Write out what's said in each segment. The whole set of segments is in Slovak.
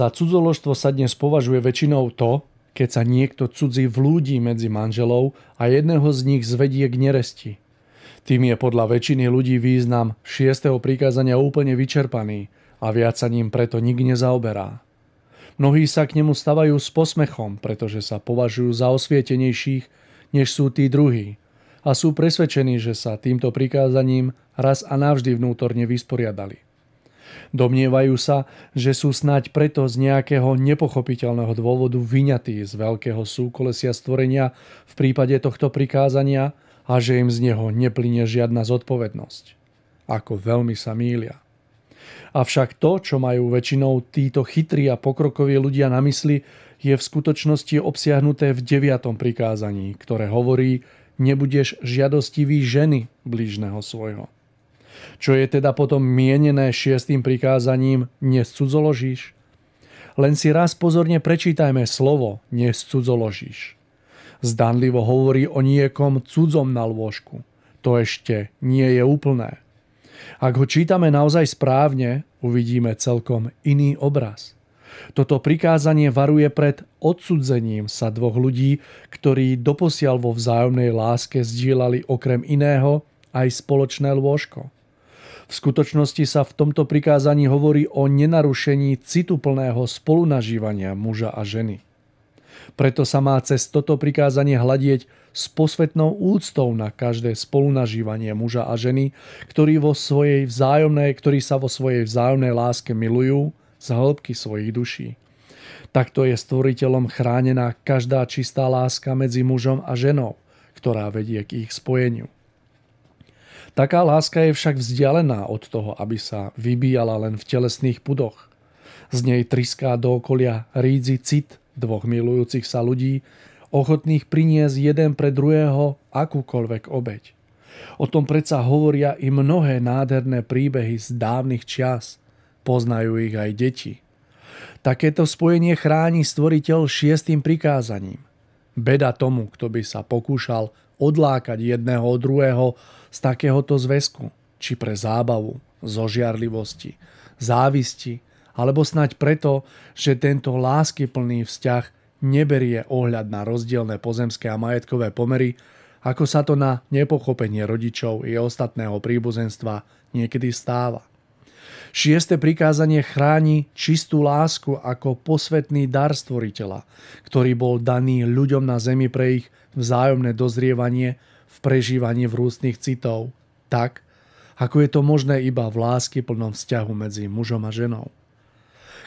Za cudzoložstvo sa dnes považuje väčšinou to, keď sa niekto cudzí vlúdi medzi manželov a jedného z nich zvedie k neresti. Tým je podľa väčšiny ľudí význam šiestého prikázania úplne vyčerpaný a viac sa ním preto nik nezaoberá. Mnohí sa k nemu stavajú s posmechom, pretože sa považujú za osvietenejších, než sú tí druhí a sú presvedčení, že sa týmto prikázaním raz a navždy vnútorne vysporiadali. Domnievajú sa, že sú snať preto z nejakého nepochopiteľného dôvodu vyňatí z veľkého súkolesia stvorenia v prípade tohto prikázania a že im z neho neplynie žiadna zodpovednosť. Ako veľmi sa mýlia. Avšak to, čo majú väčšinou títo chytrí a pokrokoví ľudia na mysli, je v skutočnosti obsiahnuté v deviatom prikázaní, ktoré hovorí nebudeš žiadostivý ženy blížneho svojho. Čo je teda potom mienené šiestým prikázaním nescudzoložíš? Len si raz pozorne prečítajme slovo nescudzoložíš. Zdanlivo hovorí o niekom cudzom na lôžku. To ešte nie je úplné. Ak ho čítame naozaj správne, uvidíme celkom iný obraz. Toto prikázanie varuje pred odsudzením sa dvoch ľudí, ktorí doposiaľ vo vzájomnej láske zdieľali okrem iného aj spoločné lôžko. V skutočnosti sa v tomto prikázaní hovorí o nenarušení cituplného spolunažívania muža a ženy. Preto sa má cez toto prikázanie hľadieť s posvetnou úctou na každé spolunažívanie muža a ženy, ktorí, vo svojej vzájomnej, ktorí sa vo svojej vzájomnej láske milujú z hĺbky svojich duší. Takto je stvoriteľom chránená každá čistá láska medzi mužom a ženou, ktorá vedie k ich spojeniu. Taká láska je však vzdialená od toho, aby sa vybíjala len v telesných pudoch. Z nej triská do okolia rídzi cit dvoch milujúcich sa ľudí, ochotných priniesť jeden pre druhého akúkoľvek obeď. O tom predsa hovoria i mnohé nádherné príbehy z dávnych čias. Poznajú ich aj deti. Takéto spojenie chráni stvoriteľ šiestým prikázaním. Beda tomu, kto by sa pokúšal odlákať jedného od druhého z takéhoto zväzku, či pre zábavu, zožiarlivosti, závisti, alebo snať preto, že tento láskyplný vzťah neberie ohľad na rozdielne pozemské a majetkové pomery, ako sa to na nepochopenie rodičov i ostatného príbuzenstva niekedy stáva. Šieste prikázanie chráni čistú lásku ako posvetný dar stvoriteľa, ktorý bol daný ľuďom na zemi pre ich vzájomné dozrievanie v prežívaní vrúcných citov, tak, ako je to možné iba v lásky plnom vzťahu medzi mužom a ženou.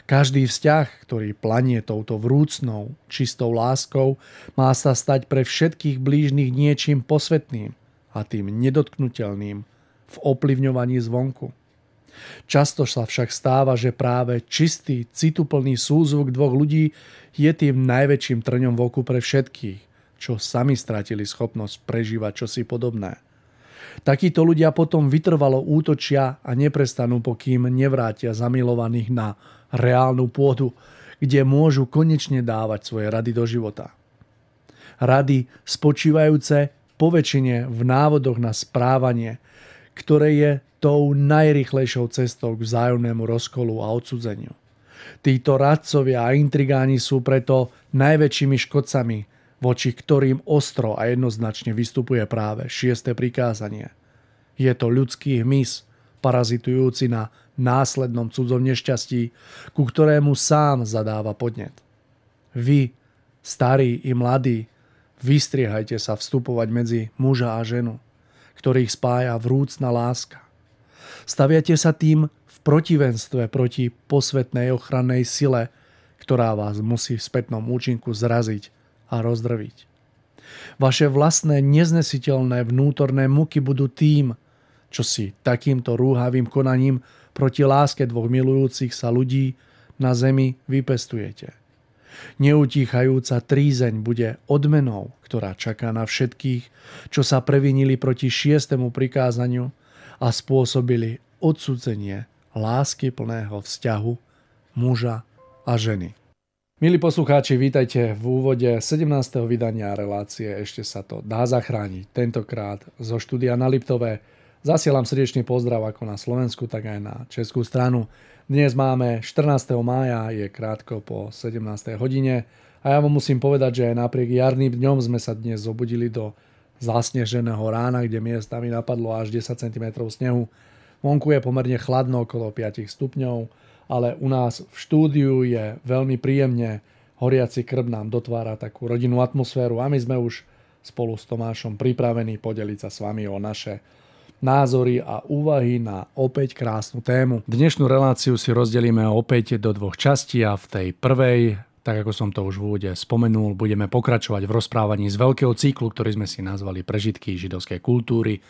Každý vzťah, ktorý planie touto vrúcnou, čistou láskou, má sa stať pre všetkých blížnych niečím posvetným a tým nedotknutelným v ovplyvňovaní zvonku. Často sa však stáva, že práve čistý, cituplný súzvuk dvoch ľudí je tým najväčším trňom v oku pre všetkých, čo sami stratili schopnosť prežívať čosi podobné. Takíto ľudia potom vytrvalo útočia a neprestanú, pokým nevrátia zamilovaných na reálnu pôdu, kde môžu konečne dávať svoje rady do života. Rady spočívajúce poväčšine v návodoch na správanie, ktoré je tou najrychlejšou cestou k vzájomnému rozkolu a odsudzeniu. Títo radcovia a intrigáni sú preto najväčšími škodcami, voči ktorým ostro a jednoznačne vystupuje práve šiesté prikázanie. Je to ľudský hmyz, parazitujúci na následnom cudzom nešťastí, ku ktorému sám zadáva podnet. Vy, starí i mladí, vystriehajte sa vstupovať medzi muža a ženu, ktorých spája vrúcna láska. Staviate sa tým v protivenstve proti posvetnej ochrannej sile, ktorá vás musí v spätnom účinku zraziť a rozdrviť. Vaše vlastné neznesiteľné vnútorné muky budú tým, čo si takýmto rúhavým konaním proti láske dvoch milujúcich sa ľudí na zemi vypestujete. Neutíchajúca trízeň bude odmenou, ktorá čaká na všetkých, čo sa previnili proti šiestemu prikázaniu a spôsobili odsudzenie lásky plného vzťahu muža a ženy. Milí poslucháči, vítajte v úvode 17. vydania relácie Ešte sa to dá zachrániť. Tentokrát zo štúdia na Liptové. Zasielam srdečný pozdrav ako na Slovensku, tak aj na Českú stranu. Dnes máme 14. mája, je krátko po 17. hodine a ja vám musím povedať, že aj napriek jarným dňom sme sa dnes zobudili do zasneženého rána, kde miestami napadlo až 10 cm snehu. Vonku je pomerne chladno, okolo 5 stupňov ale u nás v štúdiu je veľmi príjemne horiaci krb nám dotvára takú rodinnú atmosféru a my sme už spolu s Tomášom pripravení podeliť sa s vami o naše názory a úvahy na opäť krásnu tému. Dnešnú reláciu si rozdelíme opäť do dvoch častí a v tej prvej tak ako som to už v úvode spomenul, budeme pokračovať v rozprávaní z veľkého cyklu, ktorý sme si nazvali Prežitky židovskej kultúry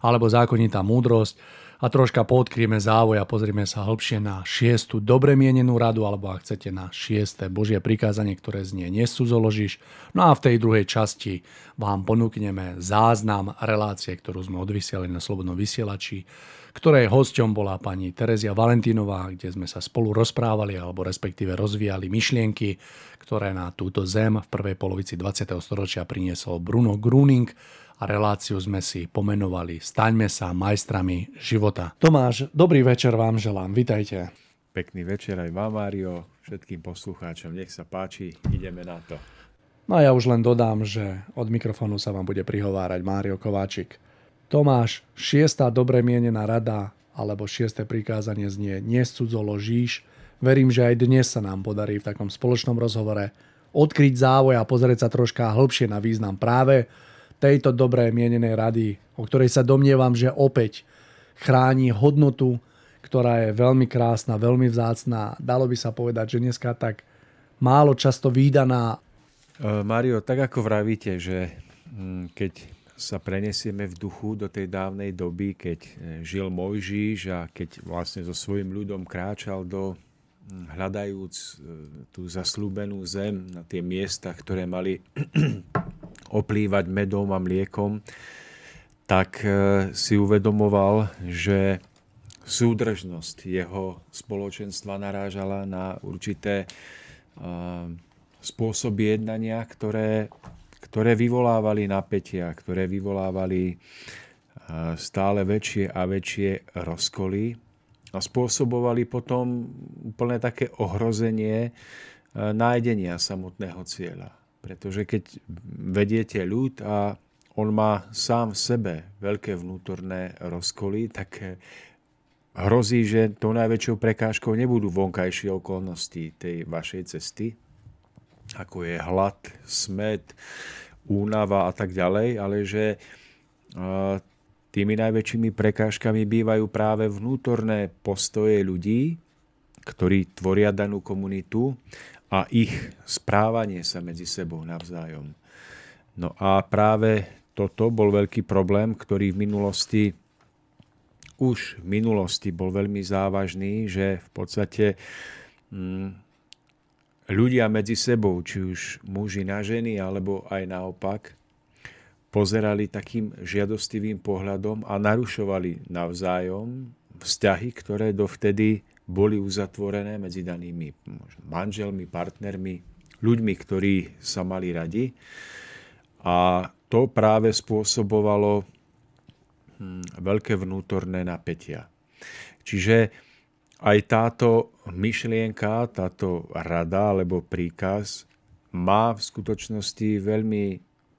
alebo Zákonitá múdrosť a troška podkrieme závoj a pozrieme sa hĺbšie na šiestu dobre mienenú radu, alebo ak chcete na šiesté Božie prikázanie, ktoré znie nesúzoložíš. No a v tej druhej časti vám ponúkneme záznam relácie, ktorú sme odvysielali na Slobodnom vysielači, ktorej hosťom bola pani Terezia Valentínová, kde sme sa spolu rozprávali alebo respektíve rozvíjali myšlienky, ktoré na túto zem v prvej polovici 20. storočia priniesol Bruno Gruning, a reláciu sme si pomenovali Staňme sa majstrami života. Tomáš, dobrý večer vám želám, vitajte. Pekný večer aj vám, Mário, všetkým poslucháčom. Nech sa páči, ideme na to. No a ja už len dodám, že od mikrofónu sa vám bude prihovárať Mário Kováčik. Tomáš, šiesta dobre mienená rada alebo šiesté prikázanie znie Nescudzo ložíš. Verím, že aj dnes sa nám podarí v takom spoločnom rozhovore odkryť závoj a pozrieť sa troška hĺbšie na význam práve tejto dobré mienenej rady, o ktorej sa domnievam, že opäť chráni hodnotu, ktorá je veľmi krásna, veľmi vzácná. Dalo by sa povedať, že dneska tak málo často výdaná. E, Mario, tak ako vravíte, že mm, keď sa prenesieme v duchu do tej dávnej doby, keď e, žil Mojžíš a keď vlastne so svojím ľudom kráčal do mm, hľadajúc e, tú zaslúbenú zem na tie miesta, ktoré mali oplývať medom a mliekom, tak e, si uvedomoval, že súdržnosť jeho spoločenstva narážala na určité e, spôsoby jednania, ktoré, ktoré vyvolávali napätia, ktoré vyvolávali e, stále väčšie a väčšie rozkoly a spôsobovali potom úplne také ohrozenie nájdenia samotného cieľa. Pretože keď vediete ľud a on má sám v sebe veľké vnútorné rozkoly, tak hrozí, že tou najväčšou prekážkou nebudú vonkajšie okolnosti tej vašej cesty, ako je hlad, smet, únava a tak ďalej, ale že tými najväčšími prekážkami bývajú práve vnútorné postoje ľudí, ktorí tvoria danú komunitu a ich správanie sa medzi sebou navzájom. No a práve toto bol veľký problém, ktorý v minulosti už v minulosti bol veľmi závažný, že v podstate hm, ľudia medzi sebou, či už muži na ženy, alebo aj naopak, pozerali takým žiadostivým pohľadom a narušovali navzájom vzťahy, ktoré dovtedy boli uzatvorené medzi danými manželmi, partnermi, ľuďmi, ktorí sa mali radi. A to práve spôsobovalo hm, veľké vnútorné napätia. Čiže aj táto myšlienka, táto rada alebo príkaz má v skutočnosti veľmi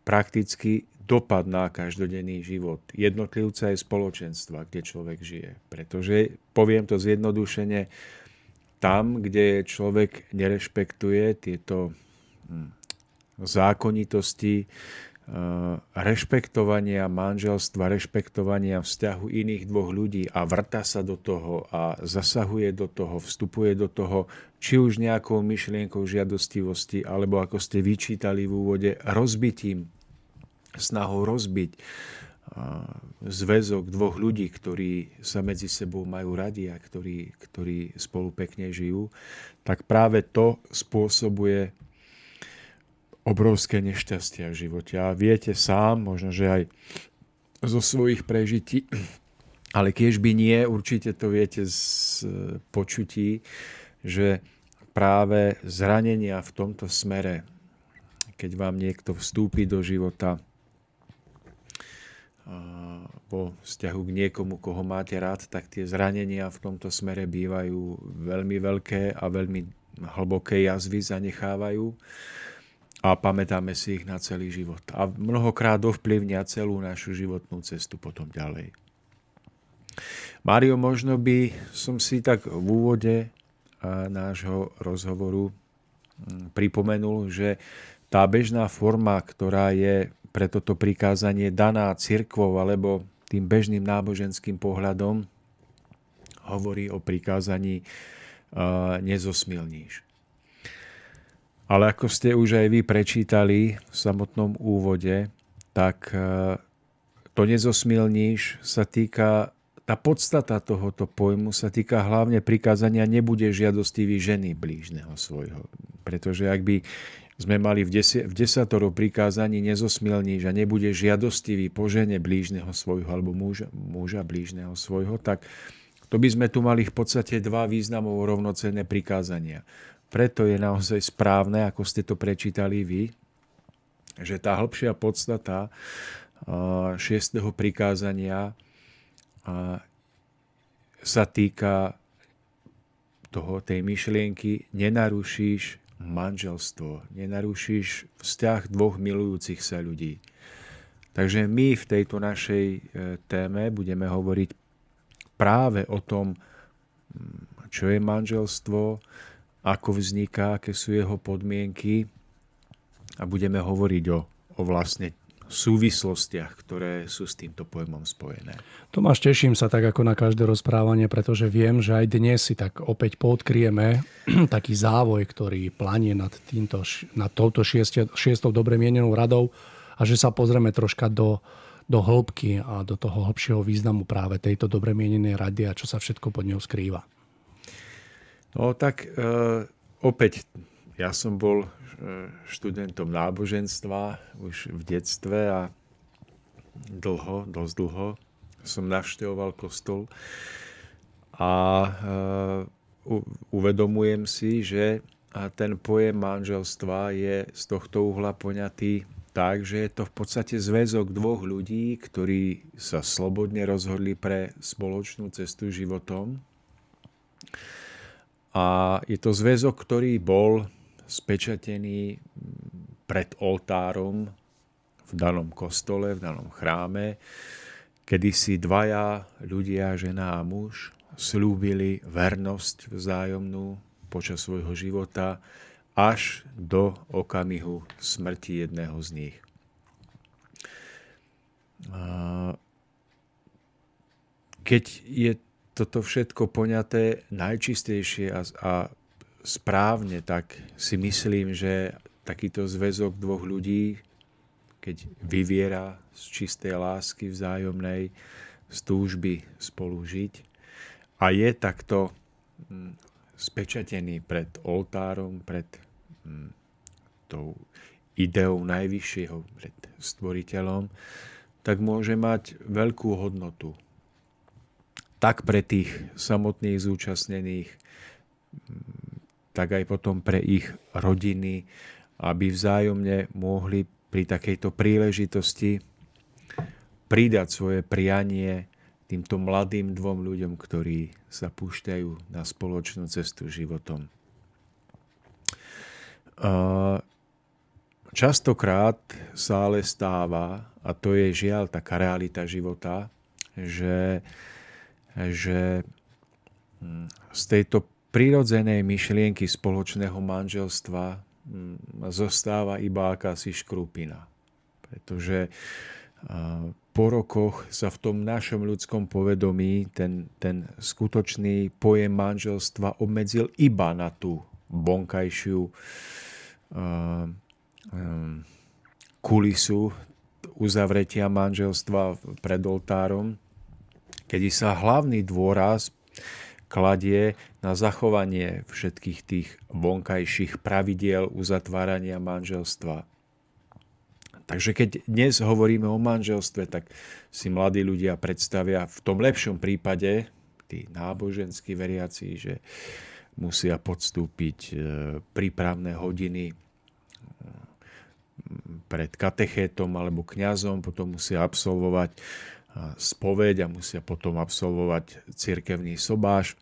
prakticky dopad na každodenný život jednotlivca aj spoločenstva, kde človek žije. Pretože, poviem to zjednodušene, tam, kde človek nerešpektuje tieto hm, zákonitosti, eh, rešpektovania manželstva, rešpektovania vzťahu iných dvoch ľudí a vrta sa do toho a zasahuje do toho, vstupuje do toho, či už nejakou myšlienkou žiadostivosti, alebo ako ste vyčítali v úvode, rozbitím snahou rozbiť zväzok dvoch ľudí, ktorí sa medzi sebou majú radi a ktorí, ktorí spolu pekne žijú, tak práve to spôsobuje obrovské nešťastia v živote. A viete sám, možno, že aj zo svojich prežití, ale keď by nie, určite to viete z počutí, že práve zranenia v tomto smere, keď vám niekto vstúpi do života, vo vzťahu k niekomu, koho máte rád, tak tie zranenia v tomto smere bývajú veľmi veľké a veľmi hlboké jazvy zanechávajú a pamätáme si ich na celý život. A mnohokrát ovplyvnia celú našu životnú cestu potom ďalej. Mário, možno by som si tak v úvode nášho rozhovoru pripomenul, že tá bežná forma, ktorá je pre toto prikázanie daná cirkvou alebo tým bežným náboženským pohľadom hovorí o prikázaní uh, nezosmilníš. Ale ako ste už aj vy prečítali v samotnom úvode, tak uh, to nezosmilníš sa týka, tá podstata tohoto pojmu sa týka hlavne prikázania nebude žiadostivý ženy blížneho svojho. Pretože ak by sme mali v, desi- v desatoro prikázaní nezosmilníš a nebude žiadostivý po žene blížneho svojho alebo muža, muža blížneho svojho, tak to by sme tu mali v podstate dva významovo rovnocenné prikázania. Preto je naozaj správne, ako ste to prečítali vy, že tá hĺbšia podstata šiestého prikázania sa týka toho, tej myšlienky, nenarušíš manželstvo, nenarušíš vzťah dvoch milujúcich sa ľudí. Takže my v tejto našej e, téme budeme hovoriť práve o tom, mm, čo je manželstvo, ako vzniká, aké sú jeho podmienky a budeme hovoriť o, o vlastne súvislostiach, ktoré sú s týmto pojmom spojené. Tomáš, teším sa tak ako na každé rozprávanie, pretože viem, že aj dnes si tak opäť podkrieme taký závoj, ktorý planie nad, týmto, nad touto šiestou, šiestou dobre mienenou radou a že sa pozrieme troška do, do hĺbky a do toho hĺbšieho významu práve tejto dobre mienenej rady a čo sa všetko pod ňou skrýva. No tak e, opäť ja som bol študentom náboženstva už v detstve a dlho, dosť dlho som navštevoval kostol a uh, uvedomujem si, že ten pojem manželstva je z tohto uhla poňatý tak, že je to v podstate zväzok dvoch ľudí, ktorí sa slobodne rozhodli pre spoločnú cestu životom. A je to zväzok, ktorý bol spečatený pred oltárom v danom kostole, v danom chráme, kedy si dvaja ľudia, žena a muž, slúbili vernosť vzájomnú počas svojho života až do okamihu smrti jedného z nich. Keď je toto všetko poňaté najčistejšie a, a správne, tak si myslím, že takýto zväzok dvoch ľudí, keď vyviera z čistej lásky vzájomnej, z túžby spolu a je takto mm, spečatený pred oltárom, pred mm, tou ideou najvyššieho, pred stvoriteľom, tak môže mať veľkú hodnotu. Tak pre tých samotných zúčastnených, mm, tak aj potom pre ich rodiny, aby vzájomne mohli pri takejto príležitosti pridať svoje prianie týmto mladým dvom ľuďom, ktorí sa púšťajú na spoločnú cestu životom. Častokrát sa ale stáva, a to je žiaľ taká realita života, že, že hm, z tejto prirodzenej myšlienky spoločného manželstva Mm, zostáva iba akási škrupina. Pretože po rokoch sa v tom našom ľudskom povedomí ten, ten skutočný pojem manželstva obmedzil iba na tú vonkajšiu kulisu uzavretia manželstva pred oltárom, kedy sa hlavný dôraz kladie na zachovanie všetkých tých vonkajších pravidiel uzatvárania manželstva. Takže keď dnes hovoríme o manželstve, tak si mladí ľudia predstavia v tom lepšom prípade, tí náboženskí veriaci, že musia podstúpiť e, prípravné hodiny e, pred katechétom alebo kňazom, potom musia absolvovať spoveď a musia potom absolvovať cirkevný sobáš.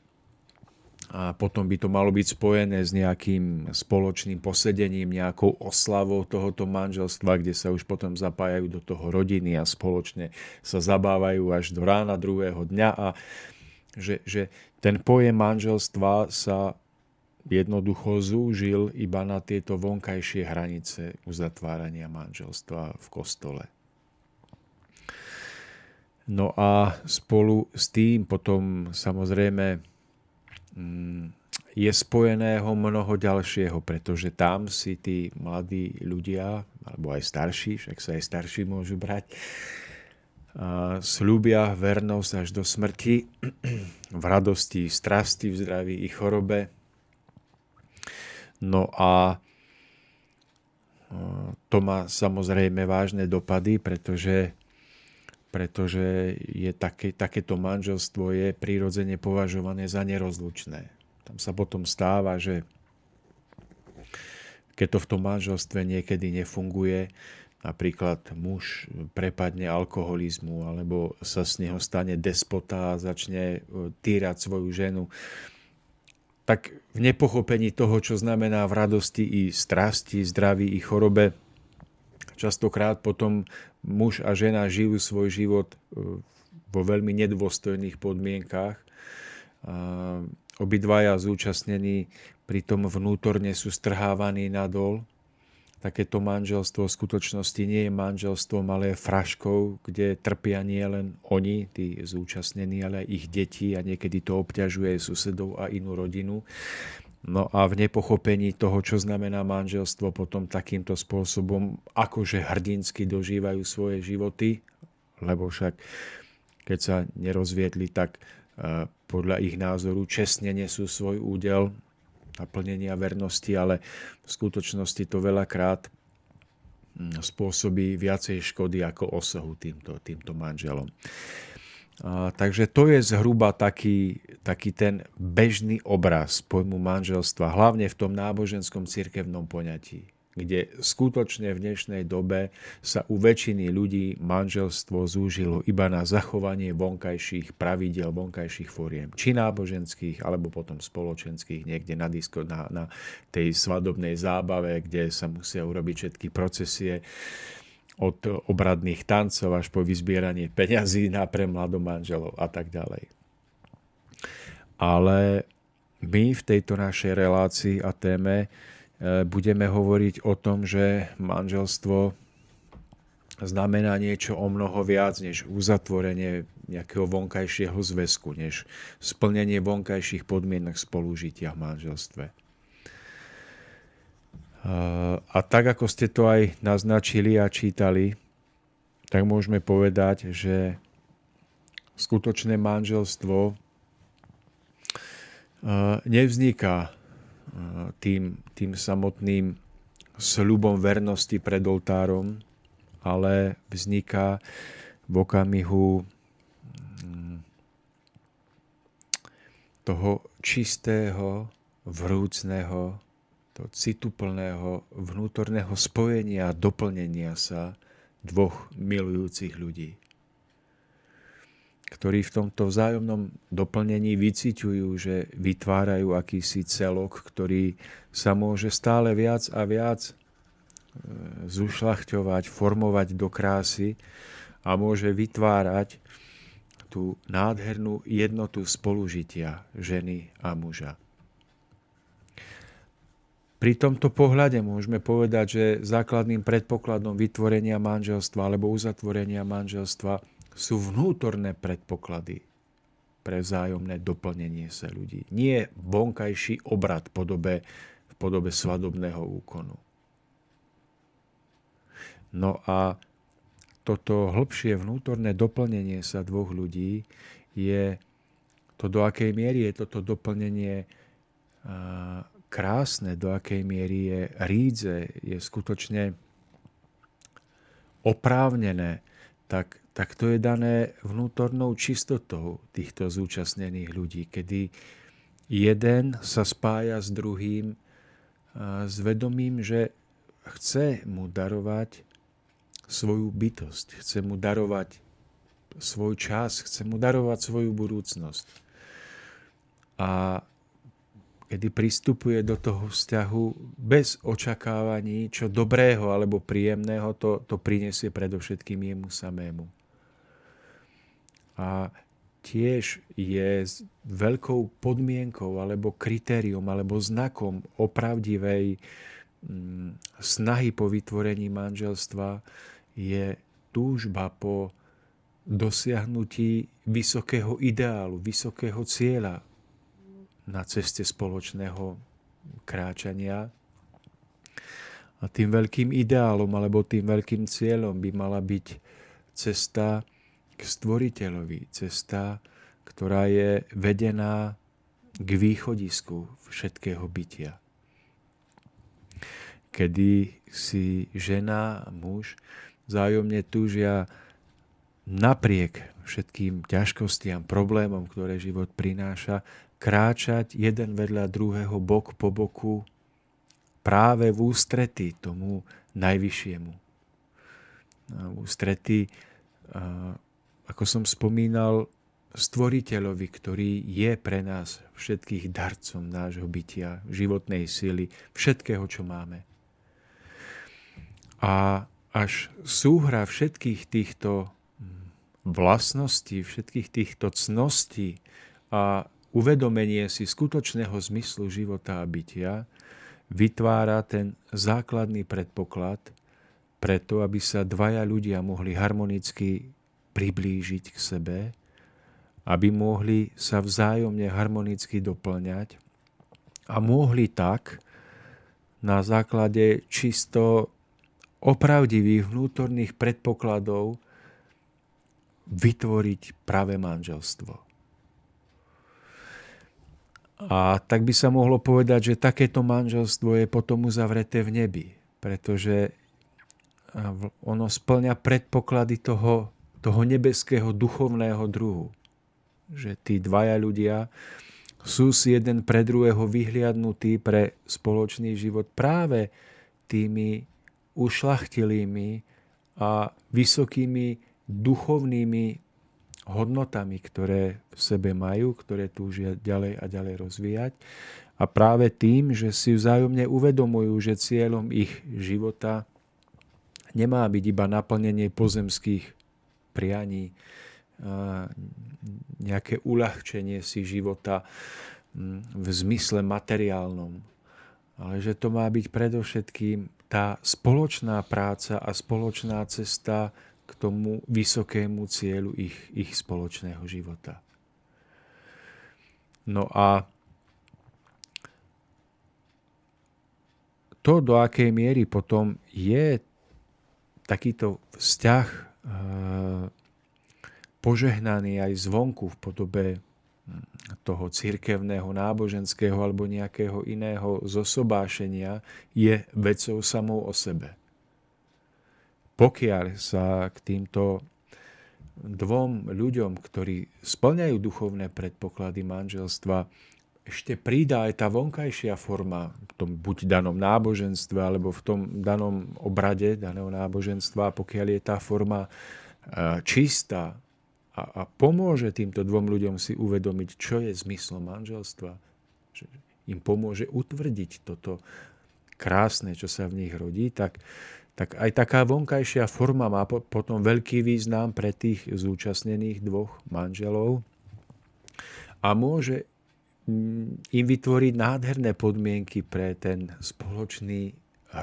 A potom by to malo byť spojené s nejakým spoločným posedením, nejakou oslavou tohoto manželstva, kde sa už potom zapájajú do toho rodiny a spoločne sa zabávajú až do rána druhého dňa. A že, že ten pojem manželstva sa jednoducho zúžil iba na tieto vonkajšie hranice uzatvárania manželstva v kostole. No a spolu s tým potom samozrejme mm, je spojeného mnoho ďalšieho, pretože tam si tí mladí ľudia, alebo aj starší, však sa aj starší môžu brať, slúbia vernosť až do smrti, v radosti, strasti, v zdraví i chorobe. No a to má samozrejme vážne dopady, pretože pretože je také, takéto manželstvo je prirodzene považované za nerozlučné. Tam sa potom stáva, že keď to v tom manželstve niekedy nefunguje, napríklad muž prepadne alkoholizmu alebo sa z neho stane despota a začne e, týrať svoju ženu, tak v nepochopení toho, čo znamená v radosti i strasti, zdraví i chorobe, častokrát potom muž a žena žijú svoj život e, vo veľmi nedôstojných podmienkách. Obidvaja zúčastnení pritom vnútorne sú strhávaní nadol. Takéto manželstvo v skutočnosti nie je manželstvom, ale je fraškou, kde trpia nie len oni, tí zúčastnení, ale aj ich deti a niekedy to obťažuje susedov a inú rodinu. No a v nepochopení toho, čo znamená manželstvo, potom takýmto spôsobom akože hrdinsky dožívajú svoje životy, lebo však keď sa nerozviedli, tak e, podľa ich názoru čestne nesú svoj údel naplnenia vernosti, ale v skutočnosti to veľakrát mm, spôsobí viacej škody ako osohu týmto, týmto manželom. Takže to je zhruba taký, taký ten bežný obraz pojmu manželstva, hlavne v tom náboženskom cirkevnom poňatí, kde skutočne v dnešnej dobe sa u väčšiny ľudí manželstvo zúžilo iba na zachovanie vonkajších pravidel, vonkajších fóriem, či náboženských, alebo potom spoločenských, niekde na, disko, na, na tej svadobnej zábave, kde sa musia urobiť všetky procesie od obradných tancov až po vyzbieranie peňazí na pre mladom manželov a tak ďalej. ale my v tejto našej relácii a téme budeme hovoriť o tom, že manželstvo znamená niečo o mnoho viac než uzatvorenie nejakého vonkajšieho zväzku, než splnenie vonkajších podmienok spolužitia v manželstve. A tak, ako ste to aj naznačili a čítali, tak môžeme povedať, že skutočné manželstvo nevzniká tým, tým samotným sľubom vernosti pred oltárom, ale vzniká v okamihu mm, toho čistého, vrúcného, to cituplného vnútorného spojenia a doplnenia sa dvoch milujúcich ľudí, ktorí v tomto vzájomnom doplnení vyciťujú, že vytvárajú akýsi celok, ktorý sa môže stále viac a viac zušľachťovať, formovať do krásy a môže vytvárať tú nádhernú jednotu spolužitia ženy a muža. Pri tomto pohľade môžeme povedať, že základným predpokladom vytvorenia manželstva alebo uzatvorenia manželstva sú vnútorné predpoklady pre vzájomné doplnenie sa ľudí. Nie vonkajší obrad podobe, v podobe svadobného úkonu. No a toto hĺbšie vnútorné doplnenie sa dvoch ľudí je to, do akej miery je toto doplnenie krásne, do akej miery je rídze, je skutočne oprávnené, tak, tak to je dané vnútornou čistotou týchto zúčastnených ľudí, kedy jeden sa spája s druhým s vedomím, že chce mu darovať svoju bytosť, chce mu darovať svoj čas, chce mu darovať svoju budúcnosť. A kedy pristupuje do toho vzťahu bez očakávaní, čo dobrého alebo príjemného, to, to prinesie predovšetkým jemu samému. A tiež je veľkou podmienkou alebo kritérium alebo znakom opravdivej mm, snahy po vytvorení manželstva je túžba po dosiahnutí vysokého ideálu, vysokého cieľa na ceste spoločného kráčania. A tým veľkým ideálom alebo tým veľkým cieľom by mala byť cesta k stvoriteľovi, cesta, ktorá je vedená k východisku všetkého bytia. Kedy si žena a muž vzájomne túžia napriek všetkým ťažkostiam, problémom, ktoré život prináša, kráčať jeden vedľa druhého, bok po boku, práve v ústrety tomu najvyššiemu. V ústrety, ako som spomínal, stvoriteľovi, ktorý je pre nás všetkých darcom nášho bytia, životnej sily, všetkého, čo máme. A až súhra všetkých týchto vlastností, všetkých týchto cností a uvedomenie si skutočného zmyslu života a bytia vytvára ten základný predpoklad preto, aby sa dvaja ľudia mohli harmonicky priblížiť k sebe, aby mohli sa vzájomne harmonicky doplňať a mohli tak na základe čisto opravdivých vnútorných predpokladov vytvoriť práve manželstvo. A tak by sa mohlo povedať, že takéto manželstvo je potom uzavreté v nebi, pretože ono splňa predpoklady toho, toho nebeského duchovného druhu. Že tí dvaja ľudia sú si jeden pre druhého vyhliadnutí pre spoločný život práve tými ušlachtilými a vysokými duchovnými hodnotami, ktoré v sebe majú, ktoré túžia ďalej a ďalej rozvíjať. A práve tým, že si vzájomne uvedomujú, že cieľom ich života nemá byť iba naplnenie pozemských prianí, nejaké uľahčenie si života v zmysle materiálnom, ale že to má byť predovšetkým tá spoločná práca a spoločná cesta k tomu vysokému cieľu ich, ich spoločného života. No a to, do akej miery potom je takýto vzťah e, požehnaný aj zvonku v podobe toho cirkevného, náboženského alebo nejakého iného zosobášenia je vecou samou o sebe. Pokiaľ sa k týmto dvom ľuďom, ktorí splňajú duchovné predpoklady manželstva, ešte prída aj tá vonkajšia forma v tom buď danom náboženstve alebo v tom danom obrade daného náboženstva, pokiaľ je tá forma eh, čistá, a, a pomôže týmto dvom ľuďom si uvedomiť, čo je zmyslom manželstva. Že im pomôže utvrdiť toto krásne, čo sa v nich rodí, tak, tak aj taká vonkajšia forma má potom veľký význam pre tých zúčastnených dvoch manželov a môže mm, im vytvoriť nádherné podmienky pre ten spoločný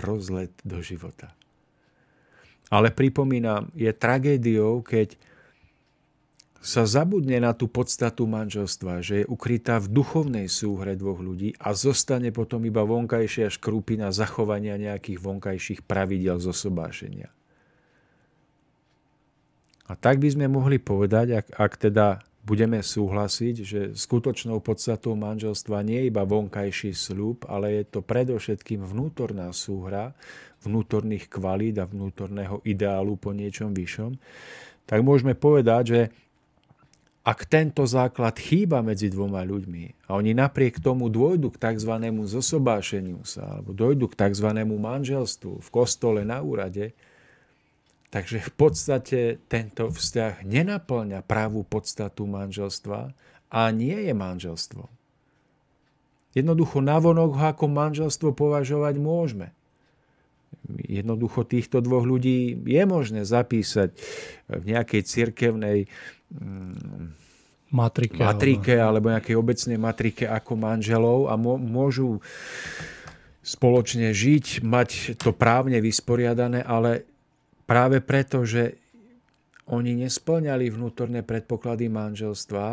rozlet do života. Ale pripomínam, je tragédiou, keď sa zabudne na tú podstatu manželstva, že je ukrytá v duchovnej súhre dvoch ľudí a zostane potom iba vonkajšia škrupina zachovania nejakých vonkajších pravidel zosobášenia. A tak by sme mohli povedať, ak, ak teda budeme súhlasiť, že skutočnou podstatou manželstva nie je iba vonkajší sľub, ale je to predovšetkým vnútorná súhra, vnútorných kvalít a vnútorného ideálu po niečom vyššom, tak môžeme povedať, že ak tento základ chýba medzi dvoma ľuďmi a oni napriek tomu dôjdu k tzv. zosobášeniu sa alebo dôjdu k tzv. manželstvu v kostole na úrade, takže v podstate tento vzťah nenaplňa pravú podstatu manželstva a nie je manželstvo. Jednoducho navonok ho ako manželstvo považovať môžeme. Jednoducho týchto dvoch ľudí je možné zapísať v nejakej cirkevnej matrike, matrike alebo nejakej obecnej matrike ako manželov a môžu spoločne žiť, mať to právne vysporiadané, ale práve preto, že oni nesplňali vnútorné predpoklady manželstva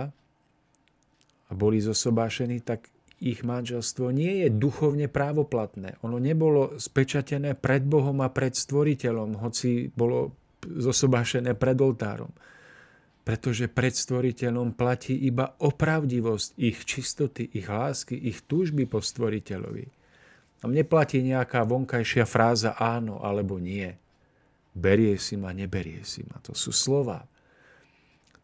a boli zosobášení, tak ich manželstvo nie je duchovne právoplatné. Ono nebolo spečatené pred Bohom a pred stvoriteľom, hoci bolo zosobášené pred oltárom pretože pred stvoriteľom platí iba opravdivosť ich čistoty, ich lásky, ich túžby po stvoriteľovi. Tam neplatí nejaká vonkajšia fráza áno alebo nie. Berie si ma, neberie si ma. To sú slova.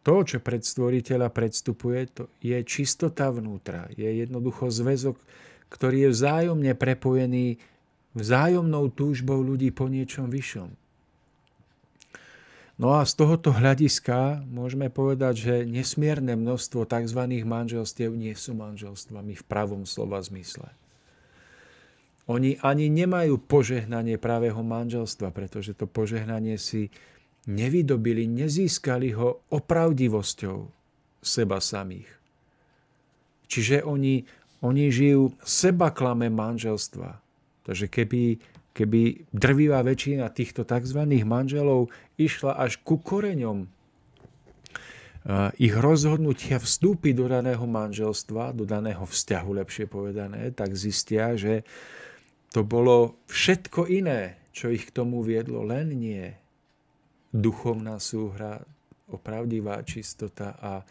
To, čo pred stvoriteľa predstupuje, to je čistota vnútra. Je jednoducho zväzok, ktorý je vzájomne prepojený vzájomnou túžbou ľudí po niečom vyššom. No a z tohoto hľadiska môžeme povedať, že nesmierne množstvo tzv. manželstiev nie sú manželstvami v pravom slova zmysle. Oni ani nemajú požehnanie pravého manželstva, pretože to požehnanie si nevydobili, nezískali ho opravdivosťou seba samých. Čiže oni, oni žijú seba klame manželstva. Takže keby keby drvivá väčšina týchto tzv. manželov išla až ku koreňom eh, ich rozhodnutia vstúpiť do daného manželstva, do daného vzťahu, lepšie povedané, tak zistia, že to bolo všetko iné, čo ich k tomu viedlo, len nie duchovná súhra, opravdivá čistota a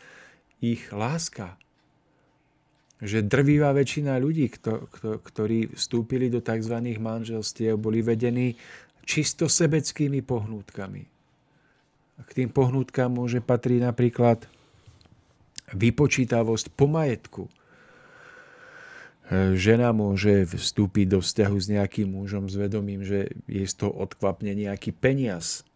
ich láska že drvivá väčšina ľudí, kto, kto, ktorí vstúpili do tzv. manželstiev, boli vedení čisto sebeckými pohnútkami. A k tým pohnútkam môže patriť napríklad vypočítavosť po majetku. Žena môže vstúpiť do vzťahu s nejakým mužom s vedomím, že je z toho odkvapne nejaký peniaz.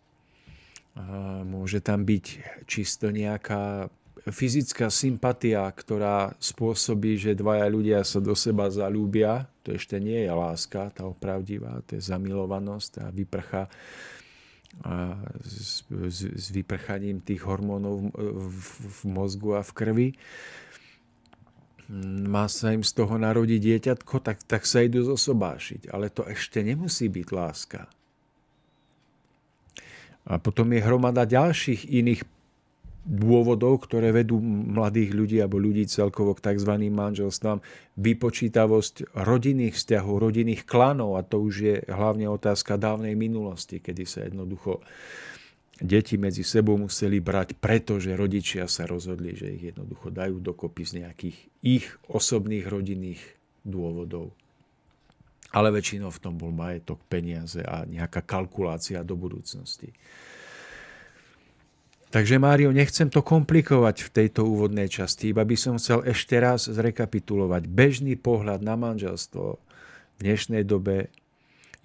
Môže tam byť čisto nejaká fyzická sympatia, ktorá spôsobí, že dvaja ľudia sa do seba zalúbia, to ešte nie je láska, tá opravdivá, to je zamilovanosť a vyprcha s, s, s vyprchaním tých hormónov v, v, v mozgu a v krvi, má sa im z toho narodiť dieťatko, tak, tak sa idú zosobášiť. Ale to ešte nemusí byť láska. A potom je hromada ďalších iných dôvodov, ktoré vedú mladých ľudí alebo ľudí celkovo k tzv. manželstvám, vypočítavosť rodinných vzťahov, rodinných klanov a to už je hlavne otázka dávnej minulosti, kedy sa jednoducho deti medzi sebou museli brať, pretože rodičia sa rozhodli, že ich jednoducho dajú dokopy z nejakých ich osobných rodinných dôvodov. Ale väčšinou v tom bol majetok, peniaze a nejaká kalkulácia do budúcnosti. Takže Mário, nechcem to komplikovať v tejto úvodnej časti, iba by som chcel ešte raz zrekapitulovať. Bežný pohľad na manželstvo v dnešnej dobe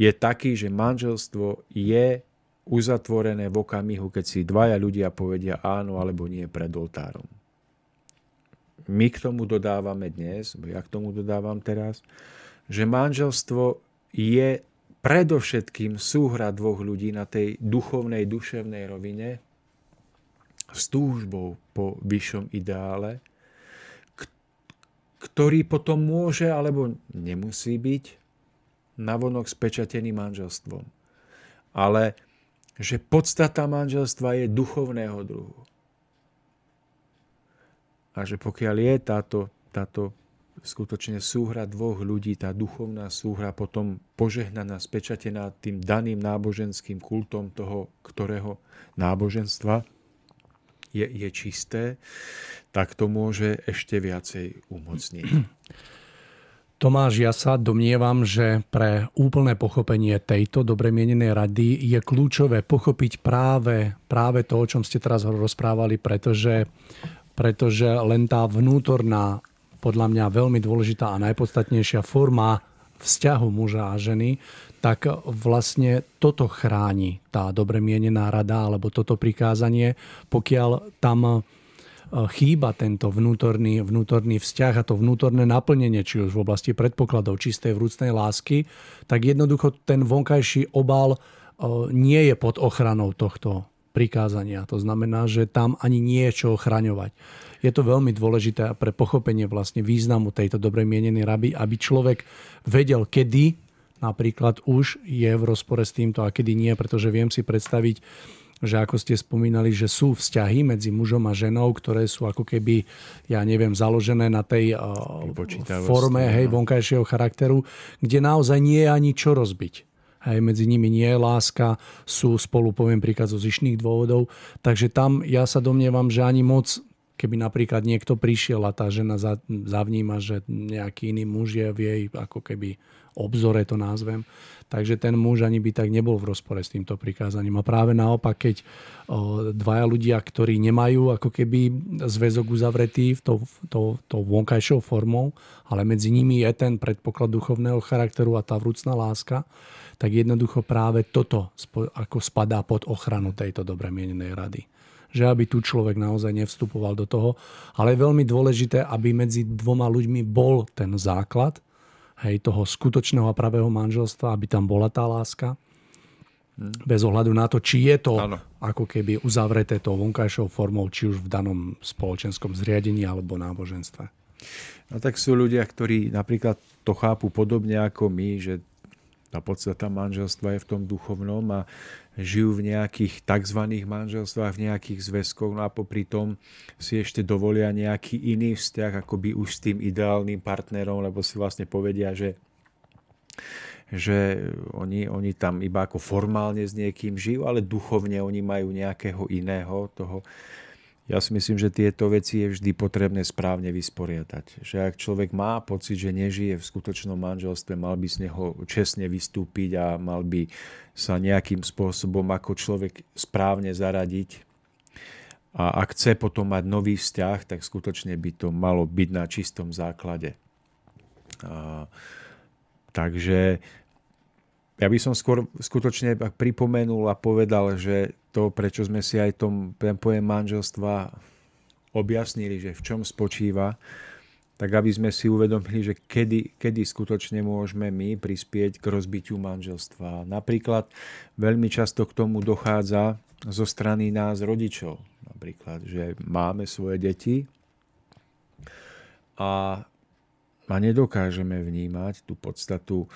je taký, že manželstvo je uzatvorené v okamihu, keď si dvaja ľudia povedia áno alebo nie pred oltárom. My k tomu dodávame dnes, ja k tomu dodávam teraz, že manželstvo je predovšetkým súhra dvoch ľudí na tej duchovnej, duševnej rovine, s túžbou po vyššom ideále, ktorý potom môže alebo nemusí byť navonok spečatený manželstvom. Ale že podstata manželstva je duchovného druhu. A že pokiaľ je táto, táto skutočne súhra dvoch ľudí, tá duchovná súhra potom požehnaná, spečatená tým daným náboženským kultom toho, ktorého náboženstva, je, je čisté, tak to môže ešte viacej umocniť. Tomáš, ja sa domnievam, že pre úplné pochopenie tejto dobre mienenej rady je kľúčové pochopiť práve, práve to, o čom ste teraz rozprávali, pretože, pretože len tá vnútorná, podľa mňa veľmi dôležitá a najpodstatnejšia forma vzťahu muža a ženy, tak vlastne toto chráni tá dobre mienená rada alebo toto prikázanie, pokiaľ tam E, chýba tento vnútorný, vnútorný vzťah a to vnútorné naplnenie, či už v oblasti predpokladov čistej vrúcnej lásky, tak jednoducho ten vonkajší obal e, nie je pod ochranou tohto prikázania. To znamená, že tam ani nie je čo ochraňovať. Je to veľmi dôležité pre pochopenie vlastne významu tejto dobre mienenej raby, aby človek vedel, kedy napríklad už je v rozpore s týmto a kedy nie, pretože viem si predstaviť že ako ste spomínali, že sú vzťahy medzi mužom a ženou, ktoré sú ako keby, ja neviem, založené na tej uh, forme hej, vonkajšieho charakteru, kde naozaj nie je ani čo rozbiť. Hej, medzi nimi nie je láska, sú spolu, poviem príklad, zo zišných dôvodov. Takže tam ja sa domnievam, že ani moc keby napríklad niekto prišiel a tá žena zavníma, že nejaký iný muž je v jej ako keby obzore to názvem, Takže ten muž ani by tak nebol v rozpore s týmto prikázaním. A práve naopak, keď dvaja ľudia, ktorí nemajú ako keby zväzok uzavretý tou, tou, tou vonkajšou formou, ale medzi nimi je ten predpoklad duchovného charakteru a tá vrúcná láska, tak jednoducho práve toto ako spadá pod ochranu tejto dobre mienenej rady že aby tu človek naozaj nevstupoval do toho. Ale je veľmi dôležité, aby medzi dvoma ľuďmi bol ten základ, hej, toho skutočného a pravého manželstva, aby tam bola tá láska. Hmm. Bez ohľadu na to, či je to ano. ako keby uzavreté tou vonkajšou formou, či už v danom spoločenskom zriadení alebo náboženstve. No tak sú ľudia, ktorí napríklad to chápu podobne ako my, že tá podstata manželstva je v tom duchovnom a žijú v nejakých tzv. manželstvách, v nejakých zväzkoch no a popri tom si ešte dovolia nejaký iný vzťah akoby už s tým ideálnym partnerom, lebo si vlastne povedia, že že oni, oni tam iba ako formálne s niekým žijú, ale duchovne oni majú nejakého iného toho ja si myslím, že tieto veci je vždy potrebné správne vysporiadať. Že ak človek má pocit, že nežije v skutočnom manželstve, mal by z neho čestne vystúpiť a mal by sa nejakým spôsobom ako človek správne zaradiť. A ak chce potom mať nový vzťah, tak skutočne by to malo byť na čistom základe. A, takže ja by som skôr skutočne pripomenul a povedal, že to, prečo sme si aj tom, ten pojem manželstva objasnili, že v čom spočíva, tak aby sme si uvedomili, že kedy, kedy skutočne môžeme my prispieť k rozbitiu manželstva. Napríklad veľmi často k tomu dochádza zo strany nás rodičov. Napríklad, že máme svoje deti a, a nedokážeme vnímať tú podstatu e,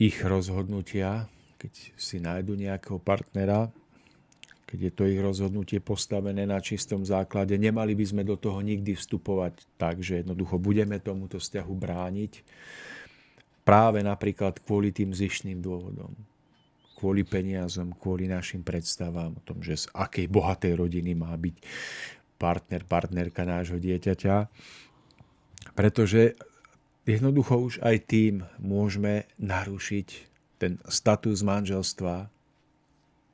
ich rozhodnutia, keď si nájdu nejakého partnera, keď je to ich rozhodnutie postavené na čistom základe. Nemali by sme do toho nikdy vstupovať tak, že jednoducho budeme tomuto vzťahu brániť práve napríklad kvôli tým zišným dôvodom. Kvôli peniazom, kvôli našim predstavám o tom, že z akej bohatej rodiny má byť partner, partnerka nášho dieťaťa. Pretože jednoducho už aj tým môžeme narušiť ten status manželstva,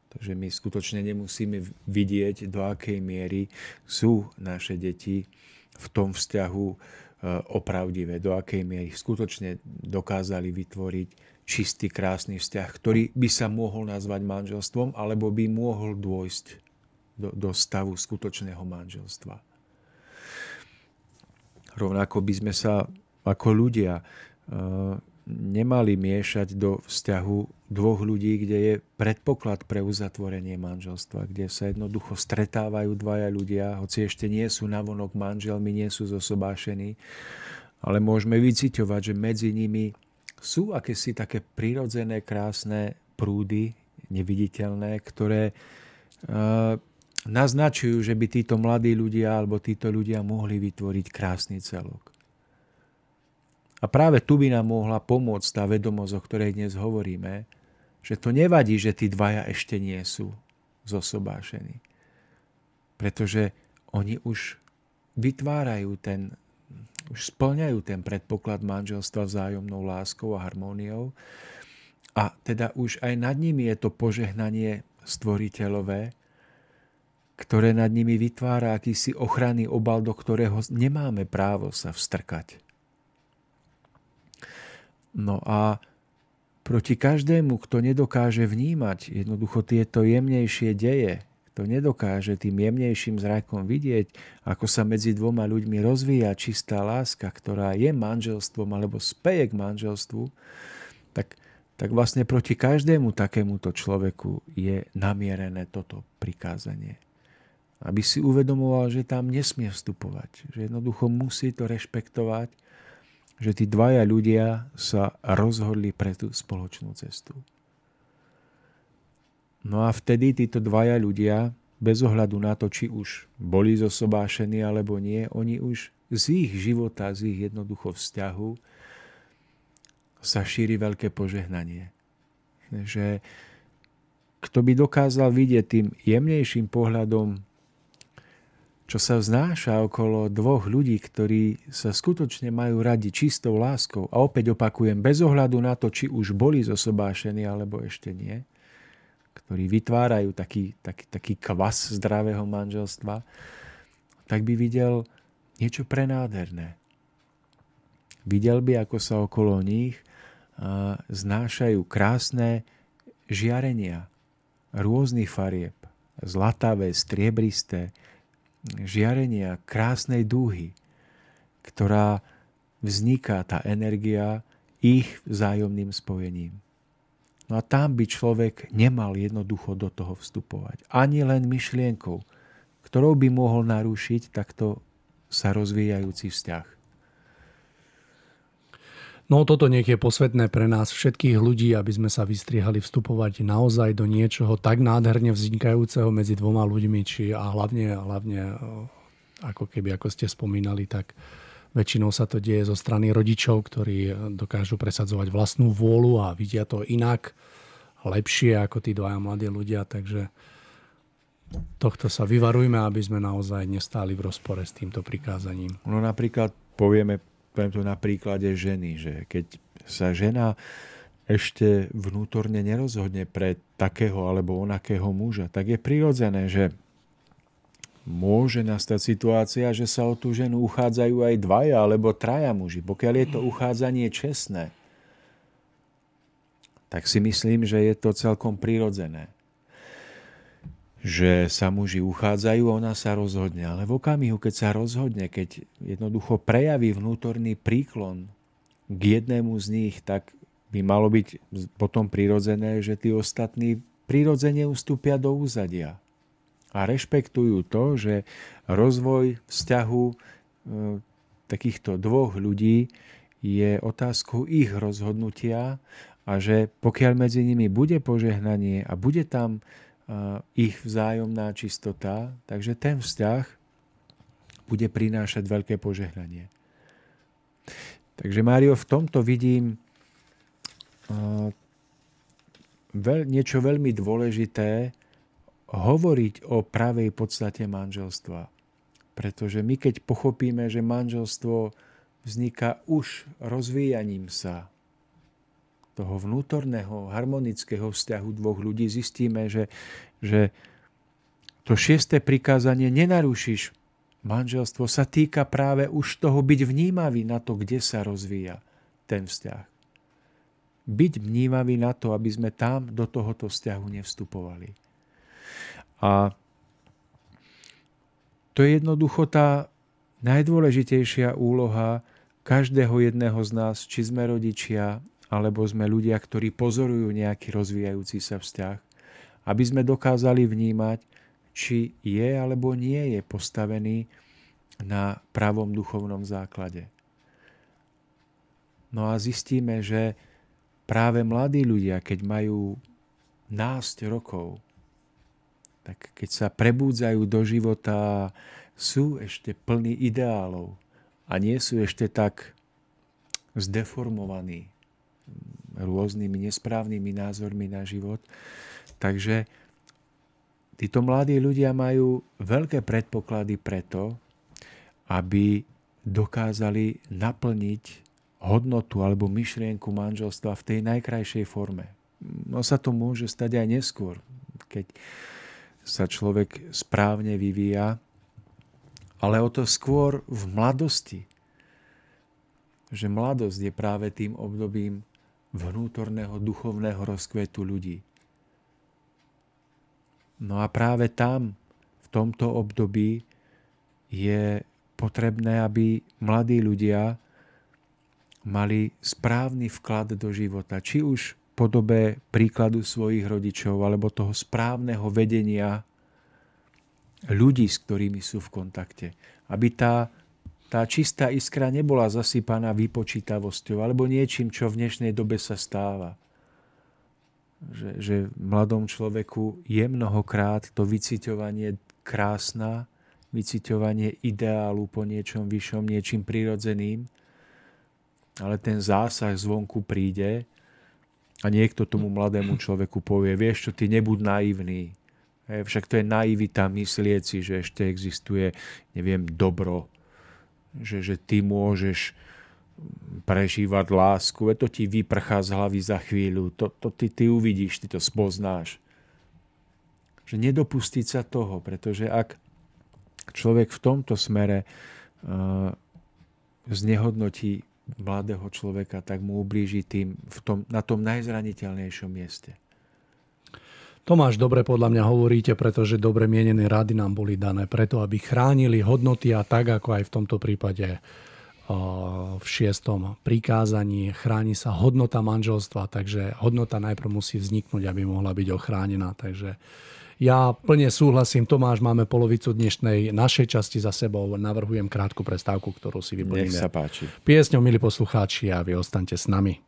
Takže my skutočne nemusíme vidieť, do akej miery sú naše deti v tom vzťahu e, opravdivé, do akej miery skutočne dokázali vytvoriť čistý, krásny vzťah, ktorý by sa mohol nazvať manželstvom, alebo by mohol dôjsť do, do stavu skutočného manželstva. Rovnako by sme sa ako ľudia e, nemali miešať do vzťahu dvoch ľudí, kde je predpoklad pre uzatvorenie manželstva, kde sa jednoducho stretávajú dvaja ľudia, hoci ešte nie sú navonok manželmi, nie sú zosobášení, ale môžeme vyciťovať, že medzi nimi sú akési také prirodzené, krásne prúdy, neviditeľné, ktoré uh, naznačujú, že by títo mladí ľudia alebo títo ľudia mohli vytvoriť krásny celok. A práve tu by nám mohla pomôcť tá vedomosť, o ktorej dnes hovoríme, že to nevadí, že tí dvaja ešte nie sú zosobášení. Pretože oni už vytvárajú ten, už splňajú ten predpoklad manželstva vzájomnou láskou a harmóniou a teda už aj nad nimi je to požehnanie stvoriteľové, ktoré nad nimi vytvára akýsi ochranný obal, do ktorého nemáme právo sa vstrkať. No a proti každému, kto nedokáže vnímať jednoducho tieto jemnejšie deje, kto nedokáže tým jemnejším zrakom vidieť, ako sa medzi dvoma ľuďmi rozvíja čistá láska, ktorá je manželstvom alebo speje k manželstvu, tak, tak vlastne proti každému takémuto človeku je namierené toto prikázanie. Aby si uvedomoval, že tam nesmie vstupovať, že jednoducho musí to rešpektovať, že tí dvaja ľudia sa rozhodli pre tú spoločnú cestu. No a vtedy títo dvaja ľudia, bez ohľadu na to, či už boli zosobášení alebo nie, oni už z ich života, z ich jednoducho vzťahu sa šíri veľké požehnanie. Že kto by dokázal vidieť tým jemnejším pohľadom čo sa vznáša okolo dvoch ľudí, ktorí sa skutočne majú radi čistou láskou. A opäť opakujem, bez ohľadu na to, či už boli zosobášení alebo ešte nie, ktorí vytvárajú taký, taký, taký kvas zdravého manželstva, tak by videl niečo prenádherné. Videl by, ako sa okolo nich znášajú krásne žiarenia rôznych farieb, zlatavé, striebristé, žiarenia krásnej dúhy, ktorá vzniká tá energia ich vzájomným spojením. No a tam by človek nemal jednoducho do toho vstupovať. Ani len myšlienkou, ktorou by mohol narušiť takto sa rozvíjajúci vzťah. No toto nech je posvetné pre nás všetkých ľudí, aby sme sa vystriehali vstupovať naozaj do niečoho tak nádherne vznikajúceho medzi dvoma ľuďmi, či a hlavne, hlavne e, ako keby, ako ste spomínali, tak väčšinou sa to deje zo strany rodičov, ktorí dokážu presadzovať vlastnú vôľu a vidia to inak, lepšie ako tí dvaja mladí ľudia, takže tohto sa vyvarujme, aby sme naozaj nestáli v rozpore s týmto prikázaním. No napríklad povieme poviem to na príklade ženy, že keď sa žena ešte vnútorne nerozhodne pre takého alebo onakého muža, tak je prirodzené, že môže nastať situácia, že sa o tú ženu uchádzajú aj dvaja alebo traja muži. Pokiaľ je to uchádzanie čestné, tak si myslím, že je to celkom prirodzené. Že sa muži uchádzajú, ona sa rozhodne. Ale v okamihu, keď sa rozhodne, keď jednoducho prejaví vnútorný príklon k jednému z nich, tak by malo byť potom prirodzené, že tí ostatní prirodzene ustúpia do úzadia. A rešpektujú to, že rozvoj vzťahu e, takýchto dvoch ľudí je otázkou ich rozhodnutia a že pokiaľ medzi nimi bude požehnanie a bude tam ich vzájomná čistota, takže ten vzťah bude prinášať veľké požehnanie. Takže Mário, v tomto vidím niečo veľmi dôležité hovoriť o pravej podstate manželstva. Pretože my keď pochopíme, že manželstvo vzniká už rozvíjaním sa toho vnútorného harmonického vzťahu dvoch ľudí, zistíme, že, že to šiesté prikázanie nenarušíš. Manželstvo sa týka práve už toho byť vnímavý na to, kde sa rozvíja ten vzťah. Byť vnímavý na to, aby sme tam do tohoto vzťahu nevstupovali. A to je jednoducho tá najdôležitejšia úloha každého jedného z nás, či sme rodičia, alebo sme ľudia, ktorí pozorujú nejaký rozvíjajúci sa vzťah, aby sme dokázali vnímať, či je alebo nie je postavený na pravom duchovnom základe. No a zistíme, že práve mladí ľudia, keď majú násť rokov, tak keď sa prebúdzajú do života, sú ešte plní ideálov a nie sú ešte tak zdeformovaní, rôznymi nesprávnymi názormi na život. Takže títo mladí ľudia majú veľké predpoklady preto, aby dokázali naplniť hodnotu alebo myšlienku manželstva v tej najkrajšej forme. No sa to môže stať aj neskôr, keď sa človek správne vyvíja, ale o to skôr v mladosti. Že mladosť je práve tým obdobím, vnútorného duchovného rozkvetu ľudí. No a práve tam, v tomto období, je potrebné, aby mladí ľudia mali správny vklad do života, či už v podobe príkladu svojich rodičov alebo toho správneho vedenia ľudí, s ktorými sú v kontakte. Aby tá tá čistá iskra nebola zasypaná vypočítavosťou alebo niečím, čo v dnešnej dobe sa stáva. Že, že v mladom človeku je mnohokrát to vyciťovanie krásna, vyciťovanie ideálu po niečom vyššom, niečím prirodzeným, ale ten zásah zvonku príde a niekto tomu mladému človeku povie, vieš čo, ty nebud naivný. Však to je naivita myslieť si, že ešte existuje, neviem, dobro, že, že ty môžeš prežívať lásku, veď to ti vyprchá z hlavy za chvíľu, to, to ty, ty uvidíš, ty to spoznáš. Že nedopustiť sa toho, pretože ak človek v tomto smere uh, znehodnotí mladého človeka, tak mu ublíži tým v tom, na tom najzraniteľnejšom mieste. Tomáš, dobre podľa mňa hovoríte, pretože dobre mienené rady nám boli dané preto, aby chránili hodnoty a tak, ako aj v tomto prípade v šiestom prikázaní chráni sa hodnota manželstva, takže hodnota najprv musí vzniknúť, aby mohla byť ochránená. Takže ja plne súhlasím, Tomáš, máme polovicu dnešnej našej časti za sebou. Navrhujem krátku prestávku, ktorú si vyplníme. Nech sa páči. Piesňou, milí poslucháči, a vy ostaňte s nami.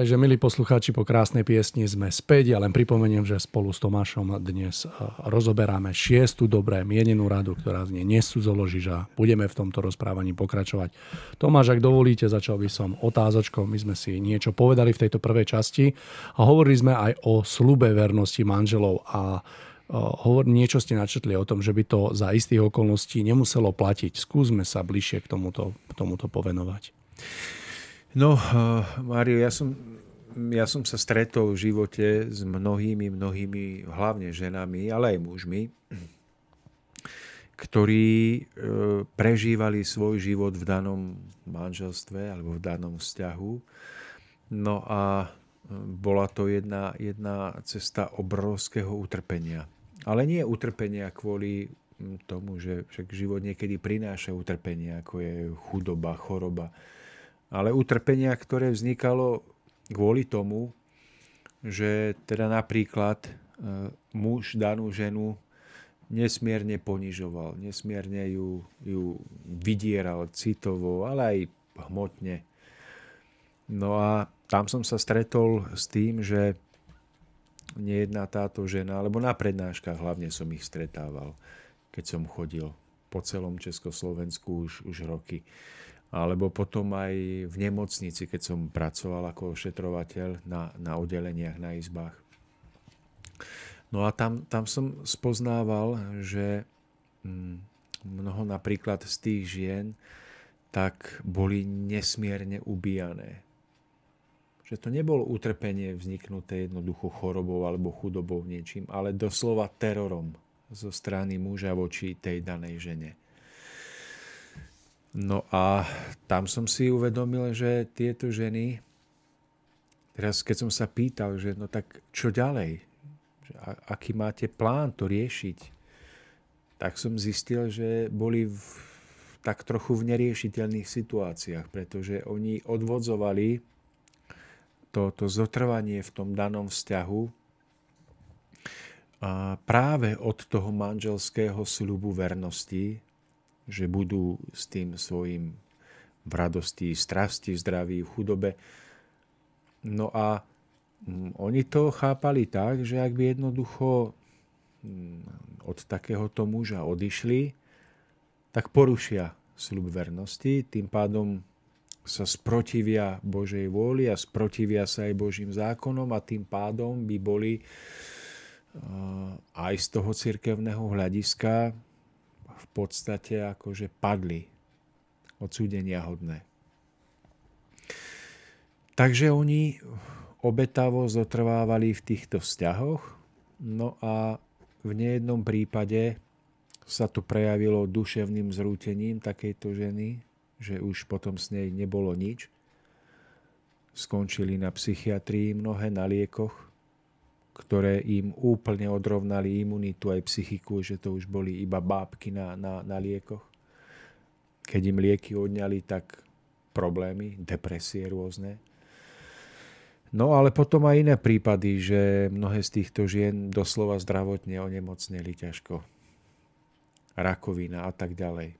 Takže, milí poslucháči, po krásnej piesni sme späť. Ja len pripomeniem, že spolu s Tomášom dnes e, rozoberáme šiestu dobré mienenú radu, ktorá znie nesudzoložiš a budeme v tomto rozprávaní pokračovať. Tomáš, ak dovolíte, začal by som otázočkou. My sme si niečo povedali v tejto prvej časti a hovorili sme aj o slube vernosti manželov a e, hovor, niečo ste načetli o tom, že by to za istých okolností nemuselo platiť. Skúsme sa bližšie k tomuto, k tomuto povenovať. No, uh, Mário, ja som, ja som sa stretol v živote s mnohými, mnohými, hlavne ženami, ale aj mužmi, ktorí uh, prežívali svoj život v danom manželstve alebo v danom vzťahu. No a bola to jedna, jedna cesta obrovského utrpenia. Ale nie utrpenia kvôli tomu, že však život niekedy prináša utrpenie, ako je chudoba, choroba, ale utrpenia, ktoré vznikalo kvôli tomu, že teda napríklad e, muž danú ženu nesmierne ponižoval, nesmierne ju, ju vydieral citovo, ale aj hmotne. No a tam som sa stretol s tým, že nejedná táto žena, alebo na prednáškach hlavne som ich stretával, keď som chodil po celom Československu už, už roky alebo potom aj v nemocnici, keď som pracoval ako ošetrovateľ na, na oddeleniach, na izbách. No a tam, tam som spoznával, že mm, mnoho napríklad z tých žien tak boli nesmierne ubíjané. Že to nebolo utrpenie vzniknuté jednoducho chorobou alebo chudobou niečím, ale doslova terorom zo strany muža voči tej danej žene. No a tam som si uvedomil, že tieto ženy, teraz keď som sa pýtal, že no tak čo ďalej, že aký máte plán to riešiť, tak som zistil, že boli v, tak trochu v neriešiteľných situáciách, pretože oni odvodzovali to, to zotrvanie v tom danom vzťahu a práve od toho manželského slubu vernosti, že budú s tým svojim v radosti, strasti, zdraví, v chudobe. No a mm, oni to chápali tak, že ak by jednoducho mm, od takéhoto muža odišli, tak porušia sľub vernosti, tým pádom sa sprotivia Božej vôli a sprotivia sa aj Božím zákonom a tým pádom by boli aj z toho cirkevného hľadiska v podstate akože padli odsúdenia hodné. Takže oni obetavo zotrvávali v týchto vzťahoch, no a v nejednom prípade sa to prejavilo duševným zrútením takejto ženy, že už potom s nej nebolo nič. Skončili na psychiatrii mnohé na liekoch, ktoré im úplne odrovnali imunitu aj psychiku, že to už boli iba bábky na, na, na liekoch. Keď im lieky odňali, tak problémy, depresie rôzne. No ale potom aj iné prípady, že mnohé z týchto žien doslova zdravotne onemocneli ťažko. Rakovina a tak ďalej.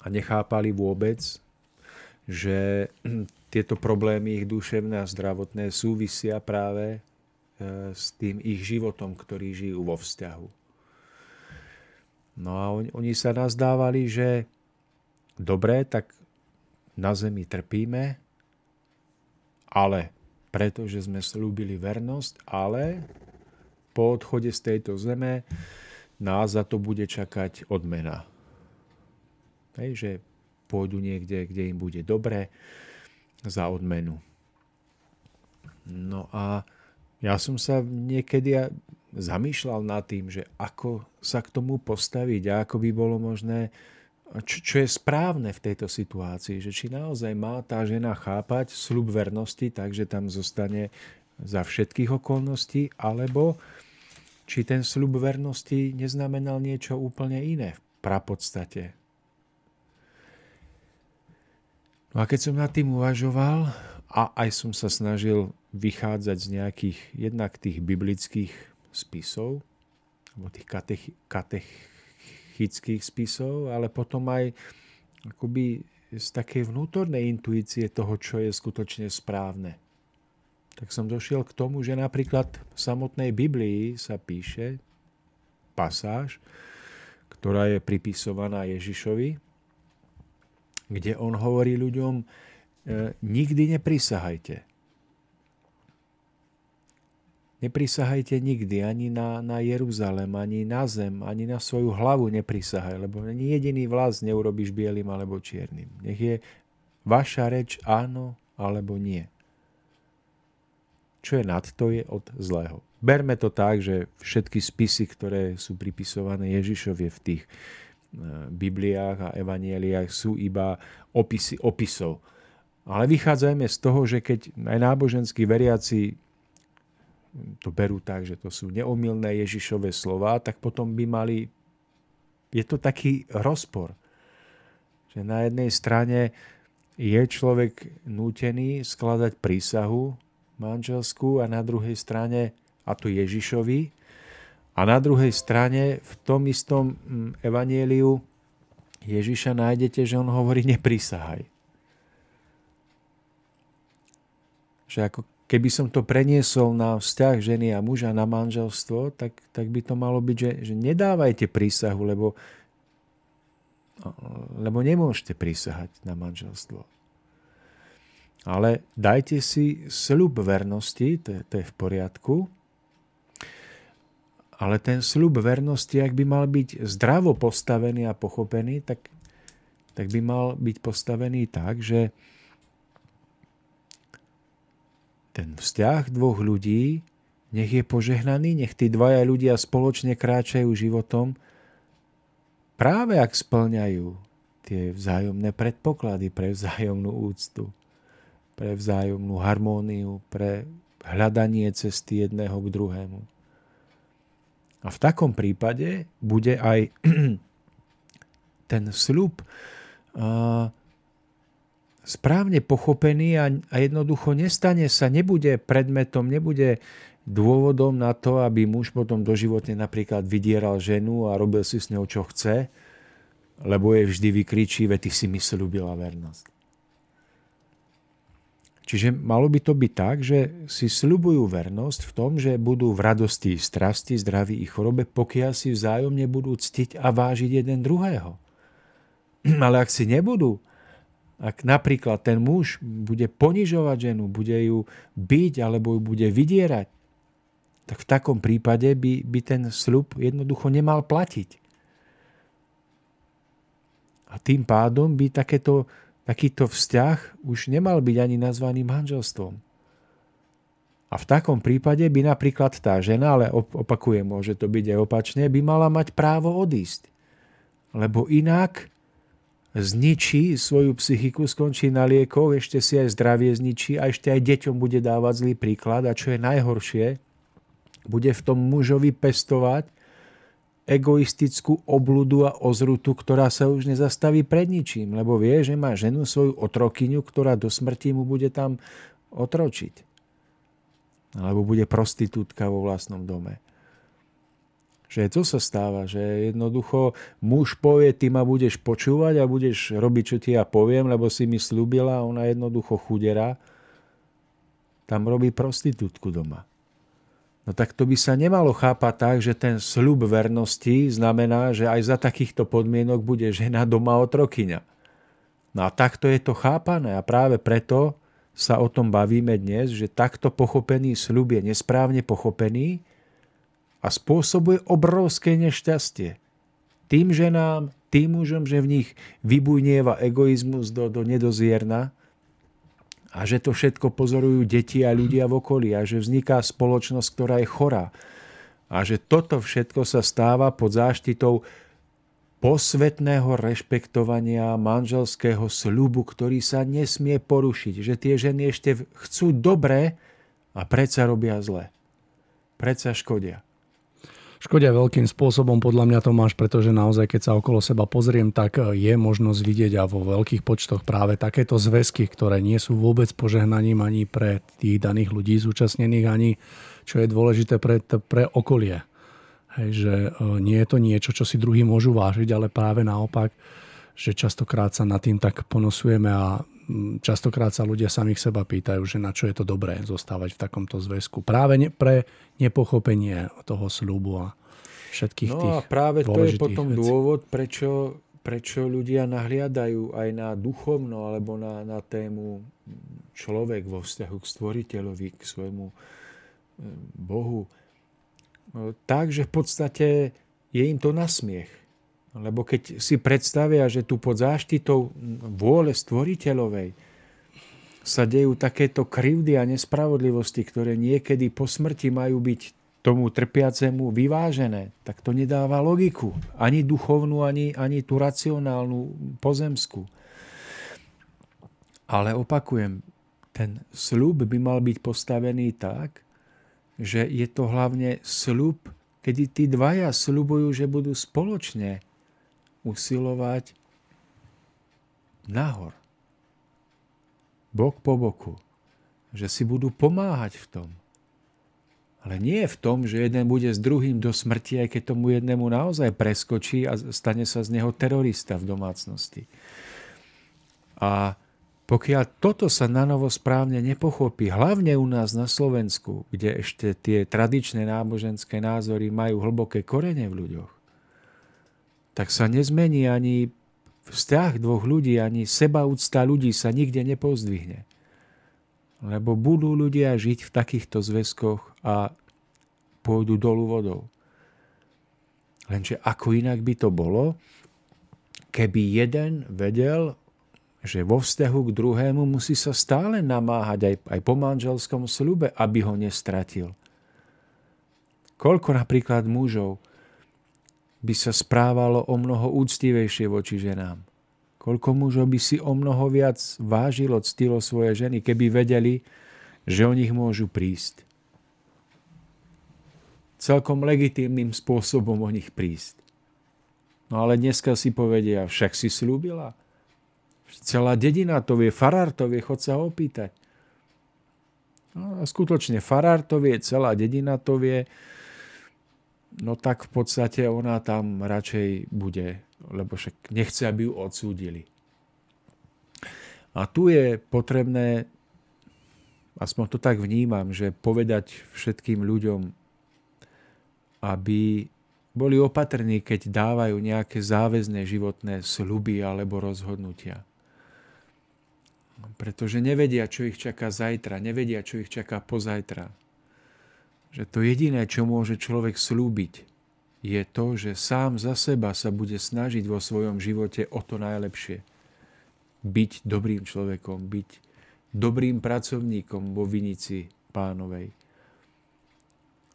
A nechápali vôbec, že tieto problémy ich duševné a zdravotné súvisia práve s tým ich životom, ktorý žijú vo vzťahu. No a oni, oni sa nazdávali, že dobre, tak na zemi trpíme, ale pretože sme slúbili vernosť, ale po odchode z tejto zeme nás za to bude čakať odmena. Hej, že pôjdu niekde, kde im bude dobre za odmenu. No a ja som sa niekedy zamýšľal nad tým, že ako sa k tomu postaviť a ako by bolo možné, čo, čo je správne v tejto situácii, že či naozaj má tá žena chápať slub vernosti, takže tam zostane za všetkých okolností, alebo či ten slub vernosti neznamenal niečo úplne iné v prapodstate. No a keď som nad tým uvažoval a aj som sa snažil vychádzať z nejakých jednak tých biblických spisov, alebo tých katech, katechických spisov, ale potom aj akoby z takej vnútornej intuície toho, čo je skutočne správne. Tak som došiel k tomu, že napríklad v samotnej Biblii sa píše pasáž, ktorá je pripisovaná Ježišovi, kde on hovorí ľuďom, nikdy neprisahajte. Neprisahajte nikdy ani na, na Jeruzalem, ani na zem, ani na svoju hlavu neprisahaj, lebo ani jediný vlas neurobiš bielým alebo čiernym. Nech je vaša reč áno alebo nie. Čo je nad to, je od zlého. Berme to tak, že všetky spisy, ktoré sú pripisované Ježišovie v tých e, Bibliách a Evanieliách sú iba opisy opisov. Ale vychádzajme z toho, že keď aj náboženskí veriaci to berú tak, že to sú neomilné Ježišové slova, tak potom by mali... Je to taký rozpor, že na jednej strane je človek nútený skladať prísahu manželskú a na druhej strane, a to Ježišovi, a na druhej strane v tom istom mm, evanieliu Ježiša nájdete, že on hovorí neprísahaj. Že ako keby som to preniesol na vzťah ženy a muža, na manželstvo, tak, tak by to malo byť, že, že nedávajte prísahu, lebo, lebo nemôžete prísahať na manželstvo. Ale dajte si sľub vernosti, to to je v poriadku, ale ten sľub vernosti, ak by mal byť zdravo postavený a pochopený, tak, tak by mal byť postavený tak, že, ten vzťah dvoch ľudí, nech je požehnaný, nech tí dvaja ľudia spoločne kráčajú životom, práve ak splňajú tie vzájomné predpoklady pre vzájomnú úctu, pre vzájomnú harmóniu, pre hľadanie cesty jedného k druhému. A v takom prípade bude aj ten sľub správne pochopený a, a jednoducho nestane sa, nebude predmetom, nebude dôvodom na to, aby muž potom doživotne napríklad vydieral ženu a robil si s ňou čo chce, lebo je vždy vykričí, veď ty si mi slúbila vernosť. Čiže malo by to byť tak, že si sľubujú vernosť v tom, že budú v radosti, strasti, zdraví i chorobe, pokiaľ si vzájomne budú ctiť a vážiť jeden druhého. Ale ak si nebudú ak napríklad ten muž bude ponižovať ženu, bude ju byť alebo ju bude vydierať, tak v takom prípade by, by ten sľub jednoducho nemal platiť. A tým pádom by takéto, takýto vzťah už nemal byť ani nazvaný manželstvom. A v takom prípade by napríklad tá žena, ale opakujem, môže to byť aj opačne, by mala mať právo odísť. Lebo inak zničí svoju psychiku, skončí na liekoch, ešte si aj zdravie zničí a ešte aj deťom bude dávať zlý príklad. A čo je najhoršie, bude v tom mužovi pestovať egoistickú obludu a ozrutu, ktorá sa už nezastaví pred ničím, lebo vie, že má ženu svoju otrokyňu, ktorá do smrti mu bude tam otročiť. Alebo bude prostitútka vo vlastnom dome. Že to sa stáva, že jednoducho muž povie, ty ma budeš počúvať a budeš robiť, čo ti ja poviem, lebo si mi slúbila ona jednoducho chudera. Tam robí prostitútku doma. No tak to by sa nemalo chápať tak, že ten sľub vernosti znamená, že aj za takýchto podmienok bude žena doma otrokyňa. No a takto je to chápané a práve preto sa o tom bavíme dnes, že takto pochopený sľub je nesprávne pochopený a spôsobuje obrovské nešťastie. Tým ženám, tým mužom, že v nich vybujnieva egoizmus do, do nedozierna a že to všetko pozorujú deti a ľudia v okolí a že vzniká spoločnosť, ktorá je chorá. A že toto všetko sa stáva pod záštitou posvetného rešpektovania manželského sľubu, ktorý sa nesmie porušiť. Že tie ženy ešte chcú dobre a predsa robia zle. Predsa škodia škodia veľkým spôsobom, podľa mňa to máš, pretože naozaj, keď sa okolo seba pozriem, tak e, je možnosť vidieť a vo veľkých počtoch práve takéto zväzky, ktoré nie sú vôbec požehnaním ani pre tých daných ľudí zúčastnených, ani čo je dôležité pre, pre okolie. Hej, že e, nie je to niečo, čo si druhý môžu vážiť, ale práve naopak, že častokrát sa nad tým tak ponosujeme a častokrát sa ľudia samých seba pýtajú, že na čo je to dobré zostávať v takomto zväzku. Práve ne, pre nepochopenie toho sľubu a všetkých no tých a práve to je potom vecí. dôvod, prečo, prečo ľudia nahliadajú aj na duchovno alebo na, na tému človek vo vzťahu k stvoriteľovi, k svojmu e, Bohu. No, takže v podstate je im to nasmiech. Lebo keď si predstavia, že tu pod záštitou vôle stvoriteľovej sa dejú takéto krivdy a nespravodlivosti, ktoré niekedy po smrti majú byť tomu trpiacemu vyvážené, tak to nedáva logiku. Ani duchovnú, ani, ani tú racionálnu pozemskú. Ale opakujem, ten sľub by mal byť postavený tak, že je to hlavne sľub, kedy tí dvaja sľubujú, že budú spoločne usilovať nahor. Bok po boku. Že si budú pomáhať v tom. Ale nie v tom, že jeden bude s druhým do smrti, aj keď tomu jednému naozaj preskočí a stane sa z neho terorista v domácnosti. A pokiaľ toto sa na novo správne nepochopí, hlavne u nás na Slovensku, kde ešte tie tradičné náboženské názory majú hlboké korene v ľuďoch, tak sa nezmení ani vzťah dvoch ľudí, ani sebaúcta ľudí sa nikde nepozdvihne. Lebo budú ľudia žiť v takýchto zväzkoch a pôjdu dolu vodou. Lenže ako inak by to bolo, keby jeden vedel, že vo vzťahu k druhému musí sa stále namáhať aj, aj po manželskom slube, aby ho nestratil. Koľko napríklad mužov by sa správalo o mnoho úctivejšie voči ženám. Koľko mužov by si o mnoho viac vážilo, ctilo svoje ženy, keby vedeli, že o nich môžu prísť. Celkom legitímnym spôsobom o nich prísť. No ale dneska si povedia, však si slúbila. Celá dedina to vie, farár to vie, chod sa opýtať. No a skutočne farár to vie, celá dedina to vie, no tak v podstate ona tam radšej bude, lebo však nechce, aby ju odsúdili. A tu je potrebné, aspoň to tak vnímam, že povedať všetkým ľuďom, aby boli opatrní, keď dávajú nejaké záväzné životné sluby alebo rozhodnutia. Pretože nevedia, čo ich čaká zajtra, nevedia, čo ich čaká pozajtra že to jediné, čo môže človek slúbiť, je to, že sám za seba sa bude snažiť vo svojom živote o to najlepšie. Byť dobrým človekom, byť dobrým pracovníkom vo vinici pánovej.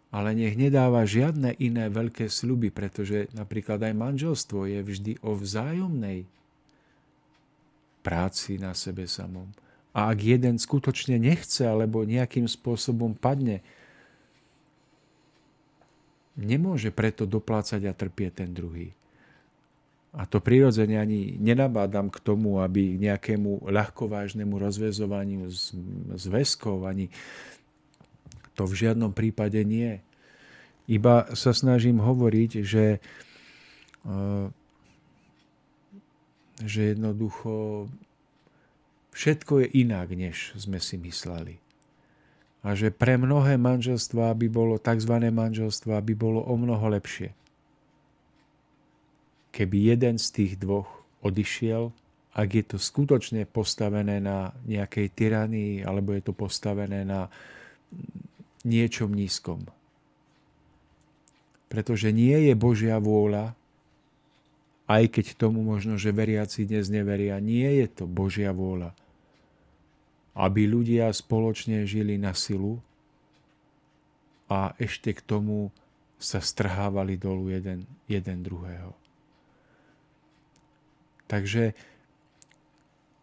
Ale nech nedáva žiadne iné veľké sluby, pretože napríklad aj manželstvo je vždy o vzájomnej práci na sebe samom. A ak jeden skutočne nechce alebo nejakým spôsobom padne, nemôže preto doplácať a trpieť ten druhý. A to prirodzene ani nenabádam k tomu, aby k nejakému ľahkovážnemu rozvezovaniu z, zväzkov, ani to v žiadnom prípade nie. Iba sa snažím hovoriť, že, eh, že jednoducho všetko je inak, než sme si mysleli a že pre mnohé manželstva by bolo, tzv. manželstva by bolo o mnoho lepšie. Keby jeden z tých dvoch odišiel, ak je to skutočne postavené na nejakej tyranii, alebo je to postavené na niečom nízkom. Pretože nie je Božia vôľa, aj keď tomu možno, že veriaci dnes neveria, nie je to Božia vôľa, aby ľudia spoločne žili na silu a ešte k tomu sa strhávali dolu jeden, jeden druhého. Takže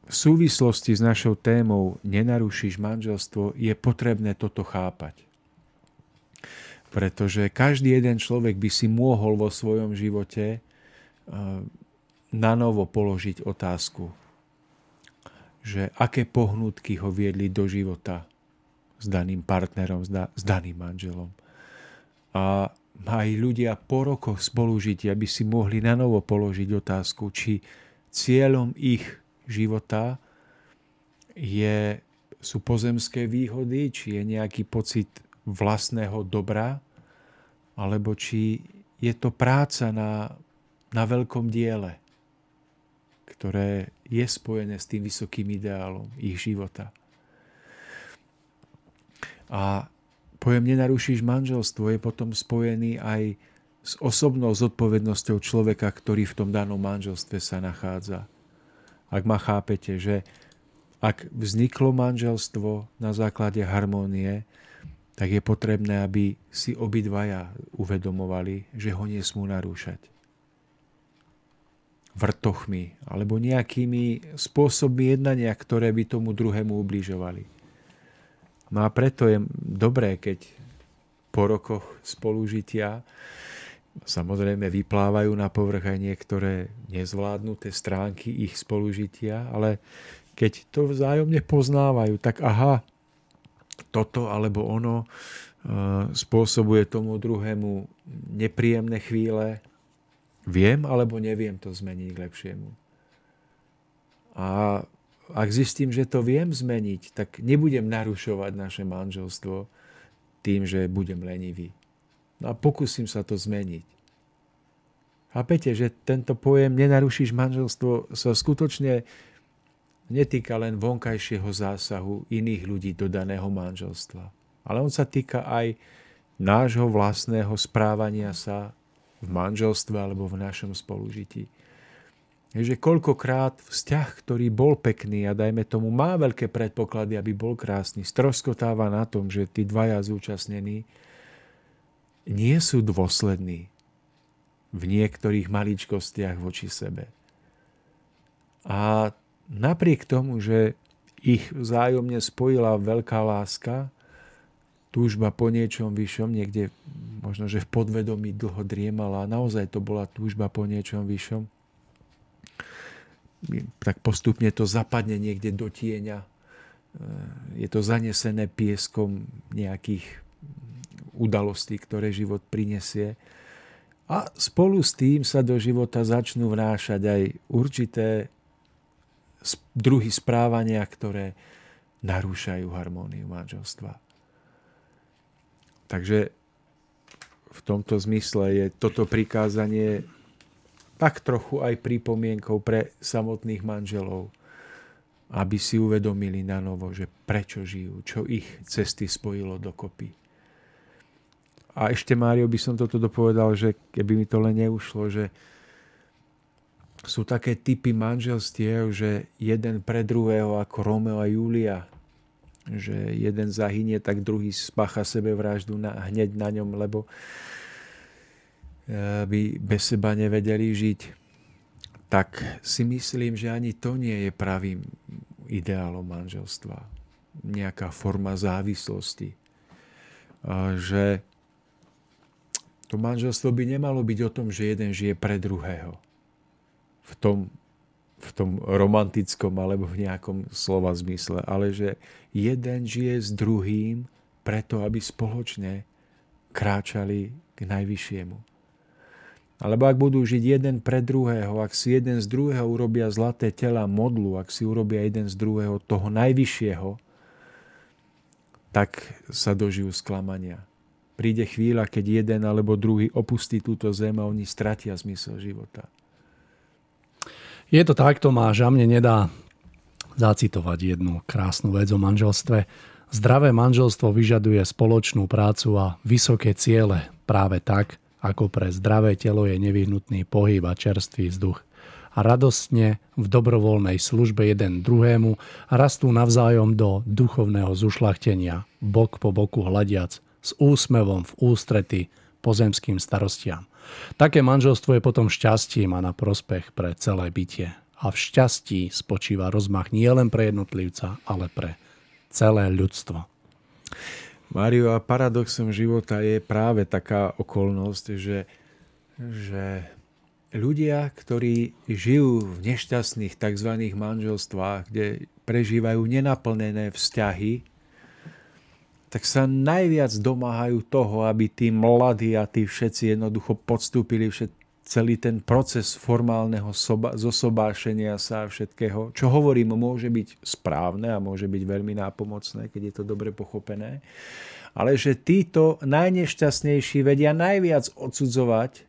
v súvislosti s našou témou Nenarušíš manželstvo je potrebné toto chápať. Pretože každý jeden človek by si mohol vo svojom živote eh, na novo položiť otázku, že aké pohnutky ho viedli do života s daným partnerom, s daným manželom. A aj ľudia po rokoch spolužitia by si mohli na novo položiť otázku, či cieľom ich života je, sú pozemské výhody, či je nejaký pocit vlastného dobra, alebo či je to práca na, na veľkom diele, ktoré je spojené s tým vysokým ideálom ich života. A pojem nenarušíš manželstvo je potom spojený aj s osobnou zodpovednosťou človeka, ktorý v tom danom manželstve sa nachádza. Ak ma chápete, že ak vzniklo manželstvo na základe harmónie, tak je potrebné, aby si obidvaja uvedomovali, že ho nesmú narúšať. Vrtochmi alebo nejakými spôsobmi jednania, ktoré by tomu druhému ubližovali. No a preto je dobré, keď po rokoch spolužitia Samozrejme vyplávajú na povrch aj niektoré nezvládnuté stránky ich spolužitia, ale keď to vzájomne poznávajú, tak aha, toto alebo ono e, spôsobuje tomu druhému nepríjemné chvíle, viem alebo neviem to zmeniť k lepšiemu. A ak zistím, že to viem zmeniť, tak nebudem narušovať naše manželstvo tým, že budem lenivý. No a pokúsim sa to zmeniť. Chápete, že tento pojem nenarušíš manželstvo sa skutočne netýka len vonkajšieho zásahu iných ľudí do daného manželstva. Ale on sa týka aj nášho vlastného správania sa v manželstve alebo v našom spolužití. Je, že koľkokrát vzťah, ktorý bol pekný a dajme tomu má veľké predpoklady, aby bol krásny, stroskotáva na tom, že tí dvaja zúčastnení nie sú dôslední v niektorých maličkostiach voči sebe. A napriek tomu, že ich vzájomne spojila veľká láska, túžba po niečom vyššom, niekde možno, že v podvedomí dlho driemala a naozaj to bola túžba po niečom vyššom, tak postupne to zapadne niekde do tieňa. Je to zanesené pieskom nejakých udalostí, ktoré život prinesie. A spolu s tým sa do života začnú vnášať aj určité druhy správania, ktoré narúšajú harmóniu manželstva. Takže v tomto zmysle je toto prikázanie tak trochu aj pripomienkou pre samotných manželov, aby si uvedomili na novo, že prečo žijú, čo ich cesty spojilo dokopy. A ešte, Mário, by som toto dopovedal, že keby mi to len neušlo, že sú také typy manželstiev, že jeden pre druhého ako Romeo a Julia, že jeden zahynie, tak druhý spácha sebevraždu na, hneď na ňom, lebo eh, by bez seba nevedeli žiť. Tak si myslím, že ani to nie je pravým ideálom manželstva. Nejaká forma závislosti. Že to manželstvo by nemalo byť o tom, že jeden žije pre druhého. V tom, v tom romantickom alebo v nejakom slova zmysle, ale že jeden žije s druhým preto, aby spoločne kráčali k najvyššiemu. Alebo ak budú žiť jeden pre druhého, ak si jeden z druhého urobia zlaté tela modlu, ak si urobia jeden z druhého toho najvyššieho, tak sa dožijú sklamania príde chvíľa, keď jeden alebo druhý opustí túto zem a oni stratia zmysel života. Je to tak, Tomáš, a mne nedá zacitovať jednu krásnu vec o manželstve. Zdravé manželstvo vyžaduje spoločnú prácu a vysoké ciele práve tak, ako pre zdravé telo je nevyhnutný pohyb a čerstvý vzduch. A radostne v dobrovoľnej službe jeden druhému rastú navzájom do duchovného zušlachtenia, bok po boku hľadiac s úsmevom v ústrety pozemským starostiam. Také manželstvo je potom šťastím a na prospech pre celé bytie. A v šťastí spočíva rozmach nielen pre jednotlivca, ale pre celé ľudstvo. Mário, a paradoxom života je práve taká okolnosť, že, že ľudia, ktorí žijú v nešťastných tzv. manželstvách, kde prežívajú nenaplnené vzťahy, tak sa najviac domáhajú toho, aby tí mladí a tí všetci jednoducho podstúpili všet, celý ten proces formálneho soba, zosobášenia sa všetkého, čo hovorím, môže byť správne a môže byť veľmi nápomocné, keď je to dobre pochopené, ale že títo najnešťastnejší vedia najviac odsudzovať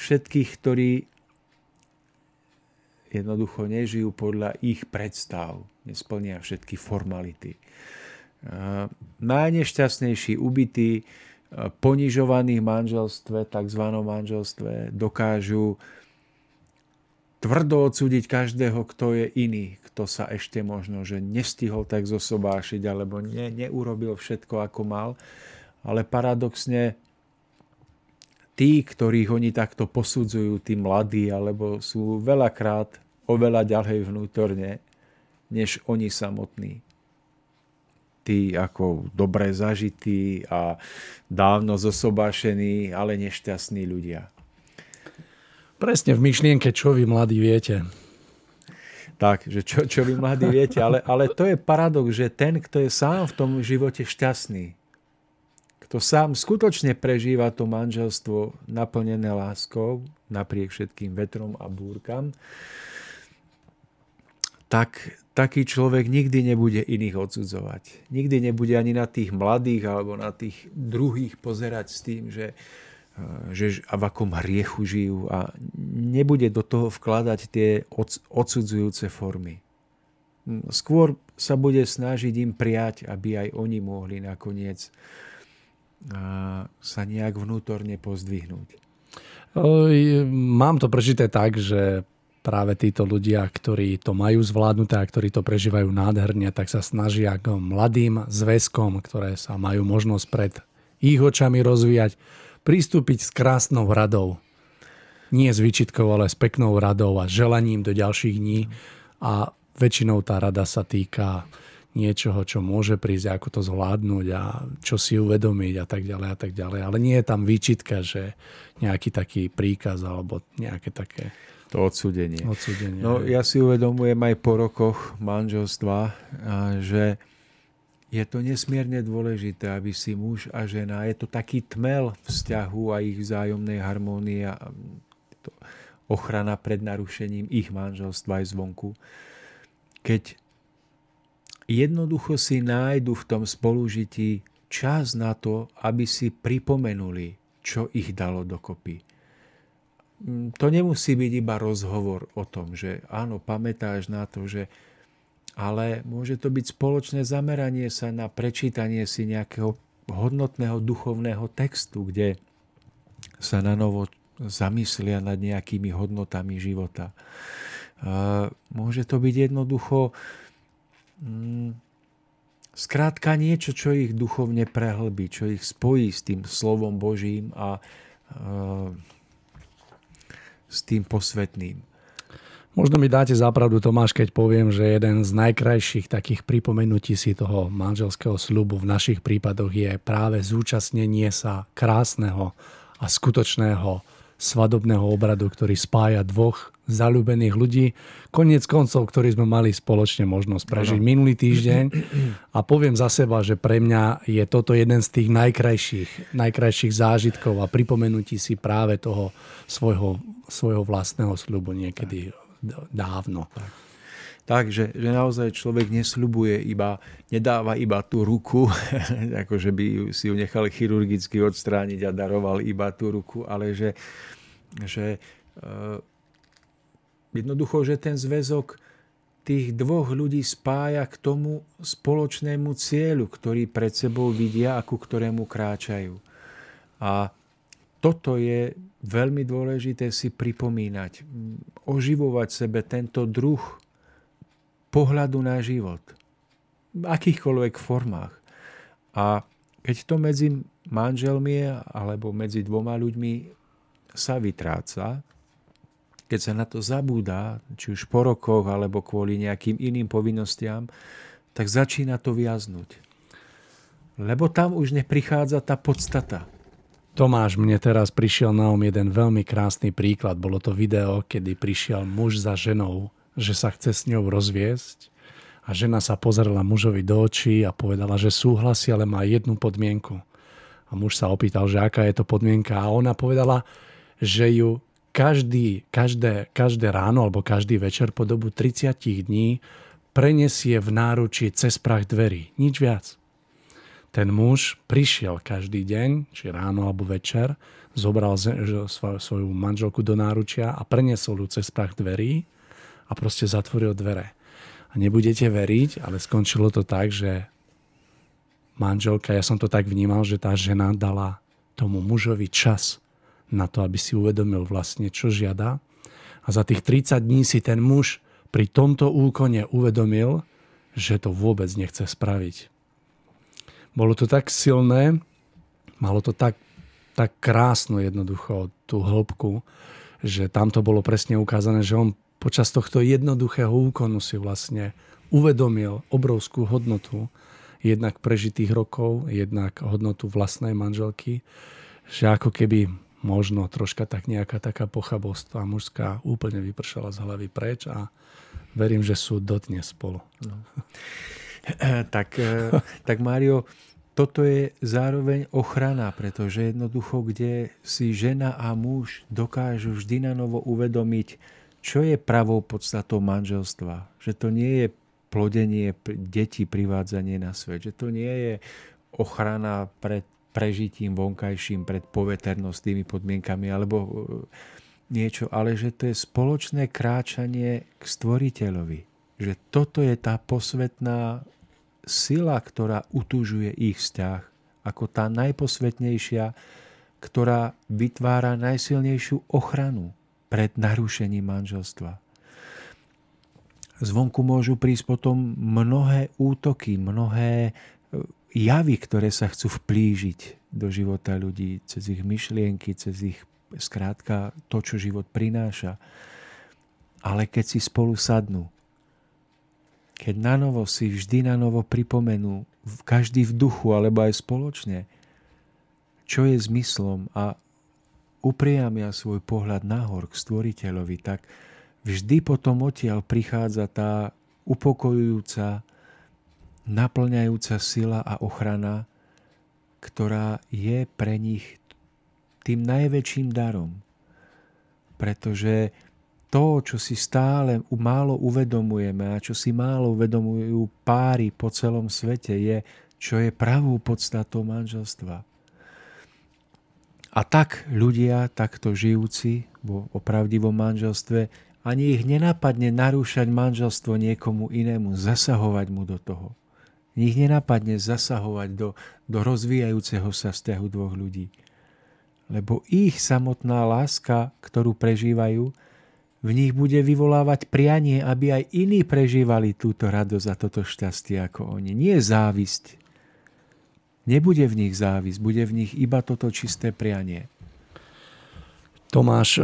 všetkých, ktorí jednoducho nežijú podľa ich predstav, nesplnia všetky formality. Najnešťastnejší, ubití, ponižovaní v manželstve, tzv. manželstve, dokážu tvrdo odsúdiť každého, kto je iný, kto sa ešte možno, že nestihol tak zosobášiť alebo ne, neurobil všetko, ako mal. Ale paradoxne tí, ktorých oni takto posudzujú, tí mladí, alebo sú veľakrát oveľa ďalej vnútorne, než oni samotní. Tí ako dobre zažití a dávno zosobášení, ale nešťastní ľudia. Presne v myšlienke, čo vy mladí viete. Tak, že čo, čo vy mladí viete, ale, ale to je paradox, že ten, kto je sám v tom živote šťastný, kto sám skutočne prežíva to manželstvo naplnené láskou, napriek všetkým vetrom a búrkam, tak taký človek nikdy nebude iných odsudzovať. Nikdy nebude ani na tých mladých alebo na tých druhých pozerať s tým, že, eh, že a v akom hriechu žijú a nebude do toho vkladať tie odsudzujúce formy. Hm, skôr sa bude snažiť im prijať, aby aj oni mohli nakoniec eh, sa nejak vnútorne pozdvihnúť. Mám to prežité tak, že práve títo ľudia, ktorí to majú zvládnuté a ktorí to prežívajú nádherne, tak sa snažia k mladým zväzkom, ktoré sa majú možnosť pred ich očami rozvíjať, pristúpiť s krásnou radou. Nie s výčitkou, ale s peknou radou a želaním do ďalších dní. A väčšinou tá rada sa týka niečoho, čo môže prísť, ako to zvládnuť a čo si uvedomiť a tak ďalej a tak ďalej. Ale nie je tam výčitka, že nejaký taký príkaz alebo nejaké také to odsudenie. odsudenie no, ja si uvedomujem aj po rokoch manželstva, že je to nesmierne dôležité, aby si muž a žena, je to taký tmel vzťahu a ich vzájomnej harmónie a ochrana pred narušením ich manželstva aj zvonku. Keď jednoducho si nájdu v tom spolužití čas na to, aby si pripomenuli, čo ich dalo dokopy to nemusí byť iba rozhovor o tom, že áno, pamätáš na to, že ale môže to byť spoločné zameranie sa na prečítanie si nejakého hodnotného duchovného textu, kde sa na novo zamyslia nad nejakými hodnotami života. Môže to byť jednoducho mm, skrátka niečo, čo ich duchovne prehlbí, čo ich spojí s tým slovom Božím a s tým posvetným. Možno mi dáte zapravdu, Tomáš, keď poviem, že jeden z najkrajších takých pripomenutí si toho manželského slubu v našich prípadoch je práve zúčastnenie sa krásneho a skutočného svadobného obradu, ktorý spája dvoch zalúbených ľudí. Koniec koncov, ktorý sme mali spoločne možnosť prežiť ano. minulý týždeň. A poviem za seba, že pre mňa je toto jeden z tých najkrajších, najkrajších zážitkov a pripomenutí si práve toho svojho, svojho vlastného slubu niekedy tak. dávno. Tak. Takže že naozaj človek nesľubuje iba, nedáva iba tú ruku, ako že by si ju nechal chirurgicky odstrániť a daroval iba tú ruku, ale že, že uh, jednoducho, že ten zväzok tých dvoch ľudí spája k tomu spoločnému cieľu, ktorý pred sebou vidia a ku ktorému kráčajú. A toto je veľmi dôležité si pripomínať. Oživovať sebe tento druh pohľadu na život. V akýchkoľvek formách. A keď to medzi manželmi alebo medzi dvoma ľuďmi sa vytráca, keď sa na to zabúda, či už po rokoch alebo kvôli nejakým iným povinnostiam, tak začína to viaznuť. Lebo tam už neprichádza tá podstata. Tomáš, mne teraz prišiel na um jeden veľmi krásny príklad. Bolo to video, kedy prišiel muž za ženou že sa chce s ňou rozviesť a žena sa pozrela mužovi do očí a povedala, že súhlasí, ale má jednu podmienku. A muž sa opýtal, že aká je to podmienka a ona povedala, že ju každý, každé, každé ráno alebo každý večer po dobu 30 dní prenesie v náručí cez prach dverí. Nič viac. Ten muž prišiel každý deň, či ráno alebo večer, zobral svoju manželku do náručia a preniesol ju cez prach dverí a proste zatvoril dvere. A nebudete veriť, ale skončilo to tak, že manželka, ja som to tak vnímal, že tá žena dala tomu mužovi čas na to, aby si uvedomil vlastne, čo žiada. A za tých 30 dní si ten muž pri tomto úkone uvedomil, že to vôbec nechce spraviť. Bolo to tak silné, malo to tak, tak krásno jednoducho tú hĺbku, že tam to bolo presne ukázané, že on počas tohto jednoduchého úkonu si vlastne uvedomil obrovskú hodnotu jednak prežitých rokov, jednak hodnotu vlastnej manželky, že ako keby možno troška tak nejaká taká pochabosť a mužská úplne vypršala z hlavy preč a verím, že sú dotnes spolu. No. tak, eh, tak Mário, toto je zároveň ochrana, pretože jednoducho, kde si žena a muž dokážu vždy na novo uvedomiť, čo je pravou podstatou manželstva. Že to nie je plodenie detí, privádzanie na svet. Že to nie je ochrana pred prežitím vonkajším, pred poveternostnými podmienkami alebo e, niečo, ale že to je spoločné kráčanie k stvoriteľovi. Že toto je tá posvetná sila, ktorá utužuje ich vzťah, ako tá najposvetnejšia, ktorá vytvára najsilnejšiu ochranu pred narušením manželstva. Zvonku môžu prísť potom mnohé útoky, mnohé javy, ktoré sa chcú vplížiť do života ľudí, cez ich myšlienky, cez ich skrátka to, čo život prináša. Ale keď si spolu sadnú, keď na novo si vždy na novo pripomenú, každý v duchu alebo aj spoločne, čo je zmyslom a upriamia svoj pohľad nahor k stvoriteľovi, tak vždy potom odtiaľ prichádza tá upokojujúca, naplňajúca sila a ochrana, ktorá je pre nich tým najväčším darom. Pretože to, čo si stále málo uvedomujeme a čo si málo uvedomujú páry po celom svete, je, čo je pravou podstatou manželstva. A tak ľudia, takto žijúci vo opravdivom manželstve, ani ich nenapadne narúšať manželstvo niekomu inému, zasahovať mu do toho. Nich nenapadne zasahovať do, do rozvíjajúceho sa vzťahu dvoch ľudí. Lebo ich samotná láska, ktorú prežívajú, v nich bude vyvolávať prianie, aby aj iní prežívali túto radosť a toto šťastie ako oni. Nie závisť. Nebude v nich závisť, bude v nich iba toto čisté prianie. Tomáš,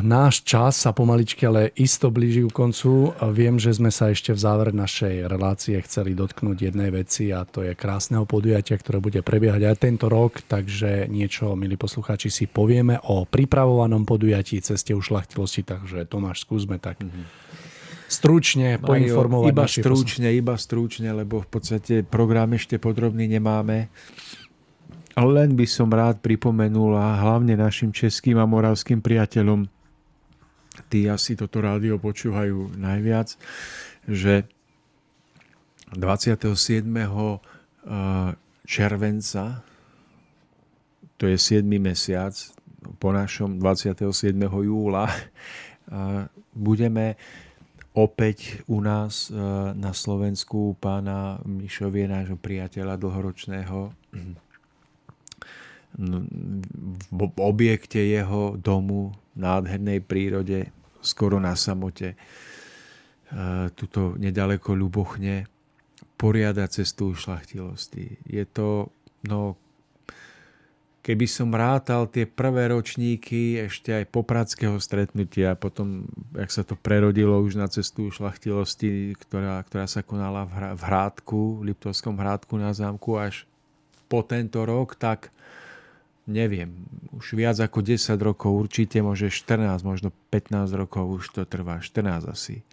náš čas sa pomaličky, ale isto blíži ku koncu. Viem, že sme sa ešte v záver našej relácie chceli dotknúť jednej veci a to je krásneho podujatia, ktoré bude prebiehať aj tento rok, takže niečo, milí poslucháči, si povieme o pripravovanom podujatí Ceste ušlachtilosti, takže Tomáš, skúsme tak stručne poinformovať. Iba stručne, iba stručne, lebo v podstate program ešte podrobný nemáme. Len by som rád pripomenul a hlavne našim českým a moravským priateľom, tí asi toto rádio počúvajú najviac, že 27. Eh, červenca, to je 7. mesiac, po našom 27. júla, eh, budeme opäť u nás eh, na Slovensku pána Mišovie, nášho priateľa dlhoročného, v objekte jeho domu, nádhernej prírode, skoro na samote, e, tuto nedaleko Ľubochne, poriada cestu šlachtilosti. Je to, no, keby som rátal tie prvé ročníky ešte aj popradského stretnutia, potom, jak sa to prerodilo už na cestu šlachtilosti, ktorá, ktorá sa konala v Hrádku, v Liptovskom Hrádku na zámku až po tento rok, tak neviem, už viac ako 10 rokov, určite môže 14, možno 15 rokov už to trvá, 14 asi.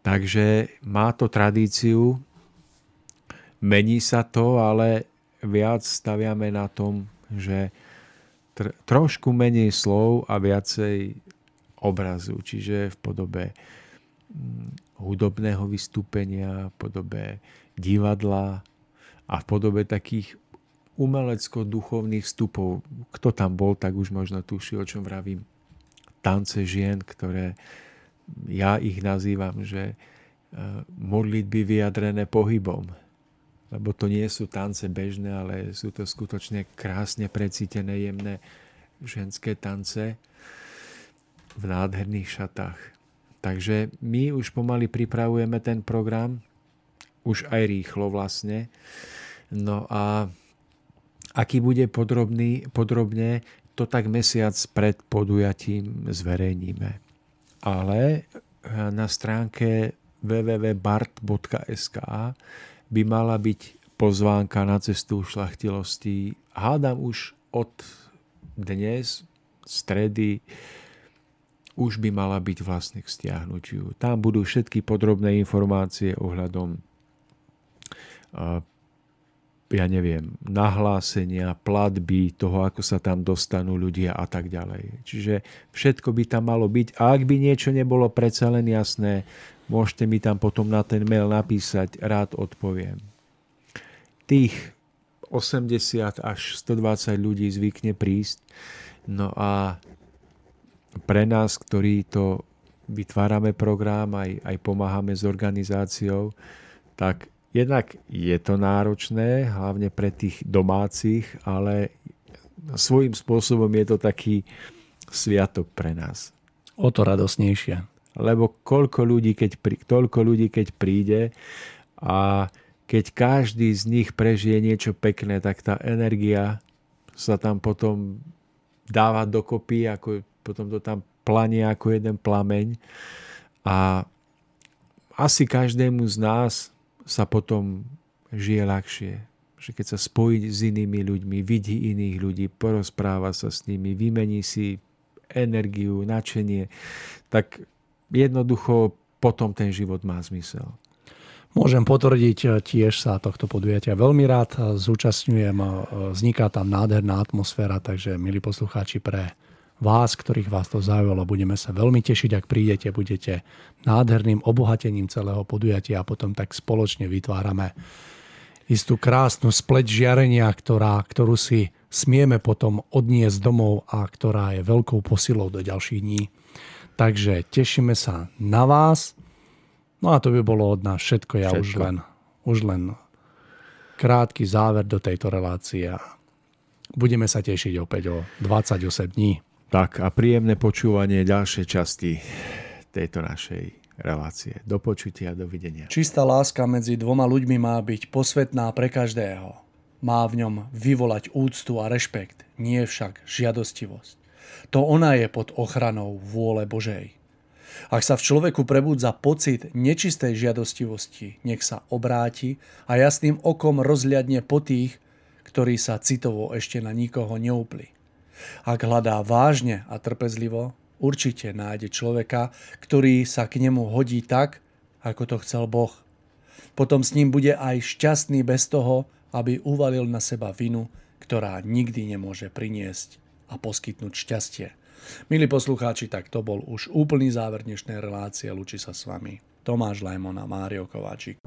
Takže má to tradíciu, mení sa to, ale viac staviame na tom, že tr- trošku menej slov a viacej obrazu, čiže v podobe hm, hudobného vystúpenia, v podobe divadla a v podobe takých umelecko-duchovných vstupov. Kto tam bol, tak už možno tuší, o čom vravím. Tance žien, ktoré ja ich nazývam, že e, modlitby vyjadrené pohybom. Lebo to nie sú tance bežné, ale sú to skutočne krásne precítené, jemné ženské tance v nádherných šatách. Takže my už pomaly pripravujeme ten program, už aj rýchlo vlastne. No a aký bude podrobný, podrobne, to tak mesiac pred podujatím zverejníme. Ale eh, na stránke www.bart.sk by mala byť pozvánka na cestu šlachtilosti. Hádam už od dnes, stredy, už by mala byť vlastne k stiahnutiu. Tam budú všetky podrobné informácie ohľadom eh, ja neviem, nahlásenia, platby, toho, ako sa tam dostanú ľudia a tak ďalej. Čiže všetko by tam malo byť. A ak by niečo nebolo predsa len jasné, môžete mi tam potom na ten mail napísať, rád odpoviem. Tých 80 až 120 ľudí zvykne prísť. No a pre nás, ktorí to vytvárame program, aj, aj pomáhame s organizáciou, tak Jednak je to náročné, hlavne pre tých domácich, ale svojím spôsobom je to taký sviatok pre nás. O to radosnejšie. Lebo koľko ľudí, keď, toľko ľudí, keď príde a keď každý z nich prežije niečo pekné, tak tá energia sa tam potom dáva dokopy, ako potom to tam planie ako jeden plameň. A asi každému z nás sa potom žije ľahšie. Že keď sa spojí s inými ľuďmi, vidí iných ľudí, porozpráva sa s nimi, vymení si energiu, nadšenie, tak jednoducho potom ten život má zmysel. Môžem potvrdiť, tiež sa tohto podujatia veľmi rád zúčastňujem. Vzniká tam nádherná atmosféra, takže milí poslucháči, pre vás, ktorých vás to zaujalo. Budeme sa veľmi tešiť, ak prídete, budete nádherným obohatením celého podujatia a potom tak spoločne vytvárame istú krásnu spleť žiarenia, ktorá, ktorú si smieme potom odniesť domov a ktorá je veľkou posilou do ďalších dní. Takže tešíme sa na vás. No a to by bolo od nás všetko. Ja všetko. už len, už len krátky záver do tejto relácie. Budeme sa tešiť opäť o 28 dní. Tak a príjemné počúvanie ďalšej časti tejto našej relácie. Do počutia, dovidenia. Čistá láska medzi dvoma ľuďmi má byť posvetná pre každého. Má v ňom vyvolať úctu a rešpekt, nie však žiadostivosť. To ona je pod ochranou vôle Božej. Ak sa v človeku prebudza pocit nečistej žiadostivosti, nech sa obráti a jasným okom rozliadne po tých, ktorí sa citovo ešte na nikoho neupli. Ak hľadá vážne a trpezlivo, určite nájde človeka, ktorý sa k nemu hodí tak, ako to chcel Boh. Potom s ním bude aj šťastný bez toho, aby uvalil na seba vinu, ktorá nikdy nemôže priniesť a poskytnúť šťastie. Milí poslucháči, tak to bol už úplný záver dnešnej relácie. Luči sa s vami Tomáš Lajmon a Mário Kováčik.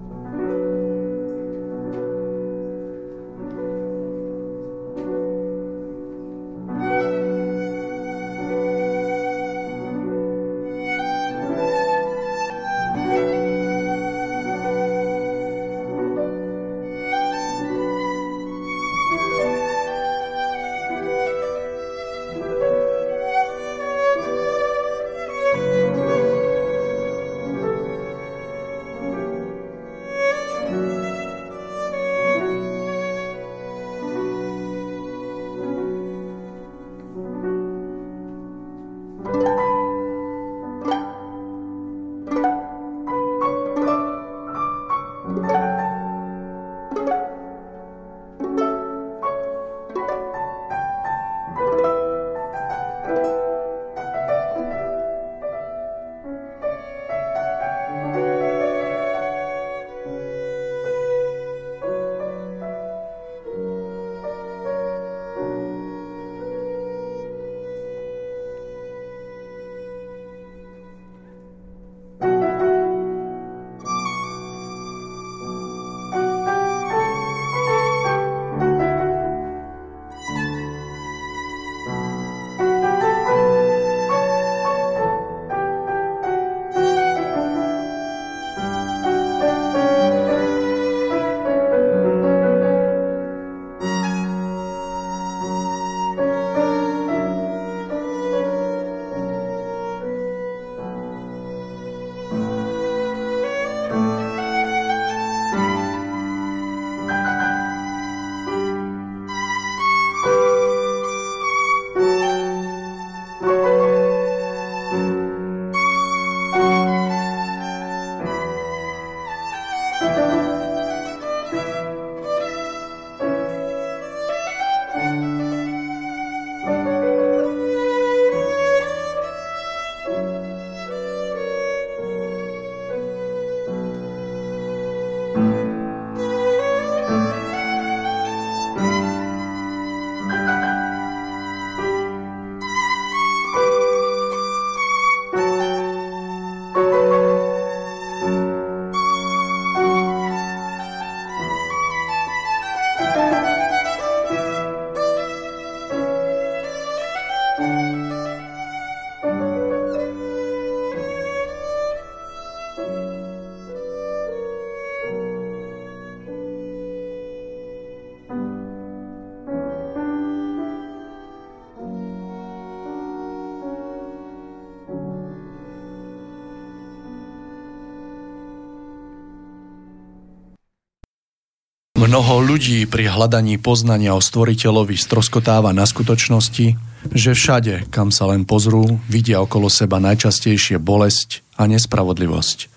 Mnoho ľudí pri hľadaní poznania o stvoriteľovi stroskotáva na skutočnosti, že všade, kam sa len pozrú, vidia okolo seba najčastejšie bolesť a nespravodlivosť.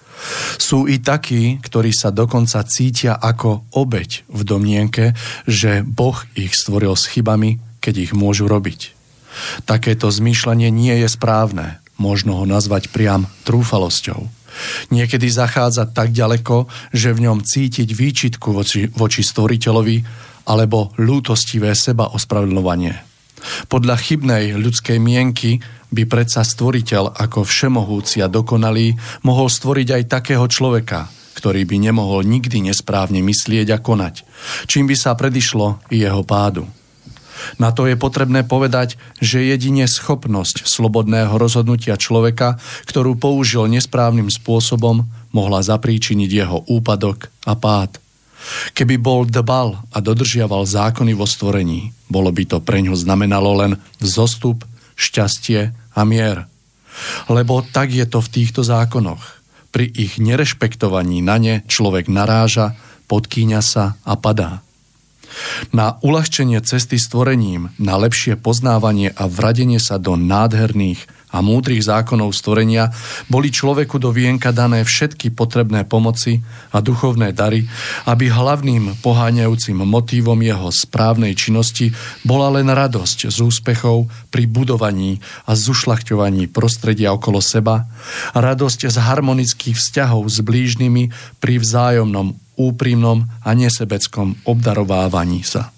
Sú i takí, ktorí sa dokonca cítia ako obeď v domnienke, že Boh ich stvoril s chybami, keď ich môžu robiť. Takéto zmýšľanie nie je správne, možno ho nazvať priam trúfalosťou. Niekedy zachádza tak ďaleko, že v ňom cítiť výčitku voči, voči stvoriteľovi alebo ľútostivé seba ospravedľovanie. Podľa chybnej ľudskej mienky by predsa stvoriteľ ako všemohúci a dokonalý mohol stvoriť aj takého človeka, ktorý by nemohol nikdy nesprávne myslieť a konať, čím by sa predišlo jeho pádu. Na to je potrebné povedať, že jedine schopnosť slobodného rozhodnutia človeka, ktorú použil nesprávnym spôsobom, mohla zapríčiniť jeho úpadok a pád. Keby bol dbal a dodržiaval zákony vo stvorení, bolo by to pre ňo znamenalo len vzostup, šťastie a mier. Lebo tak je to v týchto zákonoch. Pri ich nerešpektovaní na ne človek naráža, podkýňa sa a padá. Na uľahčenie cesty stvorením, na lepšie poznávanie a vradenie sa do nádherných a múdrych zákonov stvorenia boli človeku do vienka dané všetky potrebné pomoci a duchovné dary, aby hlavným poháňajúcim motívom jeho správnej činnosti bola len radosť z úspechov pri budovaní a zušľachťovaní prostredia okolo seba, radosť z harmonických vzťahov s blížnymi pri vzájomnom úprimnom a nesebeckom obdarovávaní sa.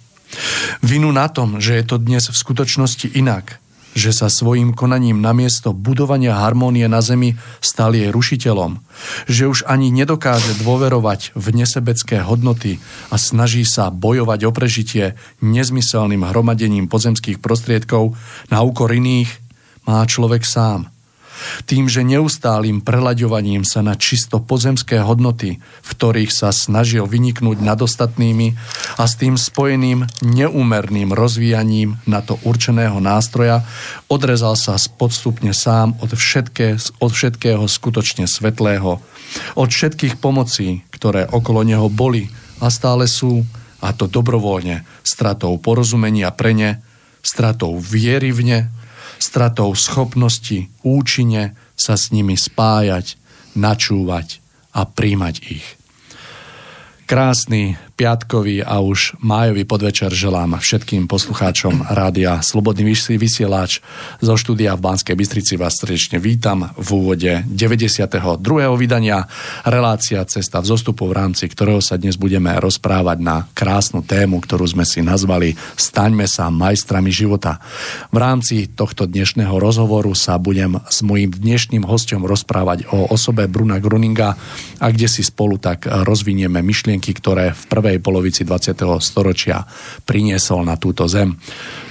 Vinu na tom, že je to dnes v skutočnosti inak, že sa svojim konaním namiesto budovania harmónie na zemi stal jej rušiteľom, že už ani nedokáže dôverovať v nesebecké hodnoty a snaží sa bojovať o prežitie nezmyselným hromadením pozemských prostriedkov na úkor iných, má človek sám – tým, že neustálým prelaďovaním sa na čisto pozemské hodnoty, v ktorých sa snažil vyniknúť nad ostatnými a s tým spojeným neúmerným rozvíjaním na to určeného nástroja, odrezal sa podstupne sám od, všetké, od všetkého skutočne svetlého, od všetkých pomocí, ktoré okolo neho boli a stále sú, a to dobrovoľne, stratou porozumenia pre ne, stratou viery v ne, stratou schopnosti účinne sa s nimi spájať, načúvať a príjmať ich. Krásny piatkový a už májový podvečer želám všetkým poslucháčom rádia Slobodný vysielač zo štúdia v Banskej Bystrici vás srdečne vítam v úvode 92. vydania relácia Cesta v zostupu, v rámci ktorého sa dnes budeme rozprávať na krásnu tému, ktorú sme si nazvali Staňme sa majstrami života. V rámci tohto dnešného rozhovoru sa budem s mojím dnešným hostom rozprávať o osobe Bruna Gruninga a kde si spolu tak rozvinieme myšlienky, ktoré v prvej prvej polovici 20. storočia priniesol na túto zem.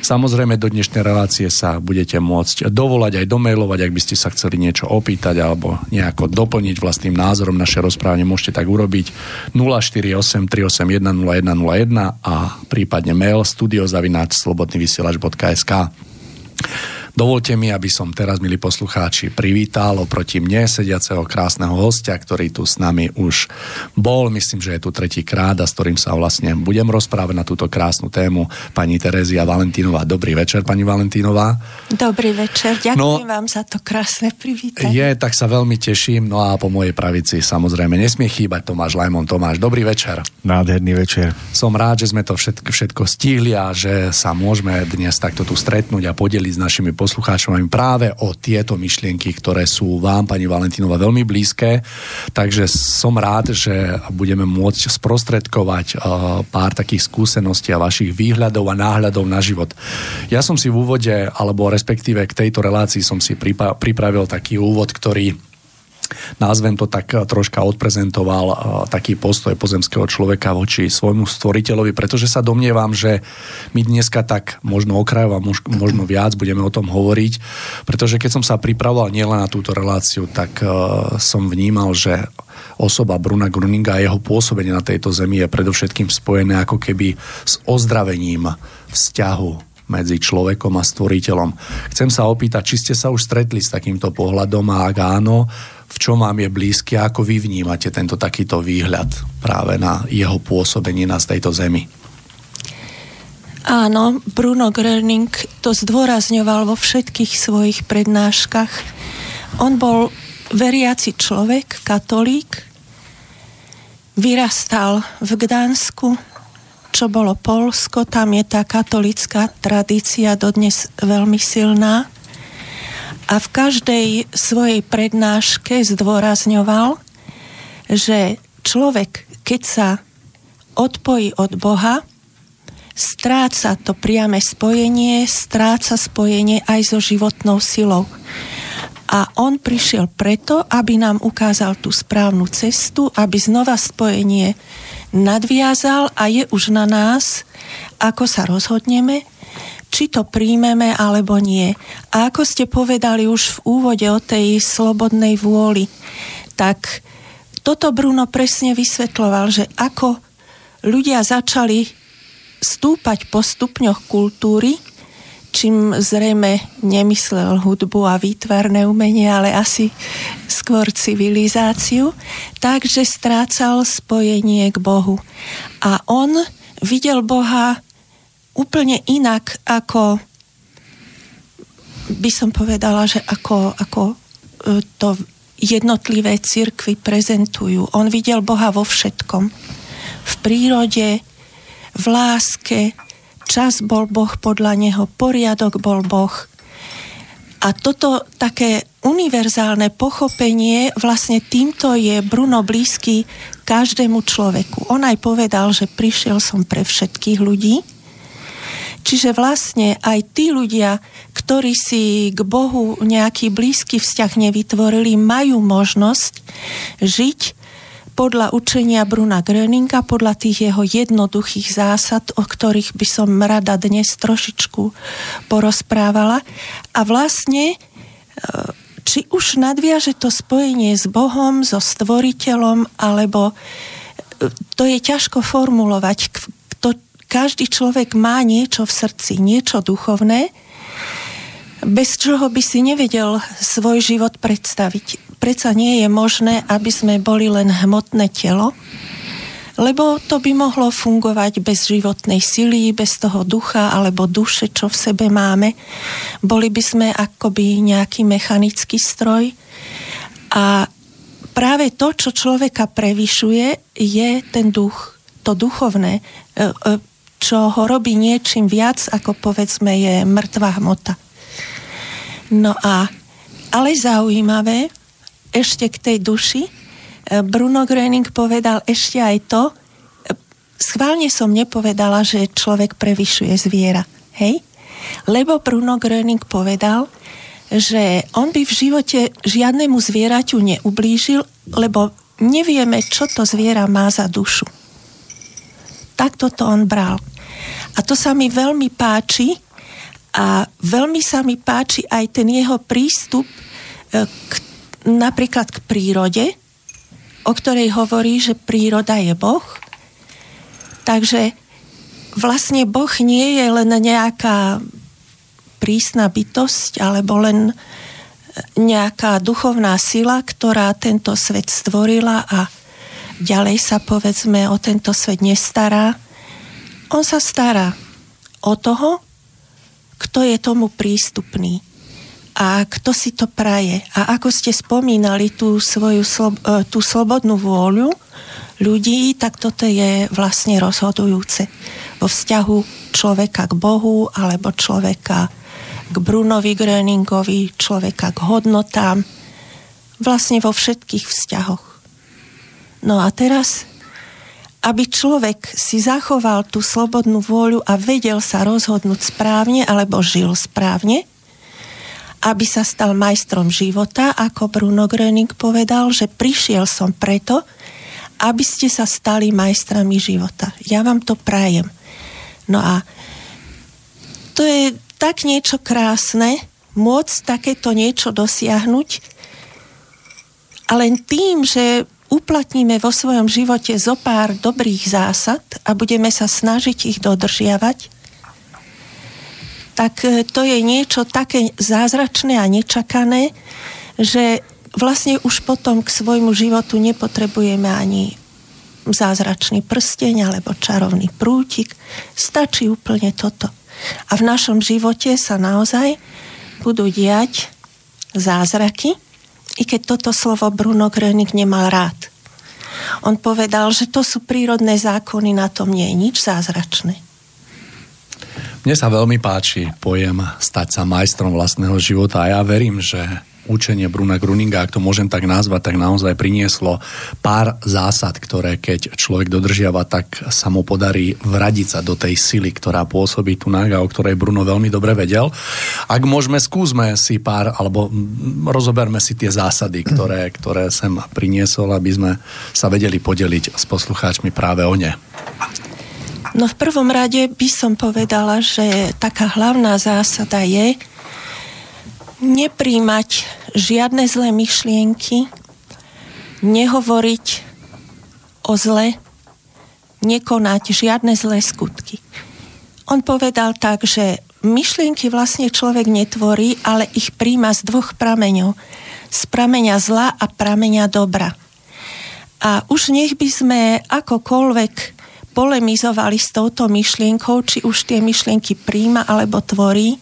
Samozrejme, do dnešnej relácie sa budete môcť dovolať aj domailovať, ak by ste sa chceli niečo opýtať alebo nejako doplniť vlastným názorom naše rozprávanie, môžete tak urobiť 048 381 0101 a prípadne mail studiozavináč slobodnyvysielač.sk Dovolte mi, aby som teraz, milí poslucháči, privítal oproti mne sediaceho krásneho hostia, ktorý tu s nami už bol, myslím, že je tu tretí krát a s ktorým sa vlastne budem rozprávať na túto krásnu tému. Pani Terezia Valentínová. Dobrý večer, pani Valentínová. Dobrý večer, ďakujem no, vám za to krásne privítanie. Je, tak sa veľmi teším. No a po mojej pravici samozrejme nesmie chýbať Tomáš Lajmon. Tomáš, dobrý večer. Nádherný večer. Som rád, že sme to všetko, všetko stihli a že sa môžeme dnes takto tu stretnúť a podeliť s našimi poslucháčmi poslucháčom práve o tieto myšlienky, ktoré sú vám, pani Valentinova, veľmi blízke. Takže som rád, že budeme môcť sprostredkovať uh, pár takých skúseností a vašich výhľadov a náhľadov na život. Ja som si v úvode, alebo respektíve k tejto relácii som si pripravil taký úvod, ktorý názvem to tak eh, troška odprezentoval eh, taký postoj pozemského človeka voči svojmu stvoriteľovi, pretože sa domnievam, že my dneska tak možno okrajovo a možno viac budeme o tom hovoriť, pretože keď som sa pripravoval nielen na túto reláciu, tak eh, som vnímal, že osoba Bruna Gruninga a jeho pôsobenie na tejto zemi je predovšetkým spojené ako keby s ozdravením vzťahu medzi človekom a stvoriteľom. Chcem sa opýtať, či ste sa už stretli s takýmto pohľadom a ak áno, v čom vám je blízky a ako vy vnímate tento takýto výhľad práve na jeho pôsobenie na tejto zemi. Áno, Bruno Gröning to zdôrazňoval vo všetkých svojich prednáškach. On bol veriaci človek, katolík, vyrastal v Gdansku, čo bolo Polsko, tam je tá katolická tradícia dodnes veľmi silná. A v každej svojej prednáške zdôrazňoval, že človek, keď sa odpojí od Boha, stráca to priame spojenie, stráca spojenie aj so životnou silou. A on prišiel preto, aby nám ukázal tú správnu cestu, aby znova spojenie nadviazal a je už na nás, ako sa rozhodneme, či to príjmeme alebo nie. A ako ste povedali už v úvode o tej slobodnej vôli, tak toto Bruno presne vysvetloval, že ako ľudia začali stúpať po stupňoch kultúry, čím zrejme nemyslel hudbu a výtvarné umenie, ale asi skôr civilizáciu, takže strácal spojenie k Bohu. A on videl Boha úplne inak, ako by som povedala, že ako, ako e, to jednotlivé cirkvy prezentujú. On videl Boha vo všetkom. V prírode, v láske, čas bol Boh podľa neho, poriadok bol Boh. A toto také univerzálne pochopenie, vlastne týmto je Bruno blízky každému človeku. On aj povedal, že prišiel som pre všetkých ľudí. Čiže vlastne aj tí ľudia, ktorí si k Bohu nejaký blízky vzťah nevytvorili, majú možnosť žiť podľa učenia Bruna Gröninga, podľa tých jeho jednoduchých zásad, o ktorých by som rada dnes trošičku porozprávala. A vlastne, e, či už nadviaže to spojenie s Bohom, so stvoriteľom, alebo e, to je ťažko formulovať. Každý človek má niečo v srdci, niečo duchovné, bez čoho by si nevedel svoj život predstaviť predsa nie je možné, aby sme boli len hmotné telo, lebo to by mohlo fungovať bez životnej sily, bez toho ducha alebo duše, čo v sebe máme. Boli by sme akoby nejaký mechanický stroj. A práve to, čo človeka prevyšuje, je ten duch, to duchovné, e, e, čo ho robí niečím viac, ako povedzme je mŕtva hmota. No a ale zaujímavé, ešte k tej duši, e, Bruno Gröning povedal ešte aj to, e, schválne som nepovedala, že človek prevyšuje zviera. Hej? Lebo Bruno Gröning povedal, že on by v živote žiadnemu zvieraťu neublížil, lebo nevieme, čo to zviera má za dušu. Takto to on bral. A to sa mi veľmi páči a veľmi sa mi páči aj ten jeho prístup e, k napríklad k prírode, o ktorej hovorí, že príroda je Boh. Takže vlastne Boh nie je len nejaká prísna bytosť alebo len nejaká duchovná sila, ktorá tento svet stvorila a ďalej sa povedzme o tento svet nestará. On sa stará o toho, kto je tomu prístupný a kto si to praje. A ako ste spomínali tú svoju e, tú slobodnú vôľu ľudí, tak toto je vlastne rozhodujúce vo vzťahu človeka k Bohu alebo človeka k Brunovi Gröningovi, človeka k hodnotám, vlastne vo všetkých vzťahoch. No a teraz, aby človek si zachoval tú slobodnú vôľu a vedel sa rozhodnúť správne alebo žil správne, aby sa stal majstrom života, ako Bruno Gröning povedal, že prišiel som preto, aby ste sa stali majstrami života. Ja vám to prajem. No a to je tak niečo krásne, môcť takéto niečo dosiahnuť a len tým, že uplatníme vo svojom živote zo pár dobrých zásad a budeme sa snažiť ich dodržiavať, tak e, to je niečo také zázračné a nečakané, že vlastne už potom k svojmu životu nepotrebujeme ani zázračný prsteň alebo čarovný prútik. Stačí úplne toto. A v našom živote sa naozaj budú diať zázraky, i keď toto slovo Bruno Gröning nemal rád. On povedal, že to sú prírodné zákony, na tom nie je nič zázračné. Mne sa veľmi páči pojem stať sa majstrom vlastného života a ja verím, že učenie Bruna Gruninga, ak to môžem tak nazvať, tak naozaj prinieslo pár zásad, ktoré keď človek dodržiava, tak sa mu podarí vradiť sa do tej sily, ktorá pôsobí tu naga, o ktorej Bruno veľmi dobre vedel. Ak môžeme, skúsme si pár, alebo rozoberme si tie zásady, ktoré, ktoré sem priniesol, aby sme sa vedeli podeliť s poslucháčmi práve o ne. No v prvom rade by som povedala, že taká hlavná zásada je, nepríjmať žiadne zlé myšlienky, nehovoriť o zle, nekonať žiadne zlé skutky. On povedal tak, že myšlienky vlastne človek netvorí, ale ich príjma z dvoch prameňov. Z prameňa zla a prameňa dobra. A už nech by sme akokoľvek polemizovali s touto myšlienkou, či už tie myšlienky príjma alebo tvorí,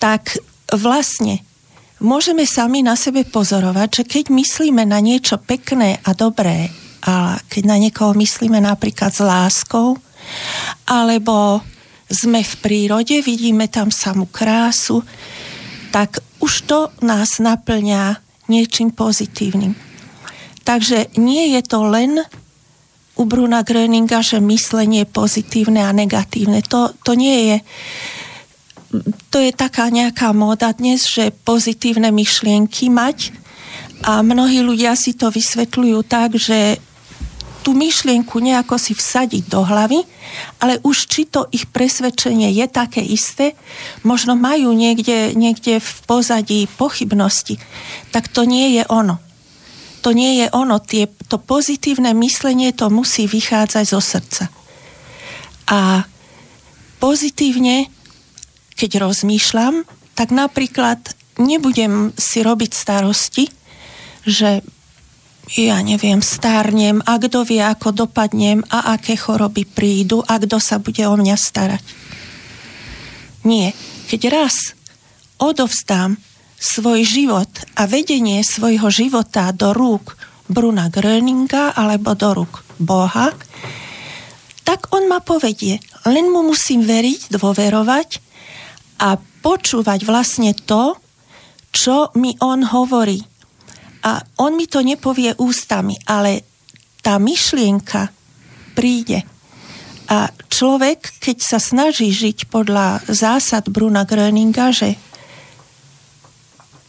tak vlastne môžeme sami na sebe pozorovať, že keď myslíme na niečo pekné a dobré, a keď na niekoho myslíme napríklad s láskou, alebo sme v prírode, vidíme tam samú krásu, tak už to nás naplňa niečím pozitívnym. Takže nie je to len u Bruna Gröninga, že myslenie je pozitívne a negatívne. To, to nie je to je taká nejaká móda dnes, že pozitívne myšlienky mať a mnohí ľudia si to vysvetľujú tak, že tú myšlienku nejako si vsadiť do hlavy, ale už či to ich presvedčenie je také isté, možno majú niekde, niekde v pozadí pochybnosti, tak to nie je ono. To nie je ono. Tie, to pozitívne myslenie to musí vychádzať zo srdca. A pozitívne keď rozmýšľam, tak napríklad nebudem si robiť starosti, že ja neviem, stárnem a kto vie, ako dopadnem a aké choroby prídu a kto sa bude o mňa starať. Nie. Keď raz odovzdám svoj život a vedenie svojho života do rúk Bruna Gröninga alebo do rúk Boha, tak on ma povedie. Len mu musím veriť, dôverovať a počúvať vlastne to, čo mi on hovorí. A on mi to nepovie ústami, ale tá myšlienka príde. A človek, keď sa snaží žiť podľa zásad Bruna Gröninga, že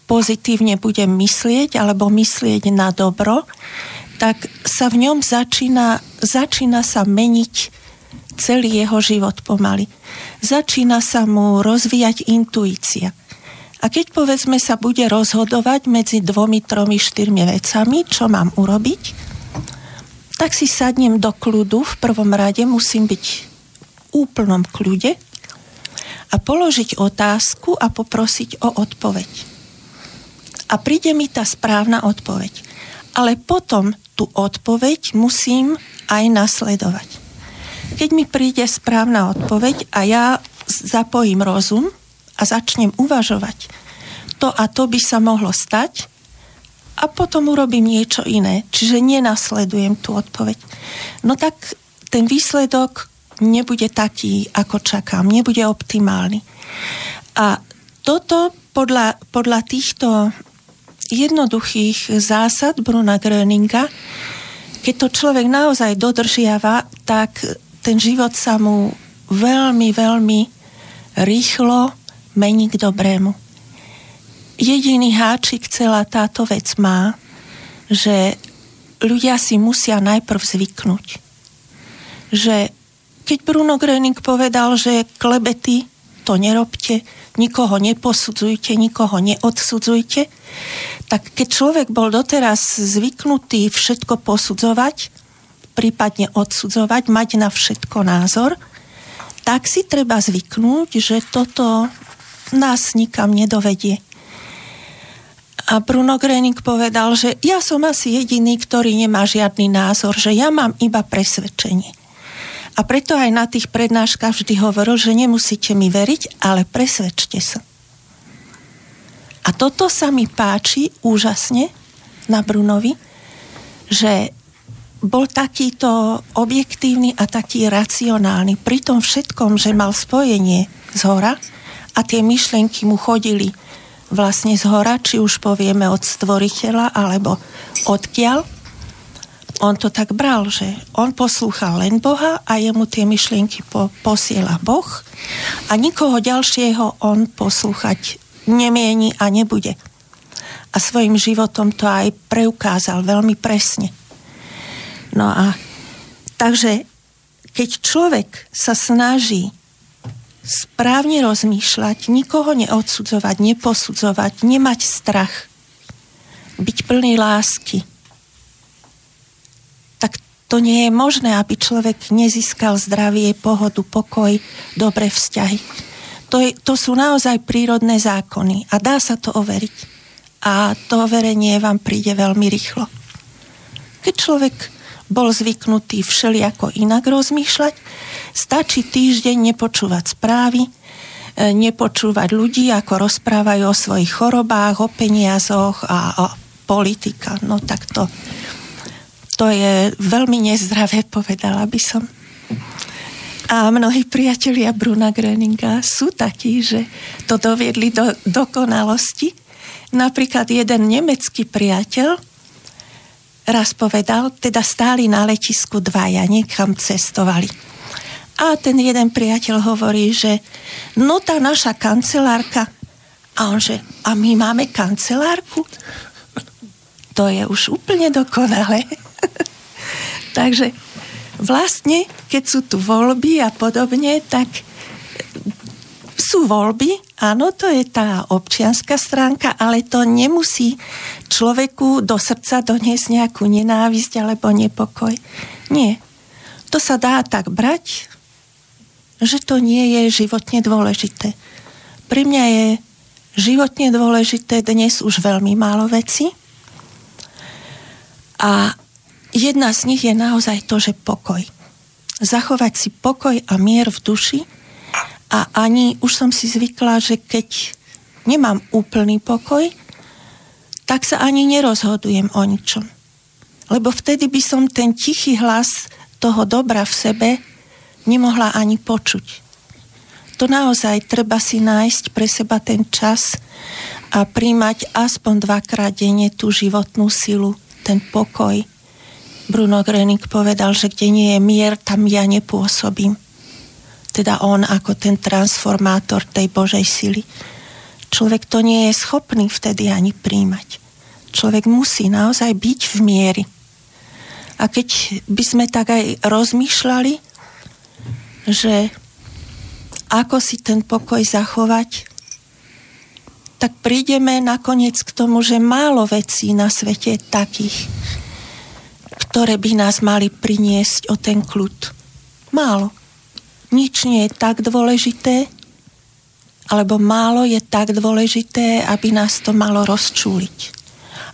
pozitívne budem myslieť alebo myslieť na dobro, tak sa v ňom začína, začína sa meniť celý jeho život pomaly. Začína sa mu rozvíjať intuícia. A keď povedzme sa bude rozhodovať medzi dvomi, tromi, štyrmi vecami, čo mám urobiť, tak si sadnem do kľudu. V prvom rade musím byť v úplnom kľude a položiť otázku a poprosiť o odpoveď. A príde mi tá správna odpoveď. Ale potom tú odpoveď musím aj nasledovať keď mi príde správna odpoveď a ja zapojím rozum a začnem uvažovať, to a to by sa mohlo stať a potom urobím niečo iné, čiže nenasledujem tú odpoveď. No tak ten výsledok nebude taký, ako čakám, nebude optimálny. A toto podľa, podľa týchto jednoduchých zásad Bruna Gröninga, keď to človek naozaj dodržiava, tak ten život sa mu veľmi, veľmi rýchlo mení k dobrému. Jediný háčik celá táto vec má, že ľudia si musia najprv zvyknúť. Že keď Bruno Gröning povedal, že klebety to nerobte, nikoho neposudzujte, nikoho neodsudzujte, tak keď človek bol doteraz zvyknutý všetko posudzovať, prípadne odsudzovať, mať na všetko názor, tak si treba zvyknúť, že toto nás nikam nedovedie. A Bruno Gröning povedal, že ja som asi jediný, ktorý nemá žiadny názor, že ja mám iba presvedčenie. A preto aj na tých prednáškach vždy hovoril, že nemusíte mi veriť, ale presvedčte sa. A toto sa mi páči úžasne na Brunovi, že bol takýto objektívny a taký racionálny. Pri tom všetkom, že mal spojenie z hora a tie myšlienky mu chodili vlastne z hora, či už povieme od stvoriteľa alebo odkiaľ. On to tak bral, že on poslúchal len Boha a jemu tie myšlienky po, posiela Boh a nikoho ďalšieho on poslúchať nemieni a nebude. A svojim životom to aj preukázal veľmi presne. No a takže keď človek sa snaží správne rozmýšľať, nikoho neodsudzovať, neposudzovať, nemať strach, byť plný lásky, tak to nie je možné, aby človek nezískal zdravie, pohodu, pokoj, dobré vzťahy. To, je, to sú naozaj prírodné zákony a dá sa to overiť. A to overenie vám príde veľmi rýchlo. Keď človek bol zvyknutý všelijako inak rozmýšľať, Stačí týždeň nepočúvať správy, e, nepočúvať ľudí, ako rozprávajú o svojich chorobách, o peniazoch a o politika. No tak to, to je veľmi nezdravé, povedala by som. A mnohí priatelia Bruna Gröninga sú takí, že to doviedli do dokonalosti. Napríklad jeden nemecký priateľ raz povedal, teda stáli na letisku dvaja, niekam cestovali a ten jeden priateľ hovorí, že no tá naša kancelárka. A on že, a my máme kancelárku? To je už úplne dokonalé. Takže vlastne, keď sú tu voľby a podobne, tak sú voľby, áno, to je tá občianská stránka, ale to nemusí človeku do srdca doniesť nejakú nenávisť alebo nepokoj. Nie. To sa dá tak brať, že to nie je životne dôležité. Pri mňa je životne dôležité dnes už veľmi málo veci. A jedna z nich je naozaj to, že pokoj. Zachovať si pokoj a mier v duši. A ani už som si zvykla, že keď nemám úplný pokoj, tak sa ani nerozhodujem o ničom. Lebo vtedy by som ten tichý hlas toho dobra v sebe nemohla ani počuť. To naozaj treba si nájsť pre seba ten čas a príjmať aspoň dvakrát denne tú životnú silu, ten pokoj. Bruno Grening povedal, že kde nie je mier, tam ja nepôsobím. Teda on ako ten transformátor tej Božej sily. Človek to nie je schopný vtedy ani príjmať. Človek musí naozaj byť v miery. A keď by sme tak aj rozmýšľali, že ako si ten pokoj zachovať, tak prídeme nakoniec k tomu, že málo vecí na svete je takých, ktoré by nás mali priniesť o ten kľud. Málo. Nič nie je tak dôležité, alebo málo je tak dôležité, aby nás to malo rozčúliť.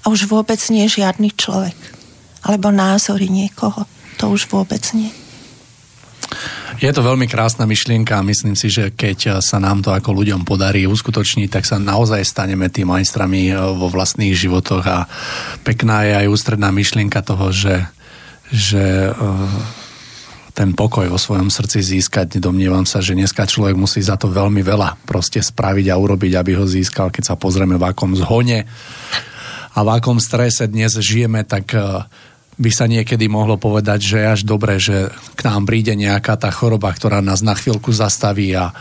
A už vôbec nie žiadny človek. Alebo názory niekoho. To už vôbec nie. Je to veľmi krásna myšlienka a myslím si, že keď sa nám to ako ľuďom podarí uskutočniť, tak sa naozaj staneme tým majstrami eh, vo vlastných životoch a pekná je aj ústredná myšlienka toho, že, že eh, ten pokoj vo svojom srdci získať. Domnievam sa, že dneska človek musí za to veľmi veľa proste spraviť a urobiť, aby ho získal. Keď sa pozrieme v akom zhone a v akom strese dnes žijeme, tak eh, by sa niekedy mohlo povedať, že až dobre, že k nám príde nejaká tá choroba, ktorá nás na chvíľku zastaví a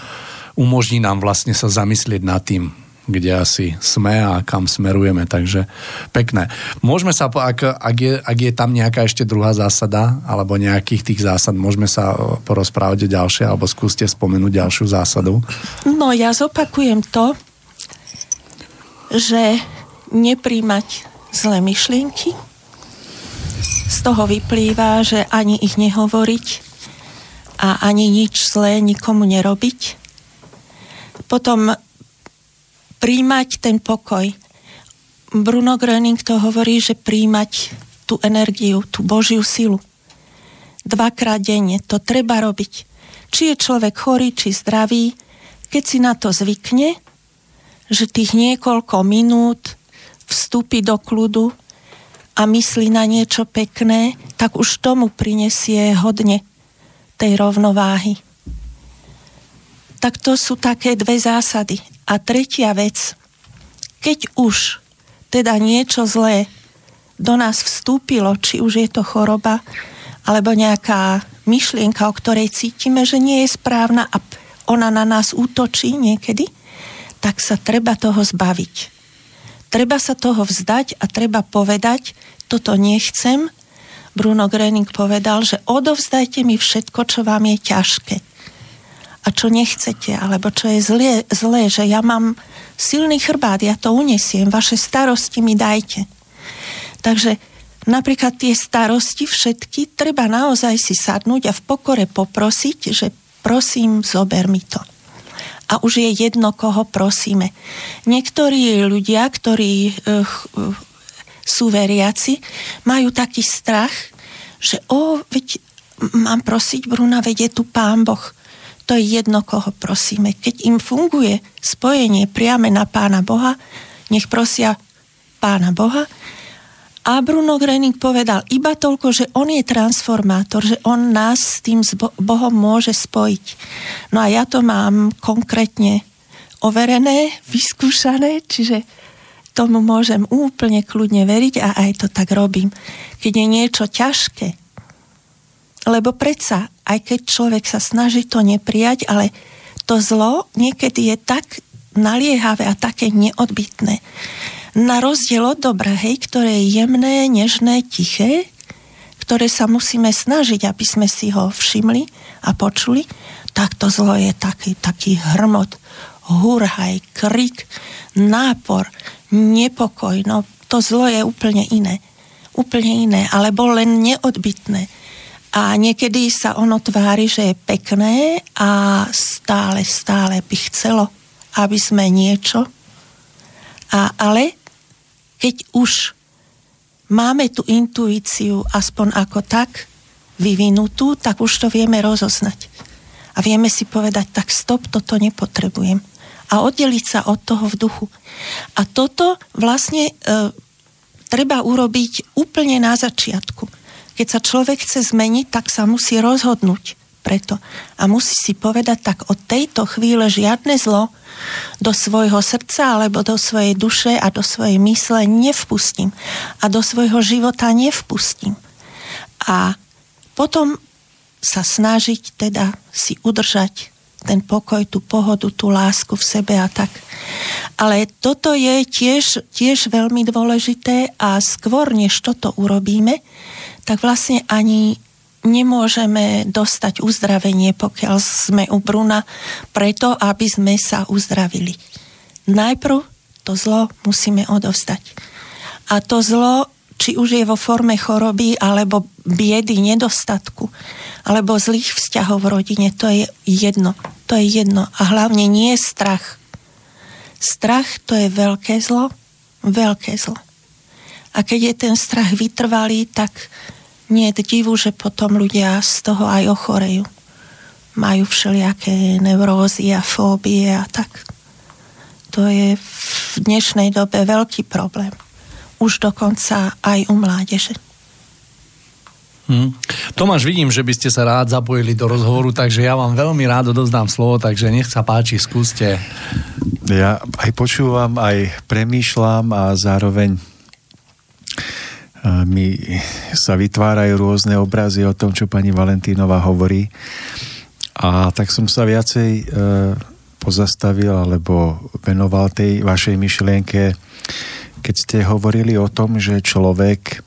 umožní nám vlastne sa zamyslieť nad tým, kde asi sme a kam smerujeme. Takže pekné. Môžeme sa, ak, ak, je, ak je tam nejaká ešte druhá zásada, alebo nejakých tých zásad, môžeme sa porozprávať o ďalšie, alebo skúste spomenúť ďalšiu zásadu. No ja zopakujem to, že nepríjmať zlé myšlienky, z toho vyplýva, že ani ich nehovoriť a ani nič zlé nikomu nerobiť. Potom príjmať ten pokoj. Bruno Gröning to hovorí, že príjmať tú energiu, tú Božiu silu. Dvakrát denne to treba robiť. Či je človek chorý, či zdravý, keď si na to zvykne, že tých niekoľko minút vstúpi do kľudu a myslí na niečo pekné, tak už tomu prinesie hodne tej rovnováhy. Tak to sú také dve zásady. A tretia vec, keď už teda niečo zlé do nás vstúpilo, či už je to choroba, alebo nejaká myšlienka, o ktorej cítime, že nie je správna a ona na nás útočí niekedy, tak sa treba toho zbaviť. Treba sa toho vzdať a treba povedať, toto nechcem. Bruno Gröning povedal, že odovzdajte mi všetko, čo vám je ťažké. A čo nechcete, alebo čo je zlé, zlé že ja mám silný chrbát, ja to unesiem, vaše starosti mi dajte. Takže napríklad tie starosti všetky treba naozaj si sadnúť a v pokore poprosiť, že prosím, zober mi to. A už je jedno, koho prosíme. Niektorí ľudia, ktorí uh, sú veriaci, majú taký strach, že o, veď mám prosiť Bruna, veď je tu Pán Boh. To je jedno, koho prosíme. Keď im funguje spojenie priame na Pána Boha, nech prosia Pána Boha a Bruno Gröning povedal iba toľko, že on je transformátor, že on nás s tým Bohom môže spojiť. No a ja to mám konkrétne overené, vyskúšané, čiže tomu môžem úplne kľudne veriť a aj to tak robím. Keď je niečo ťažké, lebo predsa, aj keď človek sa snaží to neprijať, ale to zlo niekedy je tak naliehavé a také neodbitné, na rozdiel od dobra, hej, ktoré je jemné, nežné, tiché, ktoré sa musíme snažiť, aby sme si ho všimli a počuli, tak to zlo je taký, taký hrmot, hurhaj, krik, nápor, nepokoj. No to zlo je úplne iné. Úplne iné, alebo len neodbitné. A niekedy sa ono tvári, že je pekné a stále, stále by chcelo, aby sme niečo. A, ale keď už máme tú intuíciu aspoň ako tak vyvinutú, tak už to vieme rozoznať. A vieme si povedať, tak stop, toto nepotrebujem. A oddeliť sa od toho v duchu. A toto vlastne e, treba urobiť úplne na začiatku. Keď sa človek chce zmeniť, tak sa musí rozhodnúť preto. A musí si povedať, tak od tejto chvíle žiadne zlo do svojho srdca alebo do svojej duše a do svojej mysle nevpustím. A do svojho života nevpustím. A potom sa snažiť teda si udržať ten pokoj, tú pohodu, tú lásku v sebe a tak. Ale toto je tiež, tiež veľmi dôležité a skôr, než toto urobíme, tak vlastne ani nemôžeme dostať uzdravenie, pokiaľ sme u Bruna, preto, aby sme sa uzdravili. Najprv to zlo musíme odovzdať. A to zlo, či už je vo forme choroby, alebo biedy, nedostatku, alebo zlých vzťahov v rodine, to je jedno. To je jedno. A hlavne nie je strach. Strach to je veľké zlo, veľké zlo. A keď je ten strach vytrvalý, tak nie je divu, že potom ľudia z toho aj ochorejú. Majú všelijaké neurózy a fóbie a tak. To je v dnešnej dobe veľký problém. Už dokonca aj u mládeže. Hmm. Tomáš, vidím, že by ste sa rád zapojili do rozhovoru, takže ja vám veľmi rád odozdám slovo, takže nech sa páči, skúste. Ja aj počúvam, aj premýšľam a zároveň mi sa vytvárajú rôzne obrazy o tom, čo pani Valentínová hovorí. A tak som sa viacej e, pozastavil alebo venoval tej vašej myšlienke, keď ste hovorili o tom, že človek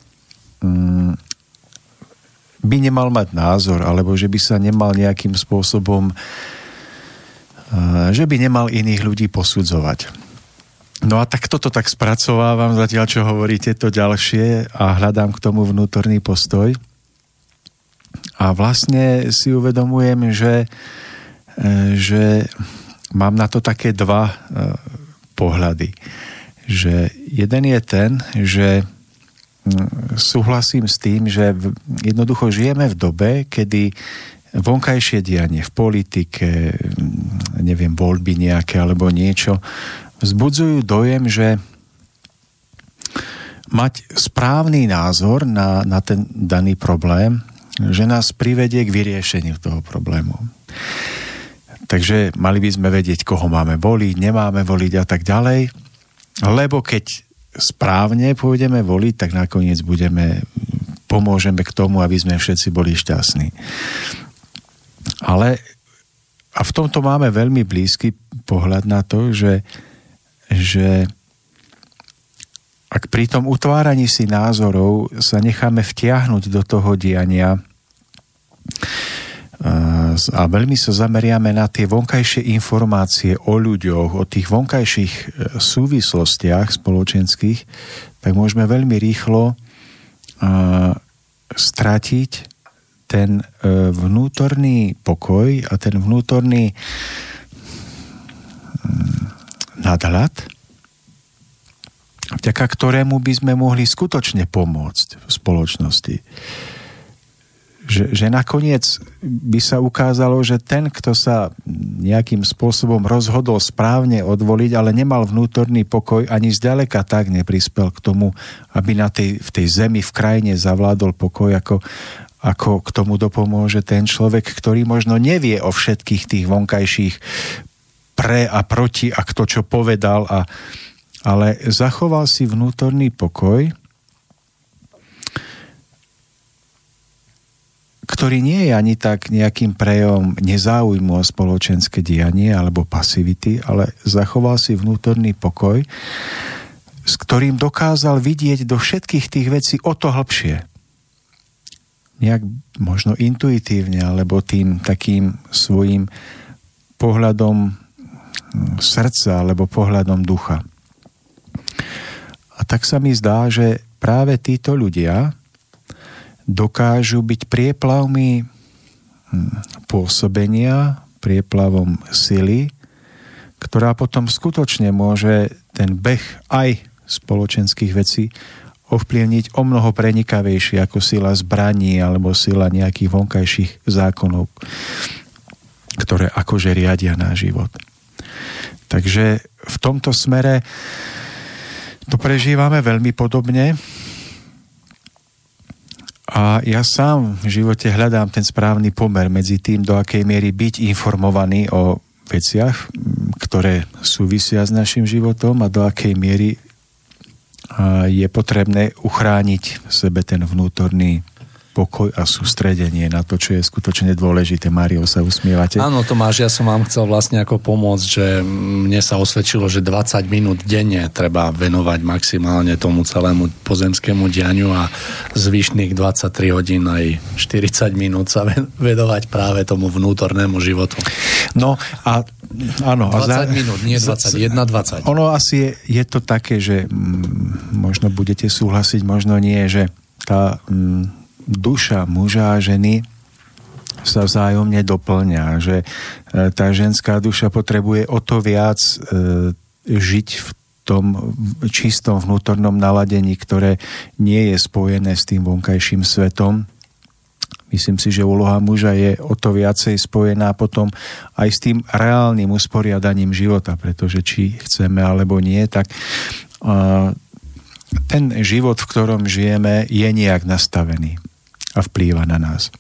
mm, by nemal mať názor, alebo že by sa nemal nejakým spôsobom, e, že by nemal iných ľudí posudzovať. No a tak toto tak spracovávam zatiaľ, čo hovoríte to ďalšie a hľadám k tomu vnútorný postoj. A vlastne si uvedomujem, že, e, že mám na to také dva e, pohľady. Že jeden je ten, že súhlasím s tým, že jednoducho žijeme v dobe, kedy vonkajšie dianie v politike, neviem, voľby nejaké alebo niečo, vzbudzujú dojem, že mať správny názor na, na ten daný problém, že nás privedie k vyriešeniu toho problému. Takže mali by sme vedieť, koho máme voliť, nemáme voliť a tak ďalej. Lebo keď správne pôjdeme voliť, tak nakoniec budeme, pomôžeme k tomu, aby sme všetci boli šťastní. Ale a v tomto máme veľmi blízky pohľad na to, že, že ak pri tom utváraní si názorov sa necháme vtiahnuť do toho diania, a veľmi sa zameriame na tie vonkajšie informácie o ľuďoch, o tých vonkajších e, súvislostiach spoločenských, tak môžeme veľmi rýchlo stratiť ten vnútorný pokoj a ten vnútorný mm, nadhľad, vďaka ktorému by sme mohli skutočne pomôcť v spoločnosti. Že, že nakoniec by sa ukázalo, že ten, kto sa nejakým spôsobom rozhodol správne odvoliť, ale nemal vnútorný pokoj, ani zďaleka tak neprispel k tomu, aby na tej, v tej zemi, v krajine zavládol pokoj, ako, ako k tomu dopomôže ten človek, ktorý možno nevie o všetkých tých vonkajších pre a proti a kto čo povedal, a, ale zachoval si vnútorný pokoj ktorý nie je ani tak nejakým prejom nezáujmu o spoločenské dianie alebo pasivity, ale zachoval si vnútorný pokoj, s ktorým dokázal vidieť do všetkých tých vecí o to hlbšie. Nejak možno intuitívne, alebo tým takým svojim pohľadom srdca alebo pohľadom ducha. A tak sa mi zdá, že práve títo ľudia, dokážu byť prieplavmi hm, pôsobenia, prieplavom sily, ktorá potom skutočne môže ten beh aj spoločenských vecí ovplyvniť o mnoho prenikavejšie ako sila zbraní alebo sila nejakých vonkajších zákonov, ktoré akože riadia náš život. Takže v tomto smere to prežívame veľmi podobne. A ja sám v živote hľadám ten správny pomer medzi tým, do akej miery byť informovaný o veciach, ktoré súvisia s našim životom a do akej miery je potrebné uchrániť v sebe ten vnútorný pokoj a sústredenie na to, čo je skutočne dôležité. Mário, sa usmievate? Áno, Tomáš, ja som vám chcel vlastne ako pomôcť, že mne sa osvedčilo, že 20 minút denne treba venovať maximálne tomu celému pozemskému dianiu a zvyšných 23 hodín aj 40 minút sa venovať práve tomu vnútornému životu. No a áno. 20 a za, minút, nie 21, 20. Ono asi je, je to také, že m, možno budete súhlasiť, možno nie, že tá m, duša muža a ženy sa vzájomne doplňa, že e, tá ženská duša potrebuje o to viac e, žiť v tom čistom vnútornom naladení, ktoré nie je spojené s tým vonkajším svetom. Myslím si, že úloha muža je o to viacej spojená potom aj s tým reálnym usporiadaním života, pretože či chceme alebo nie, tak ten život, v ktorom žijeme, je nejak nastavený a vplýva na nás.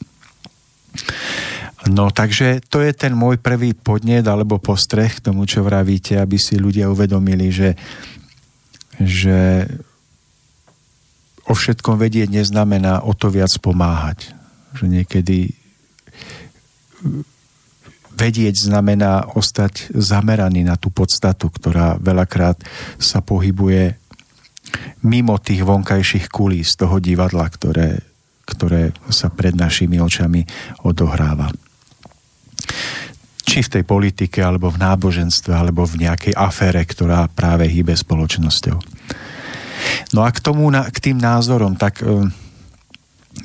No takže to je ten môj prvý podnet alebo postreh k tomu, čo vravíte, aby si ľudia uvedomili, že, že o všetkom vedieť neznamená o to viac pomáhať. Že niekedy vedieť znamená ostať zameraný na tú podstatu, ktorá veľakrát sa pohybuje mimo tých vonkajších kulís toho divadla, ktoré ktoré sa pred našimi očami odohráva. Či v tej politike, alebo v náboženstve, alebo v nejakej afére, ktorá práve hýbe spoločnosťou. No a k tomu, k tým názorom, tak e,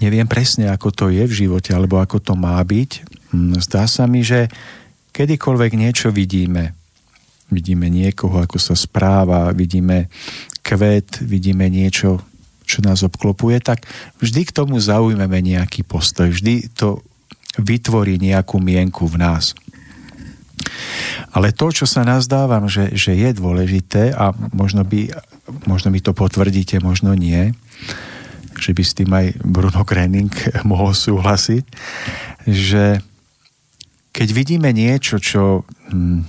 neviem presne, ako to je v živote, alebo ako to má byť. Hm, zdá sa mi, že kedykoľvek niečo vidíme, vidíme niekoho, ako sa správa, vidíme kvet, vidíme niečo, čo nás obklopuje, tak vždy k tomu zaujmeme nejaký postoj. Vždy to vytvorí nejakú mienku v nás. Ale to, čo sa nazdávam, že, že je dôležité a možno, by, možno mi to potvrdíte, možno nie, že by s tým aj Bruno Krenning mohol súhlasiť, že keď vidíme niečo, čo hm,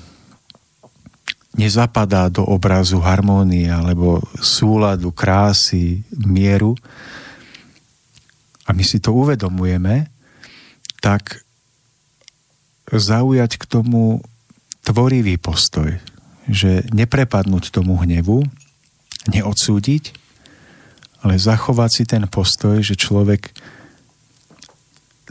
nezapadá do obrazu harmónie alebo súladu, krásy, mieru. A my si to uvedomujeme, tak zaujať k tomu tvorivý postoj, že neprepadnúť tomu hnevu, neodsúdiť, ale zachovať si ten postoj, že človek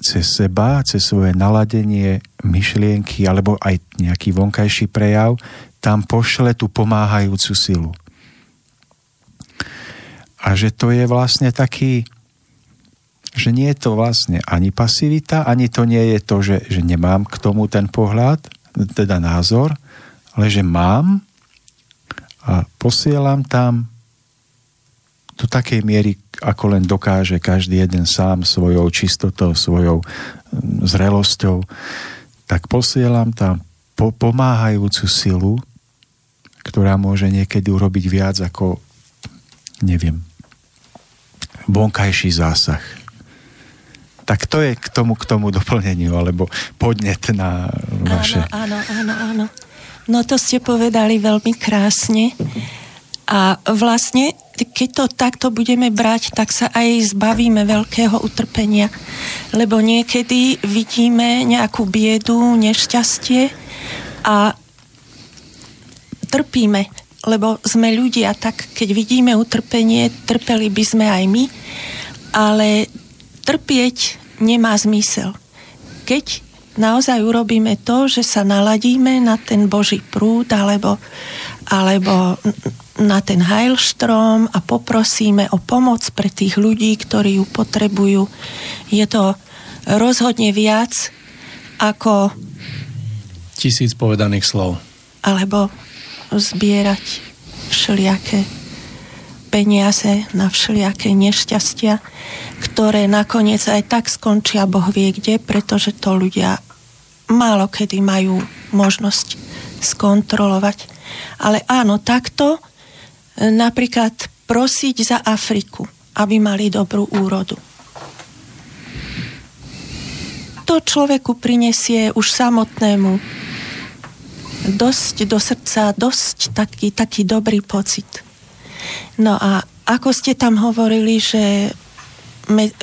cez seba, cez svoje naladenie, myšlienky alebo aj nejaký vonkajší prejav, tam pošle tú pomáhajúcu silu. A že to je vlastne taký, že nie je to vlastne ani pasivita, ani to nie je to, že, že nemám k tomu ten pohľad, teda názor, ale že mám a posielam tam do takej miery, ako len dokáže každý jeden sám svojou čistotou, svojou mm, zrelosťou, tak posielam tam po- pomáhajúcu silu, ktorá môže niekedy urobiť viac ako, neviem, vonkajší zásah. Tak to je k tomu, k tomu doplneniu, alebo podnet na vaše... Áno, áno, áno, áno. No to ste povedali veľmi krásne. A vlastne, keď to takto budeme brať, tak sa aj zbavíme veľkého utrpenia. Lebo niekedy vidíme nejakú biedu, nešťastie a trpíme, lebo sme ľudia, tak keď vidíme utrpenie, trpeli by sme aj my, ale trpieť nemá zmysel. Keď naozaj urobíme to, že sa naladíme na ten Boží prúd alebo, alebo na ten Heilstrom a poprosíme o pomoc pre tých ľudí, ktorí ju potrebujú. Je to rozhodne viac ako tisíc povedaných slov. Alebo zbierať všelijaké peniaze na všelijaké nešťastia, ktoré nakoniec aj tak skončia Boh vie kde, pretože to ľudia málo kedy majú možnosť skontrolovať. Ale áno, takto napríklad prosiť za Afriku, aby mali dobrú úrodu. To človeku prinesie už samotnému dosť do srdca, dosť taký, taký dobrý pocit. No a ako ste tam hovorili, že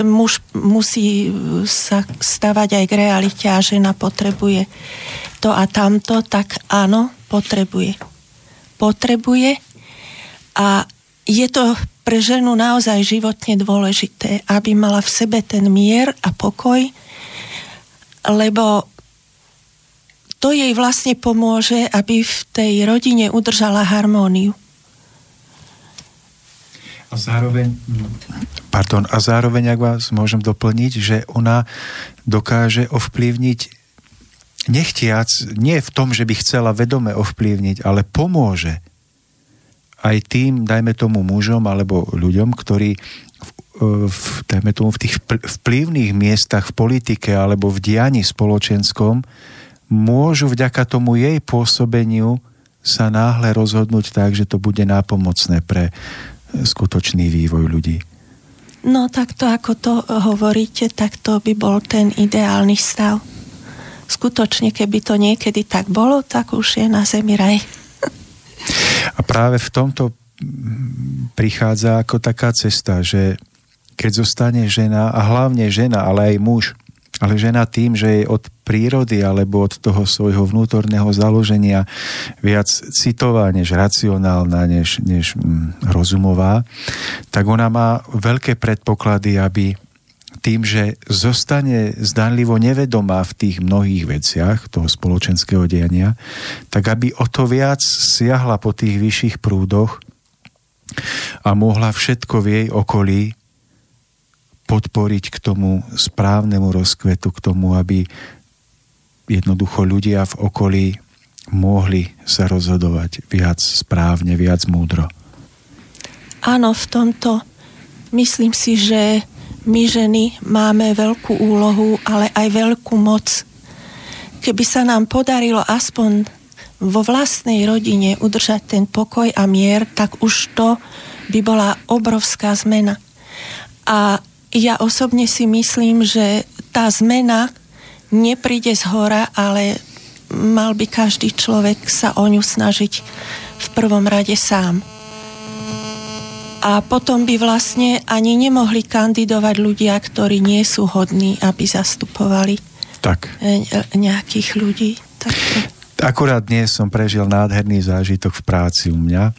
muž musí sa stavať aj k realite a žena potrebuje to a tamto, tak áno, potrebuje. Potrebuje a je to pre ženu naozaj životne dôležité, aby mala v sebe ten mier a pokoj, lebo to jej vlastne pomôže, aby v tej rodine udržala harmóniu. A zároveň, pardon, a zároveň, ak vás môžem doplniť, že ona dokáže ovplyvniť nechtiac, nie v tom, že by chcela vedome ovplyvniť, ale pomôže aj tým, dajme tomu mužom alebo ľuďom, ktorí v, v, dajme tomu, v tých vplyvných miestach v politike alebo v dianí spoločenskom môžu vďaka tomu jej pôsobeniu sa náhle rozhodnúť tak, že to bude nápomocné pre skutočný vývoj ľudí. No takto ako to hovoríte, tak to by bol ten ideálny stav. Skutočne, keby to niekedy tak bolo, tak už je na zemi raj. A práve v tomto prichádza ako taká cesta, že keď zostane žena, a hlavne žena, ale aj muž, ale žena tým, že je od prírody alebo od toho svojho vnútorného založenia viac citová než racionálna, než, než rozumová, tak ona má veľké predpoklady, aby tým, že zostane zdanlivo nevedomá v tých mnohých veciach toho spoločenského diania, tak aby o to viac siahla po tých vyšších prúdoch a mohla všetko v jej okolí podporiť k tomu správnemu rozkvetu, k tomu, aby jednoducho ľudia v okolí mohli sa rozhodovať viac správne, viac múdro. áno, v tomto myslím si, že my ženy máme veľkú úlohu, ale aj veľkú moc. Keby sa nám podarilo aspoň vo vlastnej rodine udržať ten pokoj a mier, tak už to by bola obrovská zmena. A ja osobne si myslím, že tá zmena nepríde z hora, ale mal by každý človek sa o ňu snažiť v prvom rade sám a potom by vlastne ani nemohli kandidovať ľudia, ktorí nie sú hodní, aby zastupovali tak. E, nejakých ľudí. Tak. Akurát dnes som prežil nádherný zážitok v práci u mňa.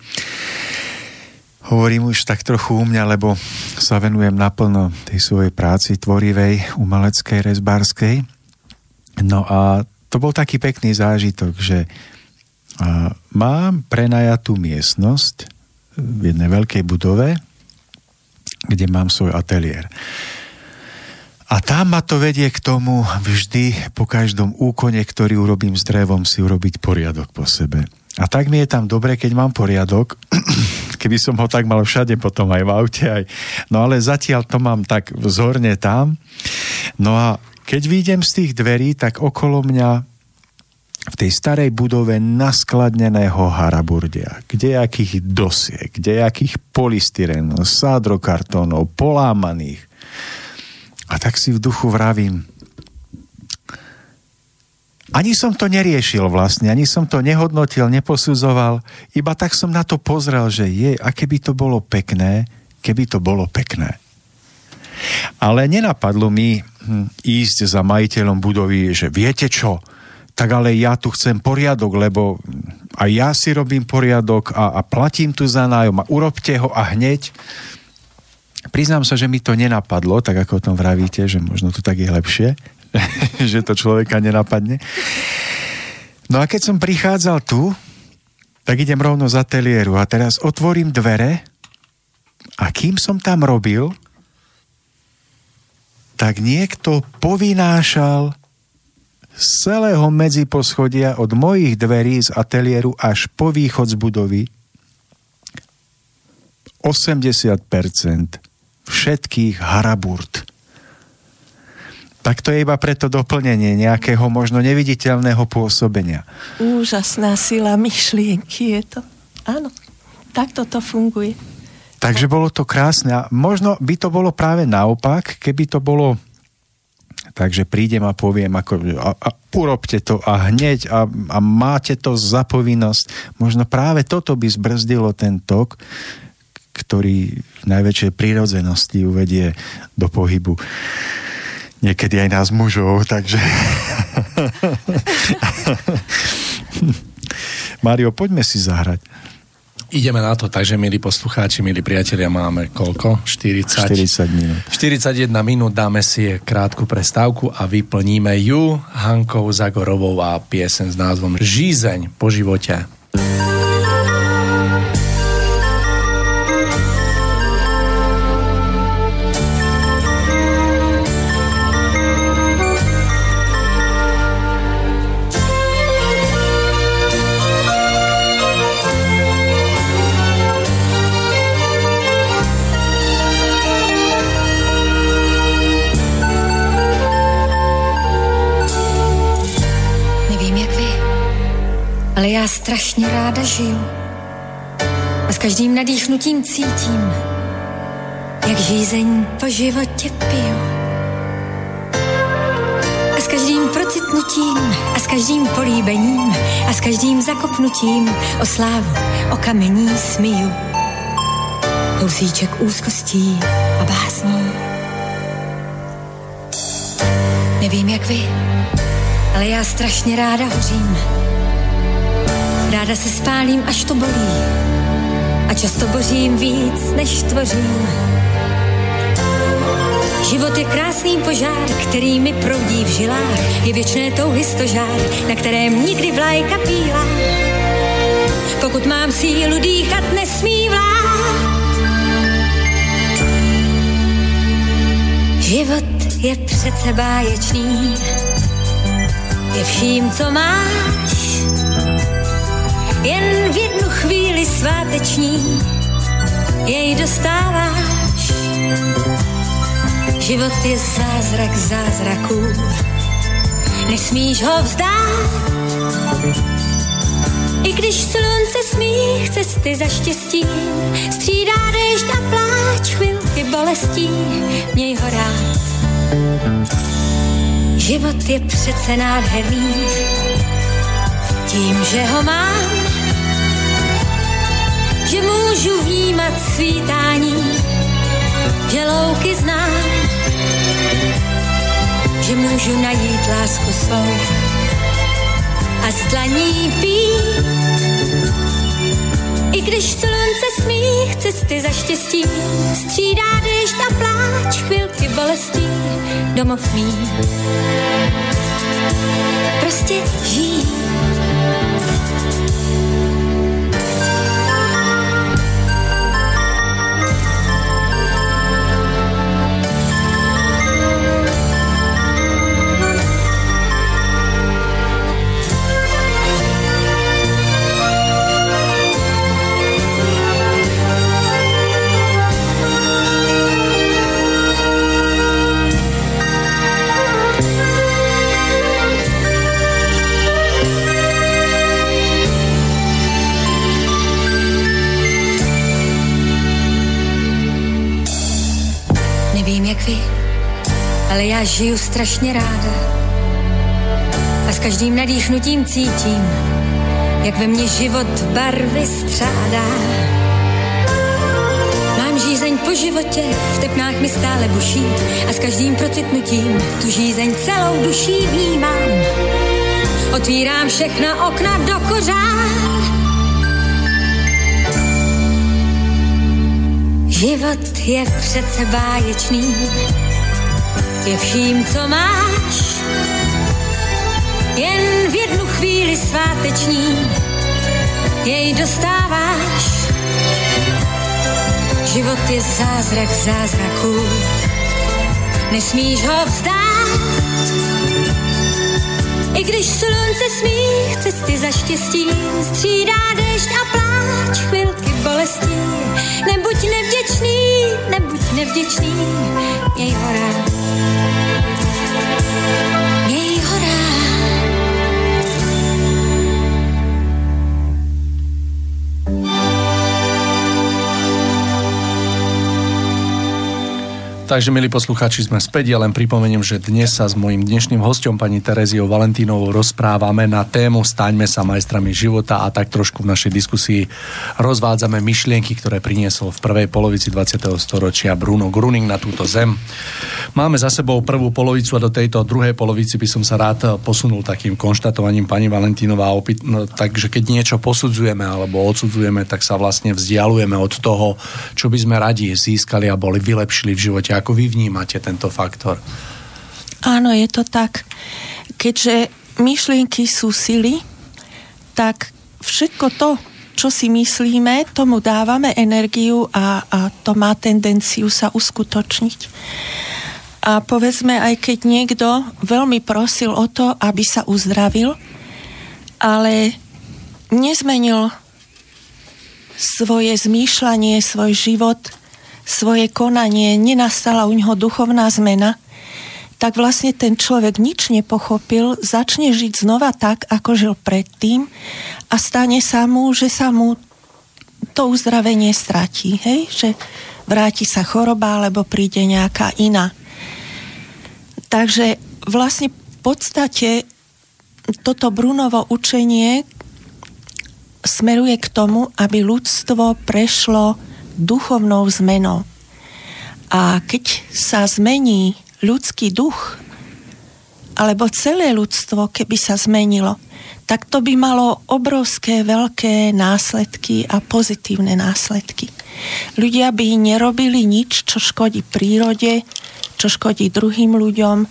Hovorím už tak trochu u mňa, lebo sa venujem naplno tej svojej práci tvorivej, umeleckej, rezbárskej. No a to bol taký pekný zážitok, že mám prenajatú miestnosť, v jednej veľkej budove, kde mám svoj ateliér. A tam ma to vedie k tomu vždy po každom úkone, ktorý urobím s drevom, si urobiť poriadok po sebe. A tak mi je tam dobre, keď mám poriadok, keby som ho tak mal všade potom aj v aute. Aj. No ale zatiaľ to mám tak vzorne tam. No a keď výjdem z tých dverí, tak okolo mňa v tej starej budove naskladneného haraburdia, kdejakých dosiek, kdejakých polystyrenov, sádrokartónov, polámaných. A tak si v duchu vravím, ani som to neriešil vlastne, ani som to nehodnotil, neposudzoval, iba tak som na to pozrel, že je, a keby to bolo pekné, keby to bolo pekné. Ale nenapadlo mi hm, ísť za majiteľom budovy, že viete čo, tak ale ja tu chcem poriadok, lebo aj ja si robím poriadok a, a platím tu za nájom a urobte ho a hneď. Priznám sa, že mi to nenapadlo, tak ako o tom vravíte, že možno to tak je lepšie, že to človeka nenapadne. No a keď som prichádzal tu, tak idem rovno z ateliéru a teraz otvorím dvere a kým som tam robil, tak niekto povinášal z celého medziposchodia od mojich dverí z ateliéru až po východ z budovy 80% všetkých haraburt. Tak to je iba preto doplnenie nejakého možno neviditeľného pôsobenia. Úžasná sila myšlienky je to. Áno, takto to funguje. Takže bolo to krásne. A možno by to bolo práve naopak, keby to bolo Takže prídem a poviem, ako, a, a urobte to a hneď a, a máte to za povinnosť. Možno práve toto by zbrzdilo ten tok, ktorý v najväčšej prírodzenosti uvedie do pohybu niekedy aj nás mužov, takže... Mario, poďme si zahrať. Ideme na to, takže milí poslucháči, milí priatelia, máme koľko? 40, 40 minút. 41 minút, dáme si krátku prestávku a vyplníme ju Hankou Zagorovou a piesen s názvom Žízeň po živote. Já strašně ráda žiju. A s každým nadýchnutím cítím, jak žízeň po životě piju. A s každým procitnutím a s každým políbením a s každým zakopnutím o slávu, o kamení smiju. Kousíček úzkostí a básní. Nevím jak vy, ale já strašně ráda hořím Ráda se spálím, až to bolí. A často bořím víc, než tvořím. Život je krásný požár, který mi proudí v žilách. Je věčné touhy stožár, na kterém nikdy vlajka píla. Pokud mám sílu dýchat, nesmí. Život je přece báječný, je vším, co máš jen v jednu chvíli sváteční jej dostáváš. Život je zázrak zázraků, nesmíš ho vzdát. I když slunce smích cesty za štěstí, střídá déšť a pláč, chvilky bolestí, měj ho rád. Život je přece nádherný, tím, že ho mám, že můžu vnímat svítání, že louky znám, že můžu najít lásku svou a z dlaní pít. I když slunce smích cesty za štěstí, střídá déšť a pláč, chvilky bolestí, domov mý. Prostě žít já žiju strašně ráda. A s každým nadýchnutím cítím, jak ve mně život barvy střádá. Mám žízeň po životě, v tepnách mi stále buší a s každým procitnutím tu žízeň celou duší vnímám. Otvírám všechna okna do kořán. Život je přece báječný, je vším, co máš. Jen v jednu chvíli sváteční jej dostáváš. Život je zázrak zázraků, nesmíš ho vzdát. I když slunce smích cesty za štěstí, střídá déšť a pláč, chvilky bolestí. Nebuď nevděčný, nebuď nevděčný, měj ho Takže, milí poslucháči, sme späť. Ja len pripomeniem, že dnes sa s mojím dnešným hostom, pani Tereziou Valentínovou, rozprávame na tému Staňme sa majstrami života a tak trošku v našej diskusii rozvádzame myšlienky, ktoré priniesol v prvej polovici 20. storočia Bruno Gruning na túto zem. Máme za sebou prvú polovicu a do tejto druhej polovici by som sa rád posunul takým konštatovaním pani Valentínová. Opýt, no, takže keď niečo posudzujeme alebo odsudzujeme, tak sa vlastne vzdialujeme od toho, čo by sme radi získali a boli vylepšili v živote ako vy vnímate tento faktor? Áno, je to tak. Keďže myšlienky sú sily, tak všetko to, čo si myslíme, tomu dávame energiu a, a to má tendenciu sa uskutočniť. A povedzme, aj keď niekto veľmi prosil o to, aby sa uzdravil, ale nezmenil svoje zmýšľanie, svoj život svoje konanie, nenastala u neho duchovná zmena, tak vlastne ten človek nič nepochopil, začne žiť znova tak, ako žil predtým a stane sa mu, že sa mu to uzdravenie stratí, hej? že vráti sa choroba, alebo príde nejaká iná. Takže vlastne v podstate toto Brunovo učenie smeruje k tomu, aby ľudstvo prešlo duchovnou zmenou. A keď sa zmení ľudský duch, alebo celé ľudstvo, keby sa zmenilo, tak to by malo obrovské veľké následky a pozitívne následky. Ľudia by nerobili nič, čo škodí prírode, čo škodí druhým ľuďom,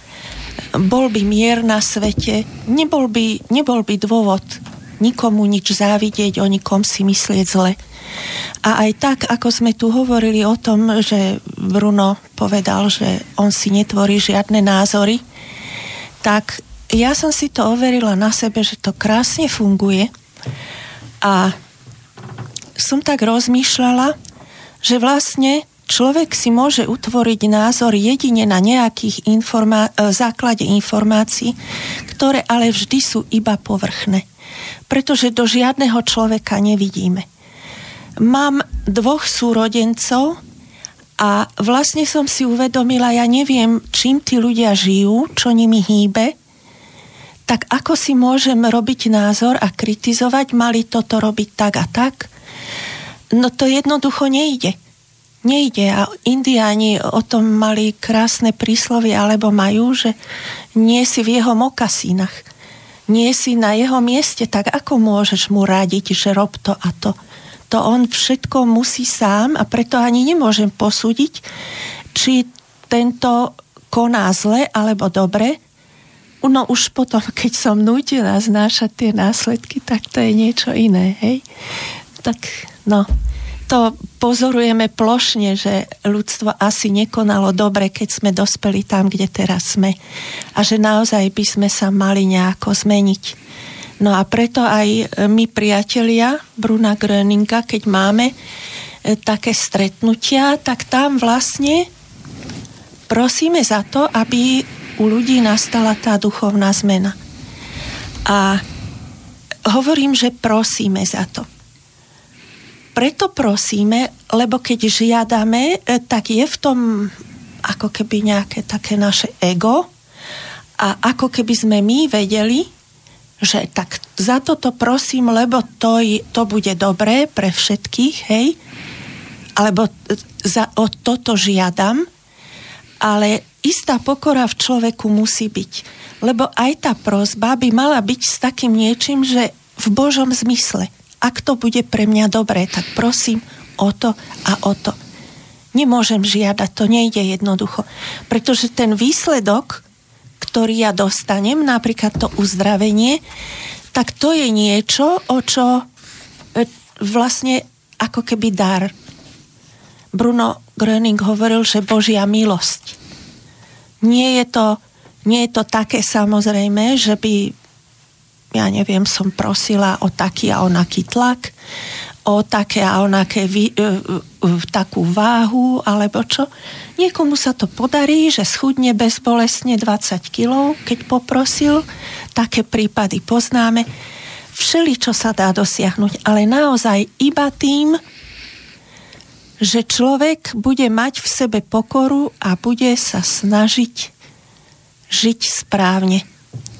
bol by mier na svete, nebol by, nebol by dôvod nikomu nič závidieť, o nikom si myslieť zle. A aj tak, ako sme tu hovorili o tom, že Bruno povedal, že on si netvorí žiadne názory, tak ja som si to overila na sebe, že to krásne funguje. A som tak rozmýšľala, že vlastne človek si môže utvoriť názor jedine na nejakých informá- e, základe informácií, ktoré ale vždy sú iba povrchné. Pretože do žiadneho človeka nevidíme. Mám dvoch súrodencov a vlastne som si uvedomila, ja neviem, čím tí ľudia žijú, čo nimi hýbe, tak ako si môžem robiť názor a kritizovať, mali toto robiť tak a tak? No to jednoducho nejde nejde. A indiáni o tom mali krásne príslovie, alebo majú, že nie si v jeho mokasínach. Nie si na jeho mieste, tak ako môžeš mu radiť, že rob to a to. To on všetko musí sám a preto ani nemôžem posúdiť, či tento koná zle alebo dobre. No už potom, keď som nutila znášať tie následky, tak to je niečo iné, hej? Tak, no to pozorujeme plošne, že ľudstvo asi nekonalo dobre, keď sme dospeli tam, kde teraz sme. A že naozaj by sme sa mali nejako zmeniť. No a preto aj my priatelia Bruna Gröninga, keď máme e, také stretnutia, tak tam vlastne prosíme za to, aby u ľudí nastala tá duchovná zmena. A hovorím, že prosíme za to preto prosíme, lebo keď žiadame, e, tak je v tom ako keby nejaké také naše ego a ako keby sme my vedeli, že tak za toto prosím, lebo to, to bude dobré pre všetkých, hej, alebo za, o toto žiadam, ale istá pokora v človeku musí byť. Lebo aj tá prozba by mala byť s takým niečím, že v Božom zmysle ak to bude pre mňa dobré, tak prosím o to a o to. Nemôžem žiadať, to nejde jednoducho. Pretože ten výsledok, ktorý ja dostanem, napríklad to uzdravenie, tak to je niečo, o čo e, vlastne ako keby dar. Bruno Gröning hovoril, že Božia milosť. Nie je to, nie je to také samozrejme, že by ja neviem, som prosila o taký a onaký tlak, o také a onaké vý, e, e, takú váhu, alebo čo. Niekomu sa to podarí, že schudne bezbolesne 20 kg, keď poprosil. Také prípady poznáme. Všeli, čo sa dá dosiahnuť, ale naozaj iba tým, že človek bude mať v sebe pokoru a bude sa snažiť žiť správne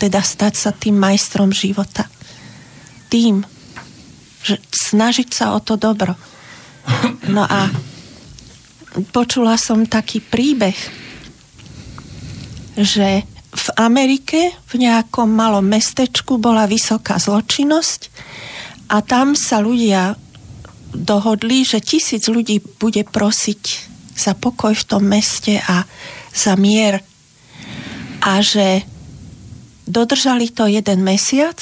teda stať sa tým majstrom života. Tým, že snažiť sa o to dobro. No a počula som taký príbeh, že v Amerike v nejakom malom mestečku bola vysoká zločinnosť a tam sa ľudia dohodli, že tisíc ľudí bude prosiť za pokoj v tom meste a za mier a že Dodržali to jeden mesiac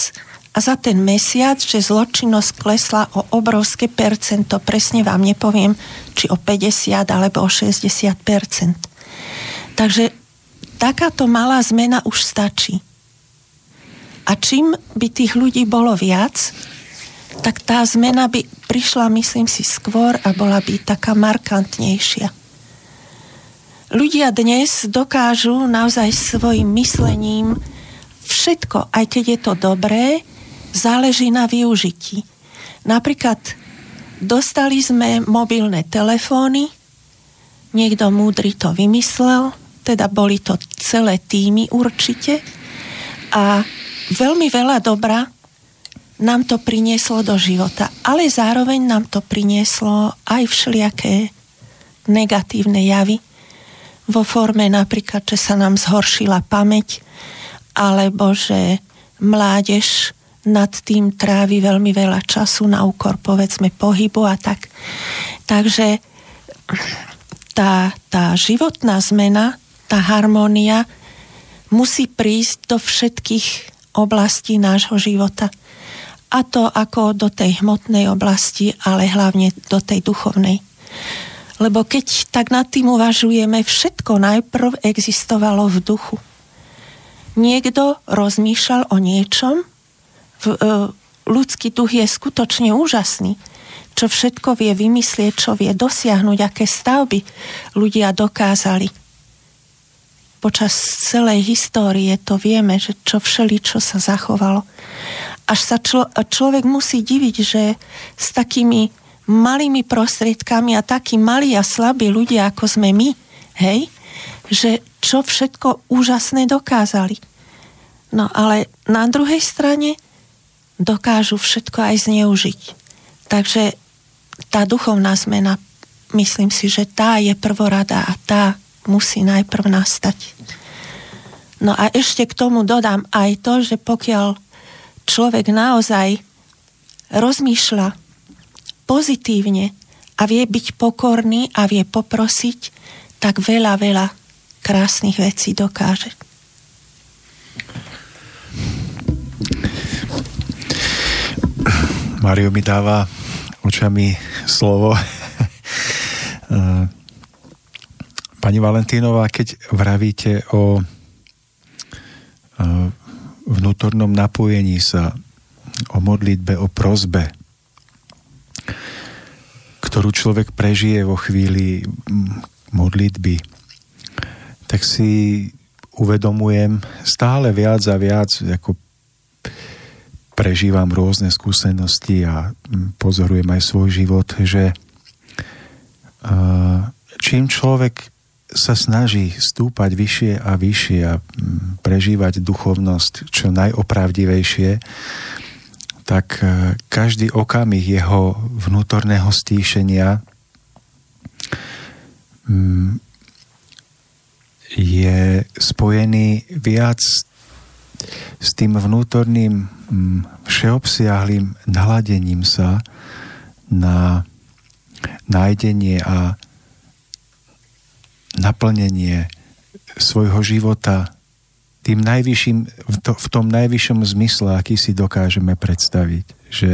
a za ten mesiac, že zločinnosť klesla o obrovské percento, presne vám nepoviem, či o 50 alebo o 60% Takže takáto malá zmena už stačí. A čím by tých ľudí bolo viac, tak tá zmena by prišla, myslím si, skôr a bola by taká markantnejšia. Ľudia dnes dokážu naozaj svojim myslením všetko, aj keď je to dobré, záleží na využití. Napríklad dostali sme mobilné telefóny, niekto múdry to vymyslel, teda boli to celé týmy určite a veľmi veľa dobra nám to prinieslo do života, ale zároveň nám to prinieslo aj všelijaké negatívne javy vo forme napríklad, že sa nám zhoršila pamäť, alebo že mládež nad tým trávi veľmi veľa času na úkor povedzme pohybu a tak. Takže tá, tá životná zmena, tá harmónia musí prísť do všetkých oblastí nášho života. A to ako do tej hmotnej oblasti, ale hlavne do tej duchovnej. Lebo keď tak nad tým uvažujeme, všetko najprv existovalo v duchu niekto rozmýšľal o niečom, v, e, ľudský duch je skutočne úžasný. čo všetko vie vymyslieť, čo vie dosiahnuť, aké stavby ľudia dokázali. Počas celej histórie to vieme, že čo všeli, čo sa zachovalo. Až sa člo, človek musí diviť, že s takými malými prostriedkami a takí malí a slabí ľudia, ako sme my, hej, že čo všetko úžasné dokázali. No ale na druhej strane dokážu všetko aj zneužiť. Takže tá duchovná zmena, myslím si, že tá je prvorada a tá musí najprv nastať. No a ešte k tomu dodám aj to, že pokiaľ človek naozaj rozmýšľa pozitívne a vie byť pokorný a vie poprosiť, tak veľa, veľa krásnych vecí dokáže. Mario mi dáva očami slovo. Pani Valentínová, keď vravíte o vnútornom napojení sa, o modlitbe, o prozbe, ktorú človek prežije vo chvíli modlitby, tak si uvedomujem stále viac a viac, ako prežívam rôzne skúsenosti a mm, pozorujem aj svoj život, že čím človek sa snaží stúpať vyššie a vyššie a mm, prežívať duchovnosť čo najopravdivejšie, tak e, každý okamih jeho vnútorného stíšenia mm, je spojený viac s tým vnútorným mm, všeobsiahlým naladením sa na nájdenie a naplnenie svojho života tým najvyšším, v, to, v tom najvyššom zmysle, aký si dokážeme predstaviť. Že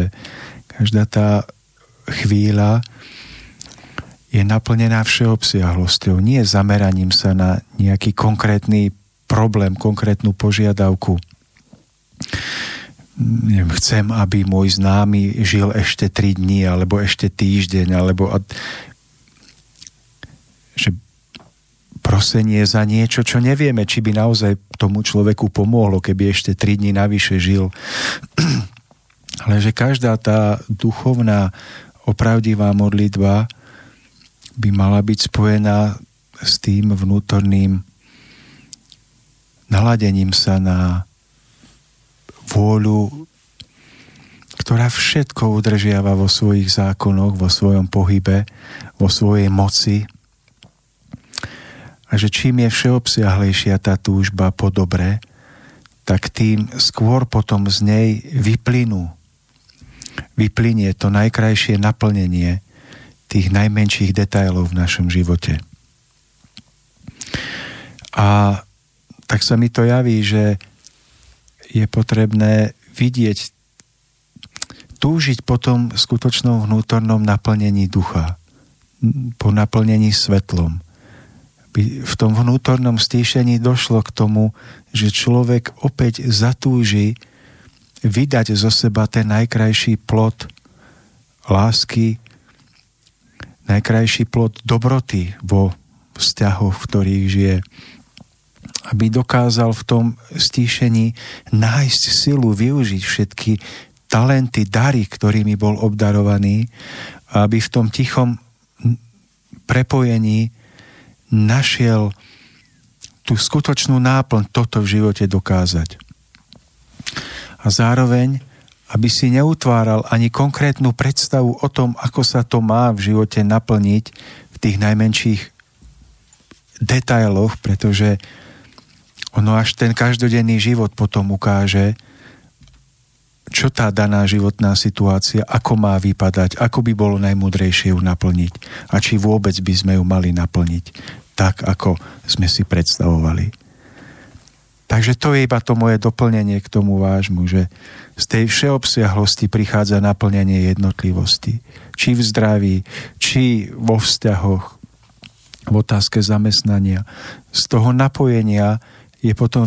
každá tá chvíľa je naplnená všeobsiahlosťou, nie zameraním sa na nejaký konkrétny problém, konkrétnu požiadavku. Chcem, aby môj známy žil ešte 3 dní, alebo ešte týždeň, alebo a, že prosenie za niečo, čo nevieme, či by naozaj tomu človeku pomohlo, keby ešte 3 dní navyše žil. Ale že každá tá duchovná, opravdivá modlitba by mala byť spojená s tým vnútorným naladením sa na vôľu, ktorá všetko udržiava vo svojich zákonoch, vo svojom pohybe, vo svojej moci. A že čím je všeobsiahlejšia tá túžba po dobre, tak tým skôr potom z nej vyplynú. Vyplynie to najkrajšie naplnenie tých najmenších detailov v našom živote. A tak sa mi to javí, že je potrebné vidieť, túžiť po tom skutočnom vnútornom naplnení ducha, po naplnení svetlom. V tom vnútornom stíšení došlo k tomu, že človek opäť zatúži vydať zo seba ten najkrajší plod lásky, najkrajší plod dobroty vo vzťahoch, v ktorých žije aby dokázal v tom stíšení nájsť silu, využiť všetky talenty, dary, ktorými bol obdarovaný, aby v tom tichom prepojení našiel tú skutočnú náplň toto v živote dokázať. A zároveň, aby si neutváral ani konkrétnu predstavu o tom, ako sa to má v živote naplniť v tých najmenších detailoch, pretože ono až ten každodenný život potom ukáže, čo tá daná životná situácia, ako má vypadať, ako by bolo najmudrejšie ju naplniť a či vôbec by sme ju mali naplniť tak, ako sme si predstavovali. Takže to je iba to moje doplnenie k tomu vášmu, že z tej všeobsiahlosti prichádza naplnenie jednotlivosti. Či v zdraví, či vo vzťahoch, v otázke zamestnania. Z toho napojenia je potom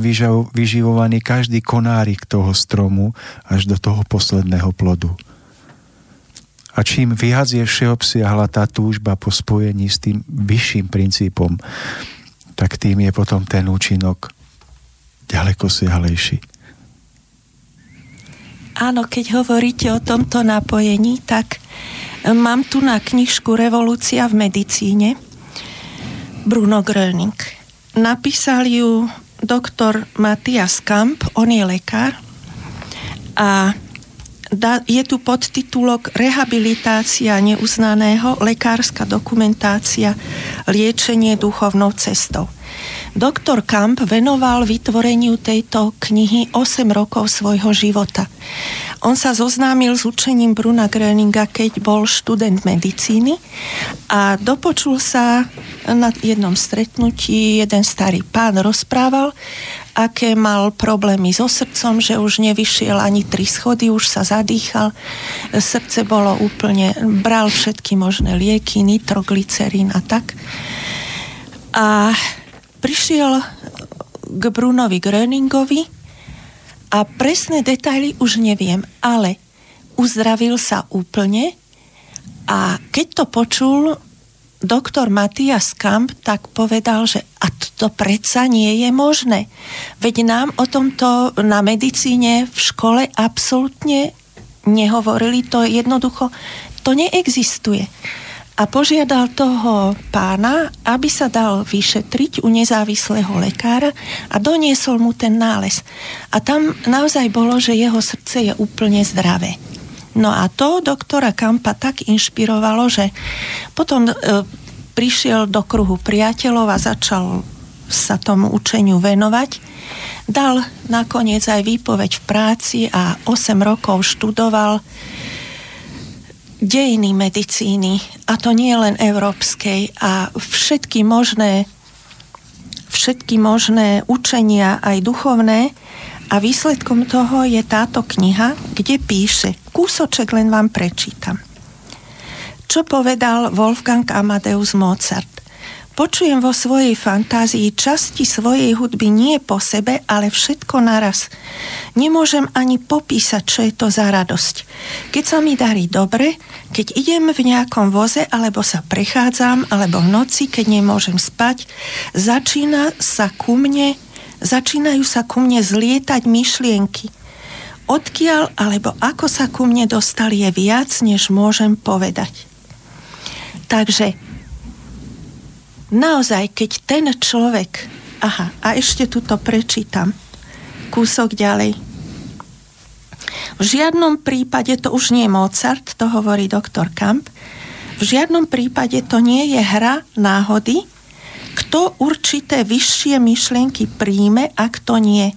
vyživovaný každý konárik toho stromu až do toho posledného plodu. A čím viac je všeobsiahla tá túžba po spojení s tým vyšším princípom, tak tým je potom ten účinok ďaleko siahlejší. Áno, keď hovoríte o tomto napojení, tak mám tu na knižku Revolúcia v medicíne Bruno Gröning. Napísal ju doktor Matias Kamp, on je lekár a je tu podtitulok Rehabilitácia neuznaného, lekárska dokumentácia, liečenie duchovnou cestou. Doktor Kamp venoval vytvoreniu tejto knihy 8 rokov svojho života. On sa zoznámil s učením Bruna Gröninga, keď bol študent medicíny a dopočul sa na jednom stretnutí, jeden starý pán rozprával, aké mal problémy so srdcom, že už nevyšiel ani tri schody, už sa zadýchal, srdce bolo úplne, bral všetky možné lieky, nitroglycerín a tak. A prišiel k Brunovi Gröningovi a presné detaily už neviem, ale uzdravil sa úplne a keď to počul, doktor Matias Kamp tak povedal, že a to predsa nie je možné. Veď nám o tomto na medicíne v škole absolútne nehovorili, to jednoducho, to neexistuje. A požiadal toho pána, aby sa dal vyšetriť u nezávislého lekára a doniesol mu ten nález. A tam naozaj bolo, že jeho srdce je úplne zdravé. No a to doktora Kampa tak inšpirovalo, že potom e, prišiel do kruhu priateľov a začal sa tomu učeniu venovať. Dal nakoniec aj výpoveď v práci a 8 rokov študoval dejiny medicíny, a to nie len európskej, a všetky možné, všetky možné učenia, aj duchovné, a výsledkom toho je táto kniha, kde píše, kúsoček len vám prečítam. Čo povedal Wolfgang Amadeus Mozart? Počujem vo svojej fantázii časti svojej hudby nie po sebe, ale všetko naraz. Nemôžem ani popísať, čo je to za radosť. Keď sa mi darí dobre, keď idem v nejakom voze, alebo sa prechádzam, alebo v noci, keď nemôžem spať, začína sa ku mne začínajú sa ku mne zlietať myšlienky. Odkiaľ alebo ako sa ku mne dostali je viac, než môžem povedať. Takže naozaj, keď ten človek... Aha, a ešte tuto prečítam. Kúsok ďalej. V žiadnom prípade, to už nie je Mozart, to hovorí doktor Kamp, v žiadnom prípade to nie je hra náhody, kto určité vyššie myšlienky príjme a kto nie.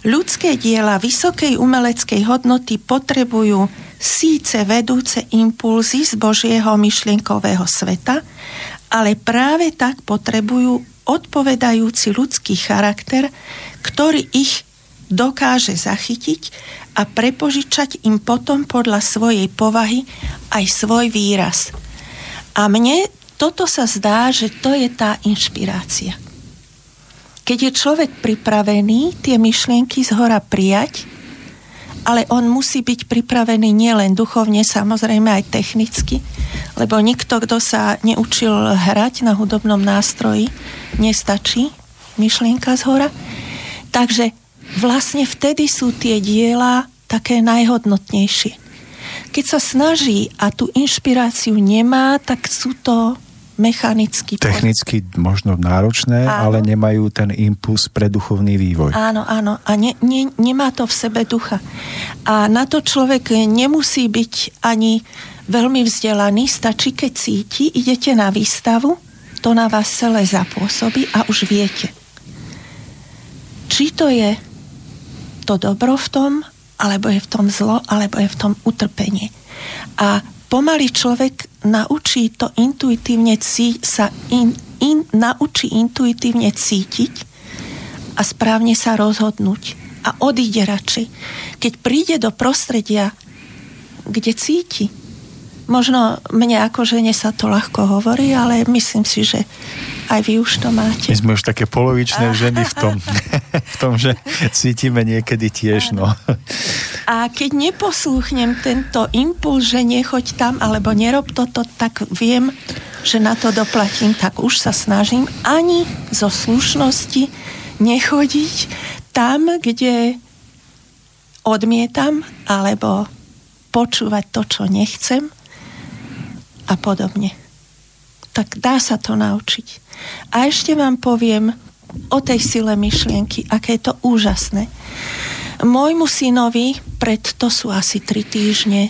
Ľudské diela vysokej umeleckej hodnoty potrebujú síce vedúce impulzy z Božieho myšlienkového sveta, ale práve tak potrebujú odpovedajúci ľudský charakter, ktorý ich dokáže zachytiť a prepožičať im potom podľa svojej povahy aj svoj výraz. A mne toto sa zdá, že to je tá inšpirácia. Keď je človek pripravený tie myšlienky z hora prijať, ale on musí byť pripravený nielen duchovne, samozrejme aj technicky, lebo nikto, kto sa neučil hrať na hudobnom nástroji, nestačí myšlienka z hora. Takže vlastne vtedy sú tie diela také najhodnotnejšie. Keď sa snaží a tú inšpiráciu nemá, tak sú to mechanicky. Technicky možno náročné, áno. ale nemajú ten impuls pre duchovný vývoj. Áno, áno. A ne, ne, nemá to v sebe ducha. A na to človek nemusí byť ani veľmi vzdelaný, stačí, keď cíti, idete na výstavu, to na vás celé zapôsobí a už viete. Či to je to dobro v tom, alebo je v tom zlo, alebo je v tom utrpenie. A pomaly človek naučí to intuitívne cí, sa in, in, naučí intuitívne cítiť a správne sa rozhodnúť a odíde radšej. Keď príde do prostredia, kde cíti, možno mne ako žene sa to ľahko hovorí, ale myslím si, že aj vy už to máte. My sme už také polovičné ženy v tom, v tom že cítime niekedy tiež. No. A keď neposlúchnem tento impuls, že nechoď tam, alebo nerob toto, tak viem, že na to doplatím, tak už sa snažím ani zo slušnosti nechodiť tam, kde odmietam, alebo počúvať to, čo nechcem a podobne. Tak dá sa to naučiť. A ešte vám poviem o tej sile myšlienky, aké je to úžasné. Môjmu synovi, pred to sú asi tri týždne,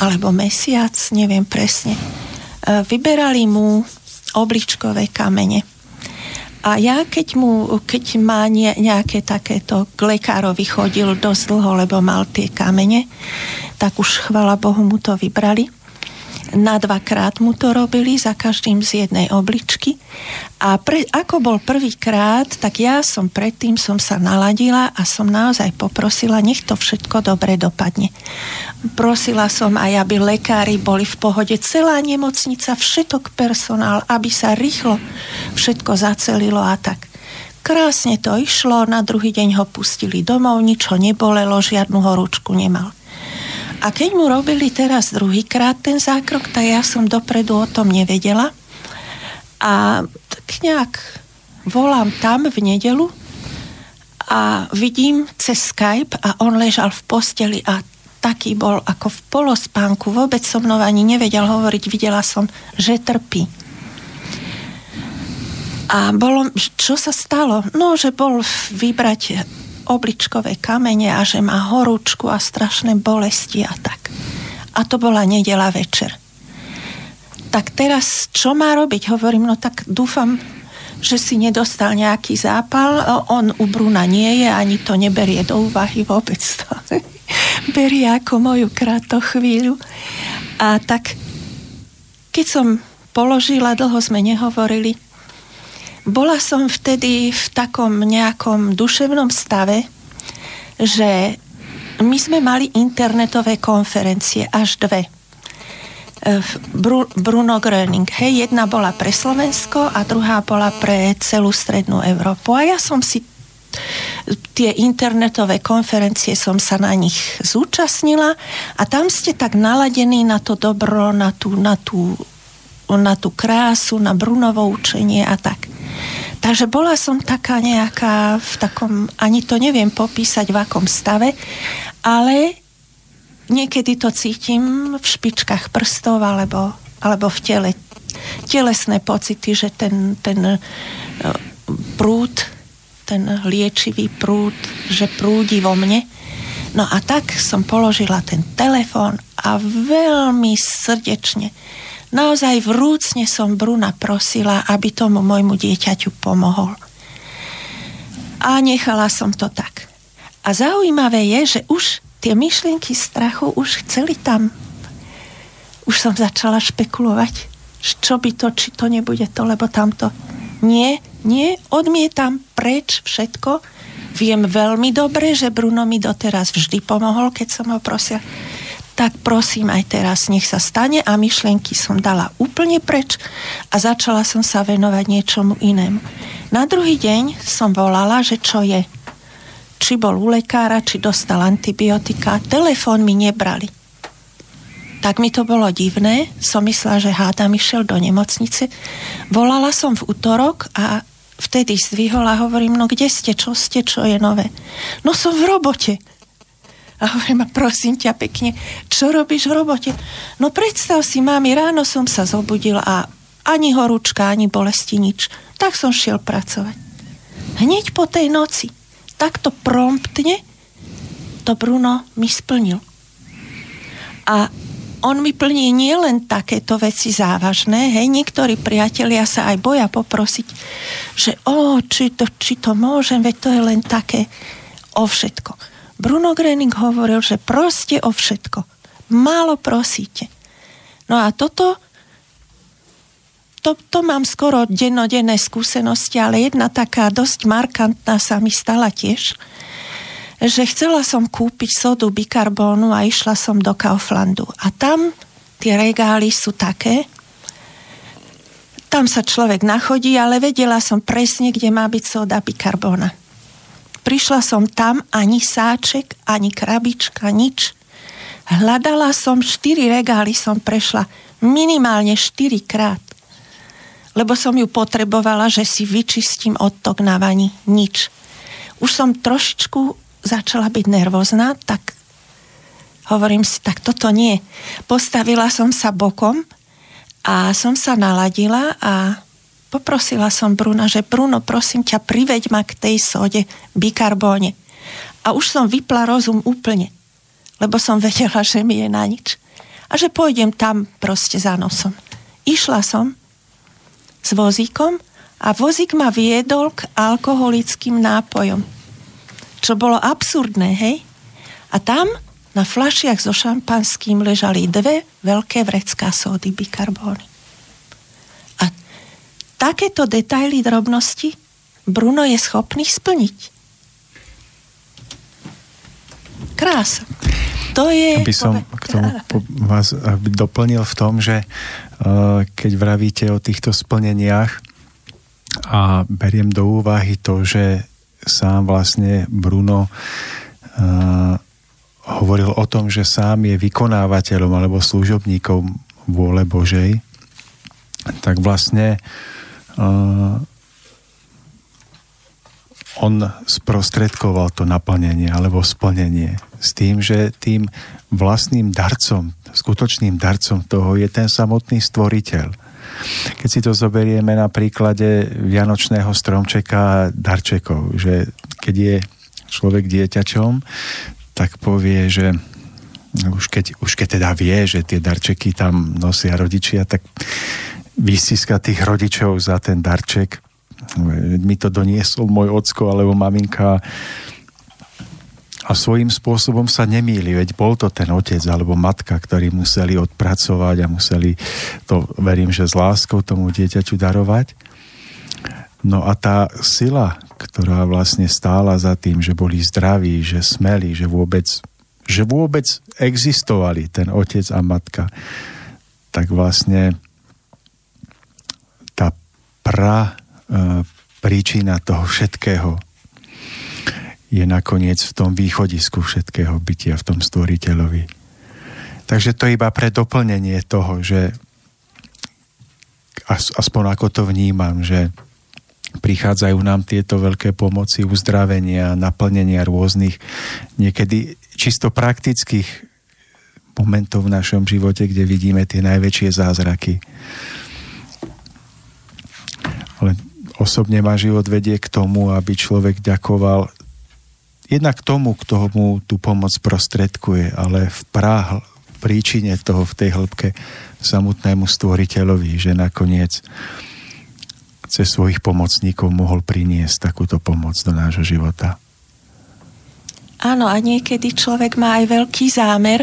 alebo mesiac, neviem presne, e, vyberali mu obličkové kamene. A ja, keď, mu, keď má nejaké takéto, k lekárovi chodil dosť dlho, lebo mal tie kamene, tak už chvala Bohu mu to vybrali na dvakrát mu to robili, za každým z jednej obličky. A pre, ako bol prvýkrát, tak ja som predtým som sa naladila a som naozaj poprosila, nech to všetko dobre dopadne. Prosila som aj, aby lekári boli v pohode, celá nemocnica, všetok personál, aby sa rýchlo všetko zacelilo a tak. Krásne to išlo, na druhý deň ho pustili domov, nič ho nebolelo, žiadnu horúčku nemal. A keď mu robili teraz druhýkrát ten zákrok, tak ja som dopredu o tom nevedela. A tak nejak volám tam v nedelu a vidím cez Skype a on ležal v posteli a taký bol ako v polospánku, vôbec so mnou ani nevedel hovoriť, videla som, že trpí. A bolo, čo sa stalo? No, že bol vybrať obličkové kamene a že má horúčku a strašné bolesti a tak. A to bola nedela večer. Tak teraz, čo má robiť? Hovorím, no tak dúfam, že si nedostal nejaký zápal. On u Bruna nie je, ani to neberie do úvahy vôbec to. Berie ako moju kráto chvíľu. A tak, keď som položila, dlho sme nehovorili, bola som vtedy v takom nejakom duševnom stave, že my sme mali internetové konferencie, až dve. E, Bruno Gröning. Hej, jedna bola pre Slovensko a druhá bola pre celú strednú Európu. A ja som si tie internetové konferencie som sa na nich zúčastnila a tam ste tak naladení na to dobro, na tú, na tú, na tú krásu, na Brunovo učenie a tak. Takže bola som taká nejaká v takom, ani to neviem popísať v akom stave, ale niekedy to cítim v špičkách prstov alebo, alebo v tele. Telesné pocity, že ten, ten e, prúd, ten liečivý prúd, že prúdi vo mne. No a tak som položila ten telefón a veľmi srdečne Naozaj vrúcne som Bruna prosila, aby tomu môjmu dieťaťu pomohol. A nechala som to tak. A zaujímavé je, že už tie myšlienky strachu už chceli tam. Už som začala špekulovať, čo by to, či to nebude to, lebo tamto. Nie, nie, odmietam preč všetko. Viem veľmi dobre, že Bruno mi doteraz vždy pomohol, keď som ho prosil tak prosím aj teraz nech sa stane a myšlienky som dala úplne preč a začala som sa venovať niečomu inému. Na druhý deň som volala, že čo je. Či bol u lekára, či dostal antibiotika. Telefón mi nebrali. Tak mi to bolo divné. Som myslela, že hádam išiel do nemocnice. Volala som v útorok a vtedy zdvihol a hovorím, no kde ste, čo ste, čo je nové? No som v robote. A hovorím, prosím ťa pekne, čo robíš v robote? No predstav si, mami, ráno som sa zobudil a ani horúčka, ani bolesti, nič. Tak som šiel pracovať. Hneď po tej noci, takto promptne, to Bruno mi splnil. A on mi plní nielen takéto veci závažné, hej, niektorí priatelia sa aj boja poprosiť, že o, či to, či to môžem, veď to je len také o všetko. Bruno Gröning hovoril, že proste o všetko. Málo prosíte. No a toto to, to mám skoro dennodenné skúsenosti, ale jedna taká dosť markantná sa mi stala tiež, že chcela som kúpiť sodu bikarbónu a išla som do Kauflandu. A tam tie regály sú také, tam sa človek nachodí, ale vedela som presne, kde má byť soda bikarbóna Prišla som tam, ani sáček, ani krabička, nič. Hľadala som, štyri regály som prešla minimálne štyri krát. Lebo som ju potrebovala, že si vyčistím odtok na vani. Nič. Už som trošičku začala byť nervózna, tak hovorím si, tak toto nie. Postavila som sa bokom a som sa naladila a poprosila som Bruna, že Bruno, prosím ťa, priveď ma k tej sode bikarbóne. A už som vypla rozum úplne, lebo som vedela, že mi je na nič. A že pôjdem tam proste za nosom. Išla som s vozíkom a vozík ma viedol k alkoholickým nápojom. Čo bolo absurdné, hej? A tam na flašiach so šampanským ležali dve veľké vrecká sódy bikarbóny. Takéto detaily drobnosti Bruno je schopný splniť. Krása. To je... Aby som k tomu vás doplnil v tom, že uh, keď vravíte o týchto splneniach a beriem do úvahy to, že sám vlastne Bruno uh, hovoril o tom, že sám je vykonávateľom alebo služobníkom vôle Božej, tak vlastne uh, on sprostredkoval to naplnenie alebo splnenie s tým, že tým vlastným darcom, skutočným darcom toho je ten samotný stvoriteľ. Keď si to zoberieme na príklade Vianočného stromčeka a darčekov, že keď je človek dieťačom, tak povie, že už keď, už keď teda vie, že tie darčeky tam nosia rodičia, tak vystiska tých rodičov za ten darček. Mi to doniesol môj ocko alebo maminka a svojím spôsobom sa nemýli, veď bol to ten otec alebo matka, ktorí museli odpracovať a museli to, verím, že s láskou tomu dieťaťu darovať. No a tá sila, ktorá vlastne stála za tým, že boli zdraví, že smeli, že vôbec, že vôbec existovali ten otec a matka, tak vlastne pra e, príčina toho všetkého je nakoniec v tom východisku všetkého bytia, v tom stvoriteľovi. Takže to iba pre doplnenie toho, že aspoň ako to vnímam, že prichádzajú nám tieto veľké pomoci uzdravenia, naplnenia rôznych, niekedy čisto praktických momentov v našom živote, kde vidíme tie najväčšie zázraky. Osobne ma život vedie k tomu, aby človek ďakoval jednak tomu, kto mu tú pomoc prostredkuje, ale v práh, príčine toho v tej hĺbke samotnému stvoriteľovi, že nakoniec cez svojich pomocníkov mohol priniesť takúto pomoc do nášho života. Áno, a niekedy človek má aj veľký zámer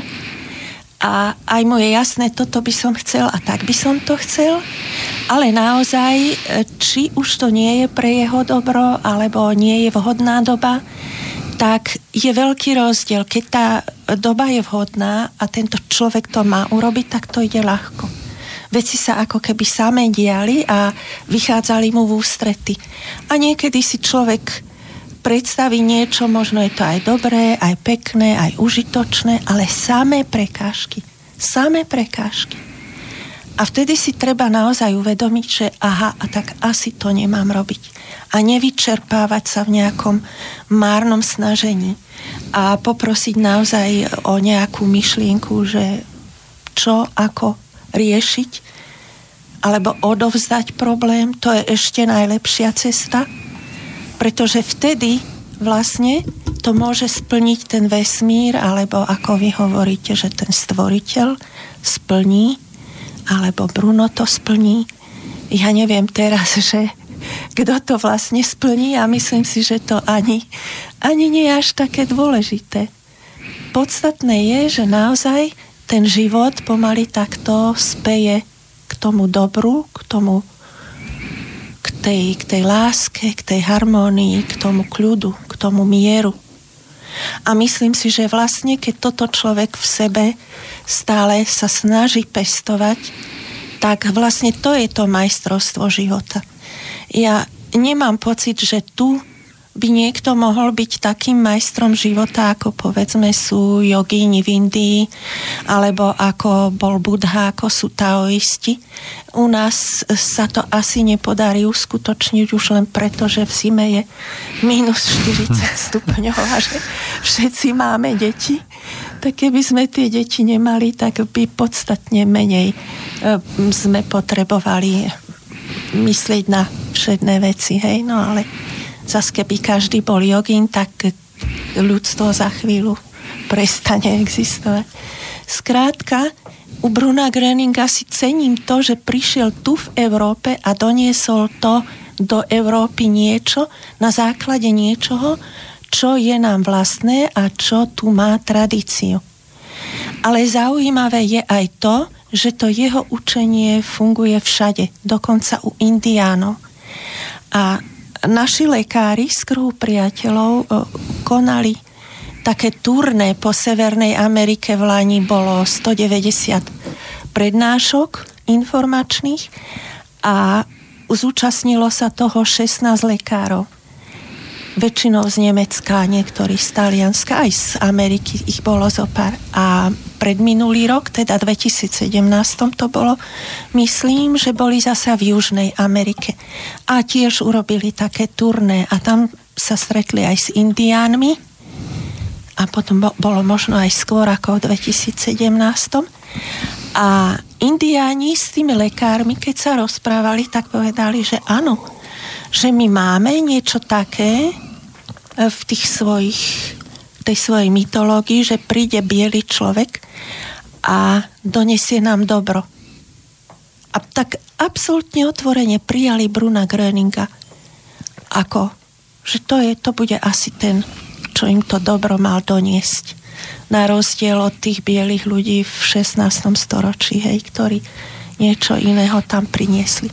a aj mu je jasné, toto by som chcel a tak by som to chcel, ale naozaj, e, či už to nie je pre jeho dobro, alebo nie je vhodná doba, tak je veľký rozdiel. Keď tá doba je vhodná a tento človek to má urobiť, tak to ide ľahko veci sa ako keby same diali a vychádzali mu v ústrety. A niekedy si človek predstaví niečo, možno je to aj dobré, aj pekné, aj užitočné, ale samé prekážky. Samé prekážky. A vtedy si treba naozaj uvedomiť, že aha, a tak asi to nemám robiť. A nevyčerpávať sa v nejakom márnom snažení. A poprosiť naozaj o nejakú myšlienku, že čo, ako riešiť alebo odovzdať problém, to je ešte najlepšia cesta, pretože vtedy vlastne to môže splniť ten vesmír, alebo ako vy hovoríte, že ten stvoriteľ splní, alebo Bruno to splní. Ja neviem teraz, že kto to vlastne splní a myslím si, že to ani, ani nie je až také dôležité. Podstatné je, že naozaj ten život pomaly takto speje k tomu dobru, k tomu tej, k tej láske, k tej harmónii, k tomu kľudu, k tomu mieru. A myslím si, že vlastne, keď toto človek v sebe stále sa snaží pestovať, tak vlastne to je to majstrovstvo života. Ja nemám pocit, že tu by niekto mohol byť takým majstrom života, ako povedzme sú jogíni v Indii, alebo ako bol Budha, ako sú taoisti. U nás sa to asi nepodarí uskutočniť už len preto, že v zime je minus 40 stupňov a že všetci máme deti. Tak keby sme tie deti nemali, tak by podstatne menej e, sme potrebovali myslieť na všetné veci, hej, no ale Zas keby každý bol jogín, tak ľudstvo za chvíľu prestane existovať. Skrátka, u Bruna Gröninga si cením to, že prišiel tu v Európe a doniesol to do Európy niečo na základe niečoho, čo je nám vlastné a čo tu má tradíciu. Ale zaujímavé je aj to, že to jeho učenie funguje všade, dokonca u indiánov. A naši lekári z kruhu priateľov konali také turné po Severnej Amerike. V Lani bolo 190 prednášok informačných a zúčastnilo sa toho 16 lekárov väčšinou z Nemecka, niektorí z Talianska, aj z Ameriky ich bolo zo pár. A pred minulý rok, teda 2017 to bolo, myslím, že boli zasa v Južnej Amerike. A tiež urobili také turné a tam sa stretli aj s indiánmi a potom bolo možno aj skôr ako v 2017. A indiáni s tými lekármi, keď sa rozprávali, tak povedali, že áno, že my máme niečo také, v tých svojich, tej svojej mytológii, že príde biely človek a donesie nám dobro. A tak absolútne otvorene prijali Bruna Gröninga ako, že to, je, to bude asi ten, čo im to dobro mal doniesť. Na rozdiel od tých bielých ľudí v 16. storočí, hej, ktorí niečo iného tam priniesli.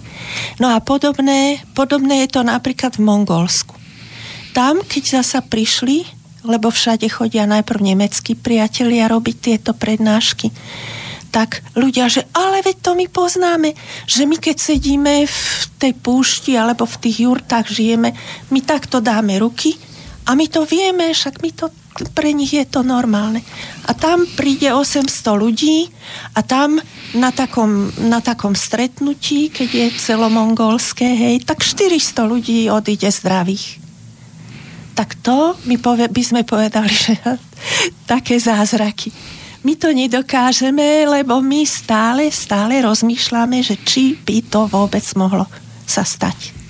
No a podobné, podobné je to napríklad v Mongolsku tam, keď zasa prišli, lebo všade chodia najprv nemeckí priatelia robiť tieto prednášky, tak ľudia, že ale veď to my poznáme, že my keď sedíme v tej púšti alebo v tých jurtách žijeme, my takto dáme ruky a my to vieme, však my to pre nich je to normálne. A tam príde 800 ľudí a tam na takom, na takom stretnutí, keď je celomongolské, hej, tak 400 ľudí odíde zdravých tak to my pove, by sme povedali, že také zázraky. My to nedokážeme, lebo my stále, stále rozmýšľame, že či by to vôbec mohlo sa stať.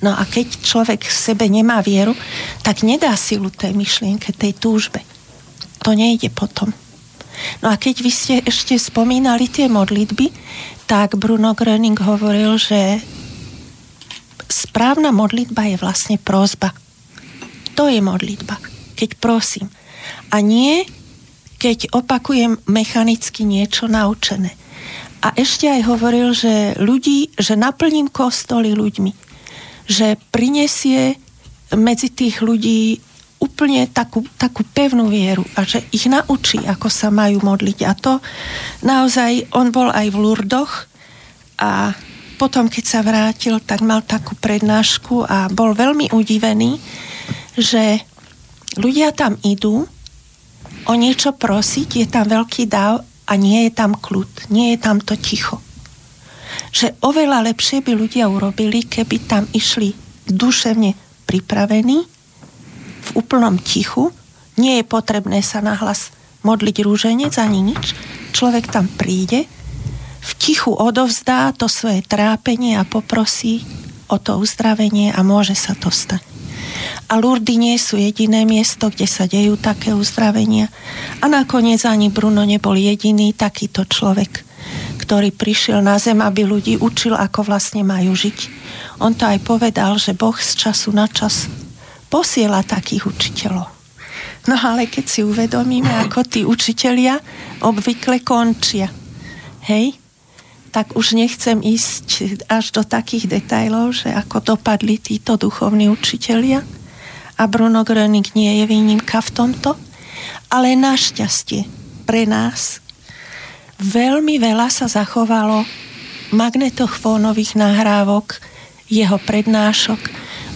No a keď človek v sebe nemá vieru, tak nedá silu tej myšlienke, tej túžbe. To nejde potom. No a keď vy ste ešte spomínali tie modlitby, tak Bruno Gröning hovoril, že správna modlitba je vlastne prozba to je modlitba. Keď prosím. A nie, keď opakujem mechanicky niečo naučené. A ešte aj hovoril, že ľudí, že naplním kostoly ľuďmi. Že prinesie medzi tých ľudí úplne takú, takú pevnú vieru a že ich naučí, ako sa majú modliť. A to naozaj, on bol aj v Lurdoch a potom, keď sa vrátil, tak mal takú prednášku a bol veľmi udivený, že ľudia tam idú o niečo prosiť, je tam veľký dáv a nie je tam kľud, nie je tam to ticho. Že oveľa lepšie by ľudia urobili, keby tam išli duševne pripravení, v úplnom tichu, nie je potrebné sa nahlas modliť rúženec ani nič. Človek tam príde, v tichu odovzdá to svoje trápenie a poprosí o to uzdravenie a môže sa to stať. A Lurdy nie sú jediné miesto, kde sa dejú také uzdravenia. A nakoniec ani Bruno nebol jediný takýto človek, ktorý prišiel na zem, aby ľudí učil, ako vlastne majú žiť. On to aj povedal, že Boh z času na čas posiela takých učiteľov. No ale keď si uvedomíme, ako tí učitelia obvykle končia, hej, tak už nechcem ísť až do takých detajlov, že ako dopadli títo duchovní učitelia, a Bruno Gröning nie je výnimka v tomto, ale našťastie pre nás veľmi veľa sa zachovalo magnetochfónových nahrávok jeho prednášok.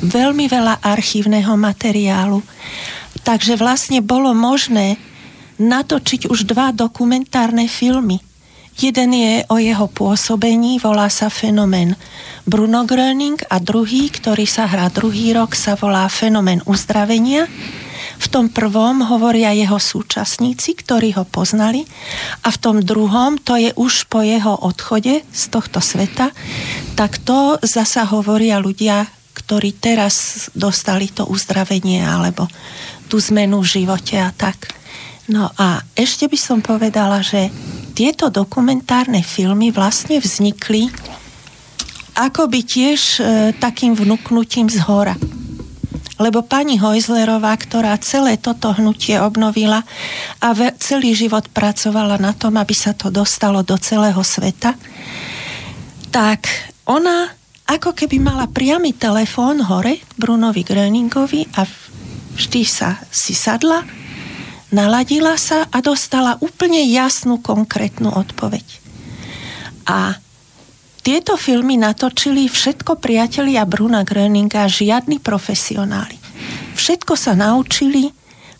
veľmi veľa archívneho materiálu. Takže vlastne bolo možné natočiť už dva dokumentárne filmy. Jeden je o jeho pôsobení, volá sa fenomén Bruno Gröning a druhý, ktorý sa hrá druhý rok, sa volá fenomén uzdravenia. V tom prvom hovoria jeho súčasníci, ktorí ho poznali a v tom druhom, to je už po jeho odchode z tohto sveta, tak to zasa hovoria ľudia, ktorí teraz dostali to uzdravenie alebo tú zmenu v živote a tak. No a ešte by som povedala, že tieto dokumentárne filmy vlastne vznikli akoby tiež e, takým vnúknutím z hora. Lebo pani Hojzlerová, ktorá celé toto hnutie obnovila a ve, celý život pracovala na tom, aby sa to dostalo do celého sveta, tak ona ako keby mala priamy telefón hore Brunovi Gröningovi a vždy sa si sadla naladila sa a dostala úplne jasnú, konkrétnu odpoveď. A tieto filmy natočili všetko priatelia Bruna Gröninga, žiadni profesionáli. Všetko sa naučili,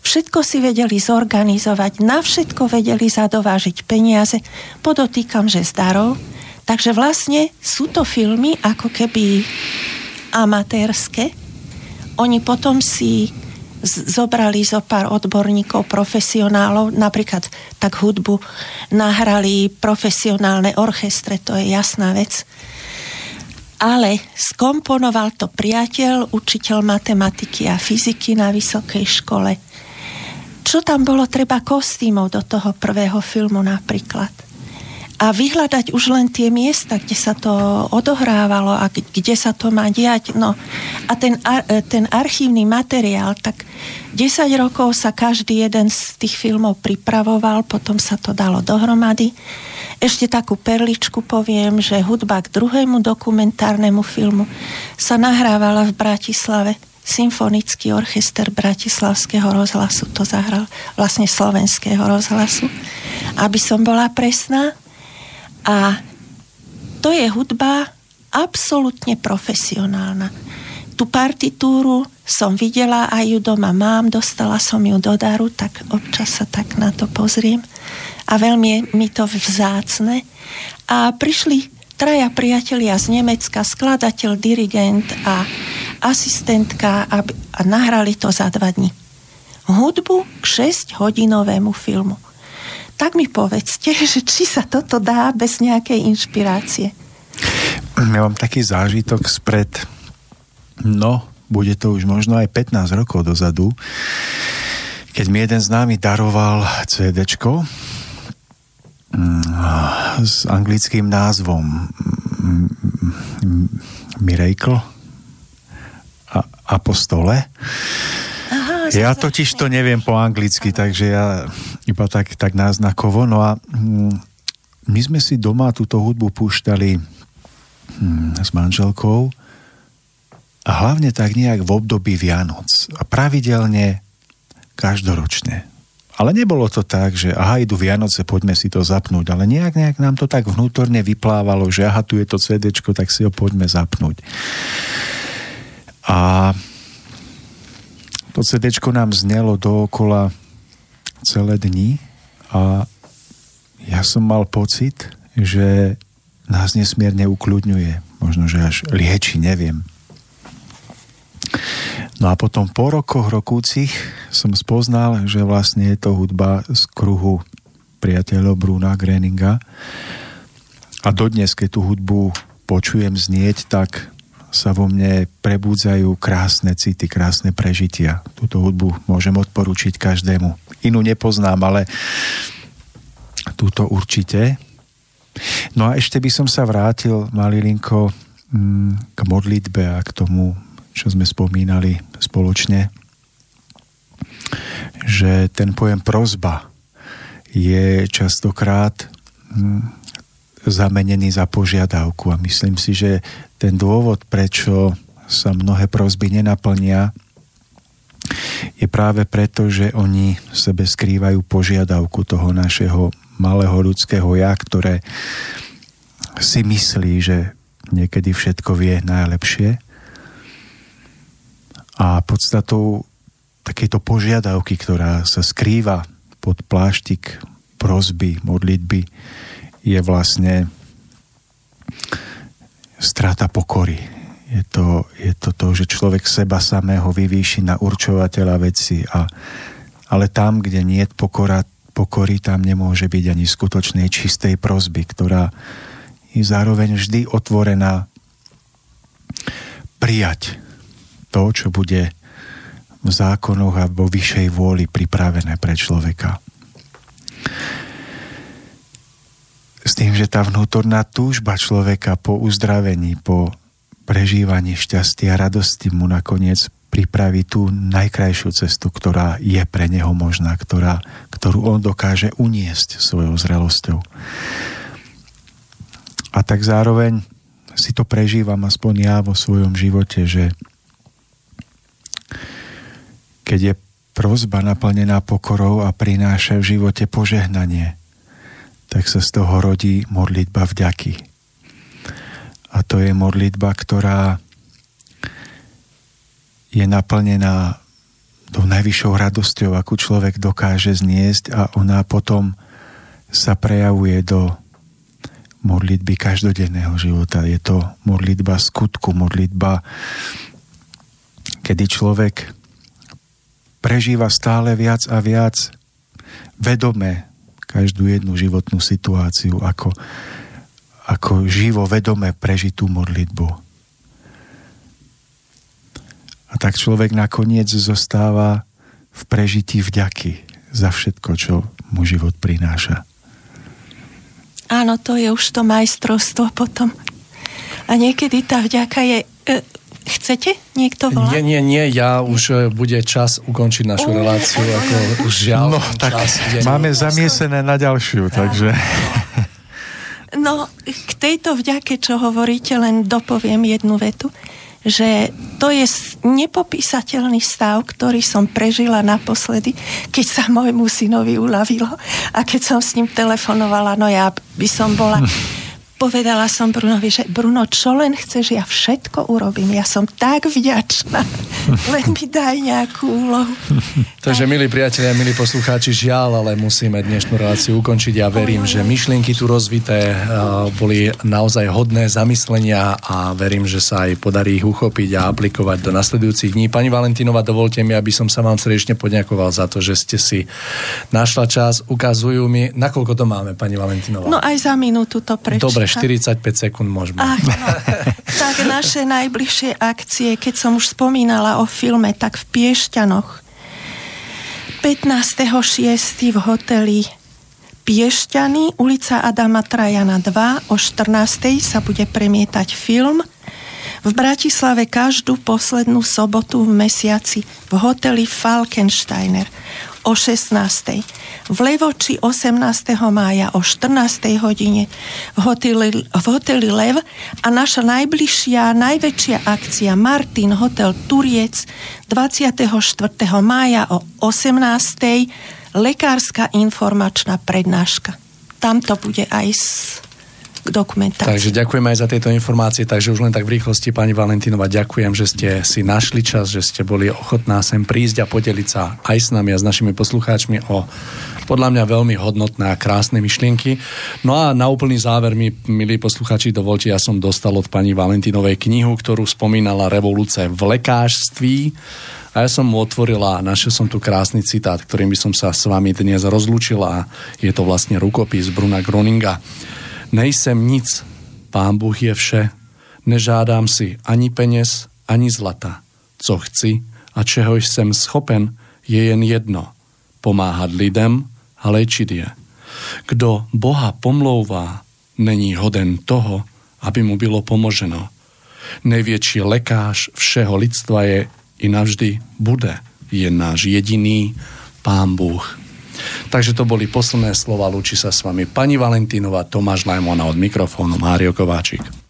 všetko si vedeli zorganizovať, na všetko vedeli zadovážiť peniaze, podotýkam, že zdarov. Takže vlastne sú to filmy ako keby amatérske. Oni potom si zobrali zo pár odborníkov, profesionálov, napríklad tak hudbu nahrali profesionálne orchestre, to je jasná vec. Ale skomponoval to priateľ, učiteľ matematiky a fyziky na vysokej škole. Čo tam bolo treba kostýmov do toho prvého filmu napríklad? A vyhľadať už len tie miesta, kde sa to odohrávalo a kde sa to má diať. No a ten, e, ten archívny materiál, tak 10 rokov sa každý jeden z tých filmov pripravoval, potom sa to dalo dohromady. Ešte takú perličku poviem, že hudba k druhému dokumentárnemu filmu sa nahrávala v Bratislave. Symfonický orchester Bratislavského rozhlasu to zahral, vlastne slovenského rozhlasu. Aby som bola presná, a to je hudba absolútne profesionálna. Tú partitúru som videla aj ju doma mám, dostala som ju do daru, tak občas sa tak na to pozriem a veľmi je mi to vzácne. A prišli traja priatelia z Nemecka, skladateľ, dirigent a asistentka a, a nahrali to za dva dní. Hudbu k 6-hodinovému filmu tak mi povedzte, že či sa toto dá bez nejakej inšpirácie. Ja mám taký zážitok spred, no, bude to už možno aj 15 rokov dozadu, keď mi jeden z námi daroval CDčko mm, s anglickým názvom Miracle Apostole ja totiž to neviem po anglicky, takže ja iba tak, tak náznakovo. No a hm, my sme si doma túto hudbu púšťali hm, s manželkou a hlavne tak nejak v období Vianoc. A pravidelne každoročne. Ale nebolo to tak, že aha, idú Vianoce, poďme si to zapnúť. Ale nejak, nejak nám to tak vnútorne vyplávalo, že aha, tu je to CD, tak si ho poďme zapnúť. A to CD nám znelo dookola celé dni a ja som mal pocit, že nás nesmierne ukľudňuje. Možno, že až lieči, neviem. No a potom po rokoch rokúcich som spoznal, že vlastne je to hudba z kruhu priateľov Bruna Greninga. A dodnes, keď tú hudbu počujem znieť, tak sa vo mne prebúdzajú krásne city, krásne prežitia. Túto hudbu môžem odporučiť každému. Inú nepoznám, ale túto určite. No a ešte by som sa vrátil, Malilinko, mm, k modlitbe a k tomu, čo sme spomínali spoločne, že ten pojem prozba je častokrát mm, zamenený za požiadavku a myslím si, že ten dôvod, prečo sa mnohé prozby nenaplnia, je práve preto, že oni v sebe skrývajú požiadavku toho našeho malého ľudského ja, ktoré si myslí, že niekedy všetko vie najlepšie. A podstatou takéto požiadavky, ktorá sa skrýva pod pláštik prozby, modlitby, je vlastne strata pokory. Je to, je to to, že človek seba samého vyvýši na určovateľa veci, a, ale tam, kde nie je pokora, pokory, tam nemôže byť ani skutočnej čistej prozby, ktorá je zároveň vždy otvorená prijať to, čo bude v zákonoch a vo vyššej vôli pripravené pre človeka. S tým, že tá vnútorná túžba človeka po uzdravení, po prežívaní šťastia radosti mu nakoniec pripraví tú najkrajšiu cestu, ktorá je pre neho možná, ktorá, ktorú on dokáže uniesť svojou zrelosťou. A tak zároveň si to prežívam aspoň ja vo svojom živote, že keď je prozba naplnená pokorou a prináša v živote požehnanie, tak sa z toho rodí modlitba vďaky. A to je modlitba, ktorá je naplnená tou najvyššou radosťou, akú človek dokáže zniesť a ona potom sa prejavuje do modlitby každodenného života. Je to modlitba skutku, modlitba, kedy človek prežíva stále viac a viac vedome každú jednu životnú situáciu ako, ako živo vedome prežitú modlitbu. A tak človek nakoniec zostáva v prežití vďaky za všetko, čo mu život prináša. Áno, to je už to majstrovstvo potom. A niekedy tá vďaka je e, Chcete? Niekto volá? Nie, nie, nie, ja už e, bude čas ukončiť našu uh, reláciu, ako už žiaľ. No, tak čas máme zamiesené na ďalšiu, takže... No, k tejto vďake, čo hovoríte, len dopoviem jednu vetu, že to je nepopísateľný stav, ktorý som prežila naposledy, keď sa môjmu synovi uľavilo a keď som s ním telefonovala, no ja by som bola povedala som Brunovi, že Bruno, čo len chceš, ja všetko urobím. Ja som tak vďačná. Len mi daj nejakú úlohu. Takže, milí priatelia, milí poslucháči, žiaľ, ale musíme dnešnú reláciu ukončiť. Ja verím, že myšlienky tu rozvité boli naozaj hodné zamyslenia a verím, že sa aj podarí ich uchopiť a aplikovať do nasledujúcich dní. Pani Valentinova, dovolte mi, aby som sa vám srdečne poďakoval za to, že ste si našla čas. Ukazujú mi, nakoľko to máme, pani Valentinova? No aj za minútu to prečo. Dobre, 45 sekúnd môžeme. Ach, no. tak naše najbližšie akcie, keď som už spomínala o filme, tak v Piešťanoch 15.6. v hoteli Piešťany, ulica Adama Trajana 2 o 14. sa bude premietať film v Bratislave každú poslednú sobotu v mesiaci v hoteli Falkensteiner o 16. V Levoči 18. mája o 14. hodine v hoteli, v hoteli Lev a naša najbližšia, najväčšia akcia Martin Hotel Turiec 24. mája o 18. lekárska informačná prednáška. Tam to bude aj s dokumentácii. Takže ďakujem aj za tieto informácie, takže už len tak v rýchlosti, pani Valentinova, ďakujem, že ste si našli čas, že ste boli ochotná sem prísť a podeliť sa aj s nami a s našimi poslucháčmi o podľa mňa veľmi hodnotné a krásne myšlienky. No a na úplný záver mi, milí poslucháči, dovolte, ja som dostal od pani Valentinovej knihu, ktorú spomínala Revolúce v lekářství. A ja som mu otvorila a našiel som tu krásny citát, ktorým by som sa s vami dnes rozlúčila. Je to vlastne rukopis Bruna Groninga. Nejsem nic, pán Bůh je vše, nežádám si ani peněz, ani zlata. Co chci a čeho jsem schopen, je jen jedno. Pomáhat lidem a léčit je. Kdo Boha pomlouvá, není hoden toho, aby mu bylo pomoženo. Největší lekář všeho lidstva je i navždy bude jen náš jediný Pán Bůh. Takže to boli posledné slova, lúči sa s vami pani Valentínová, Tomáš Lajmona od mikrofónu, Mário Kováčik.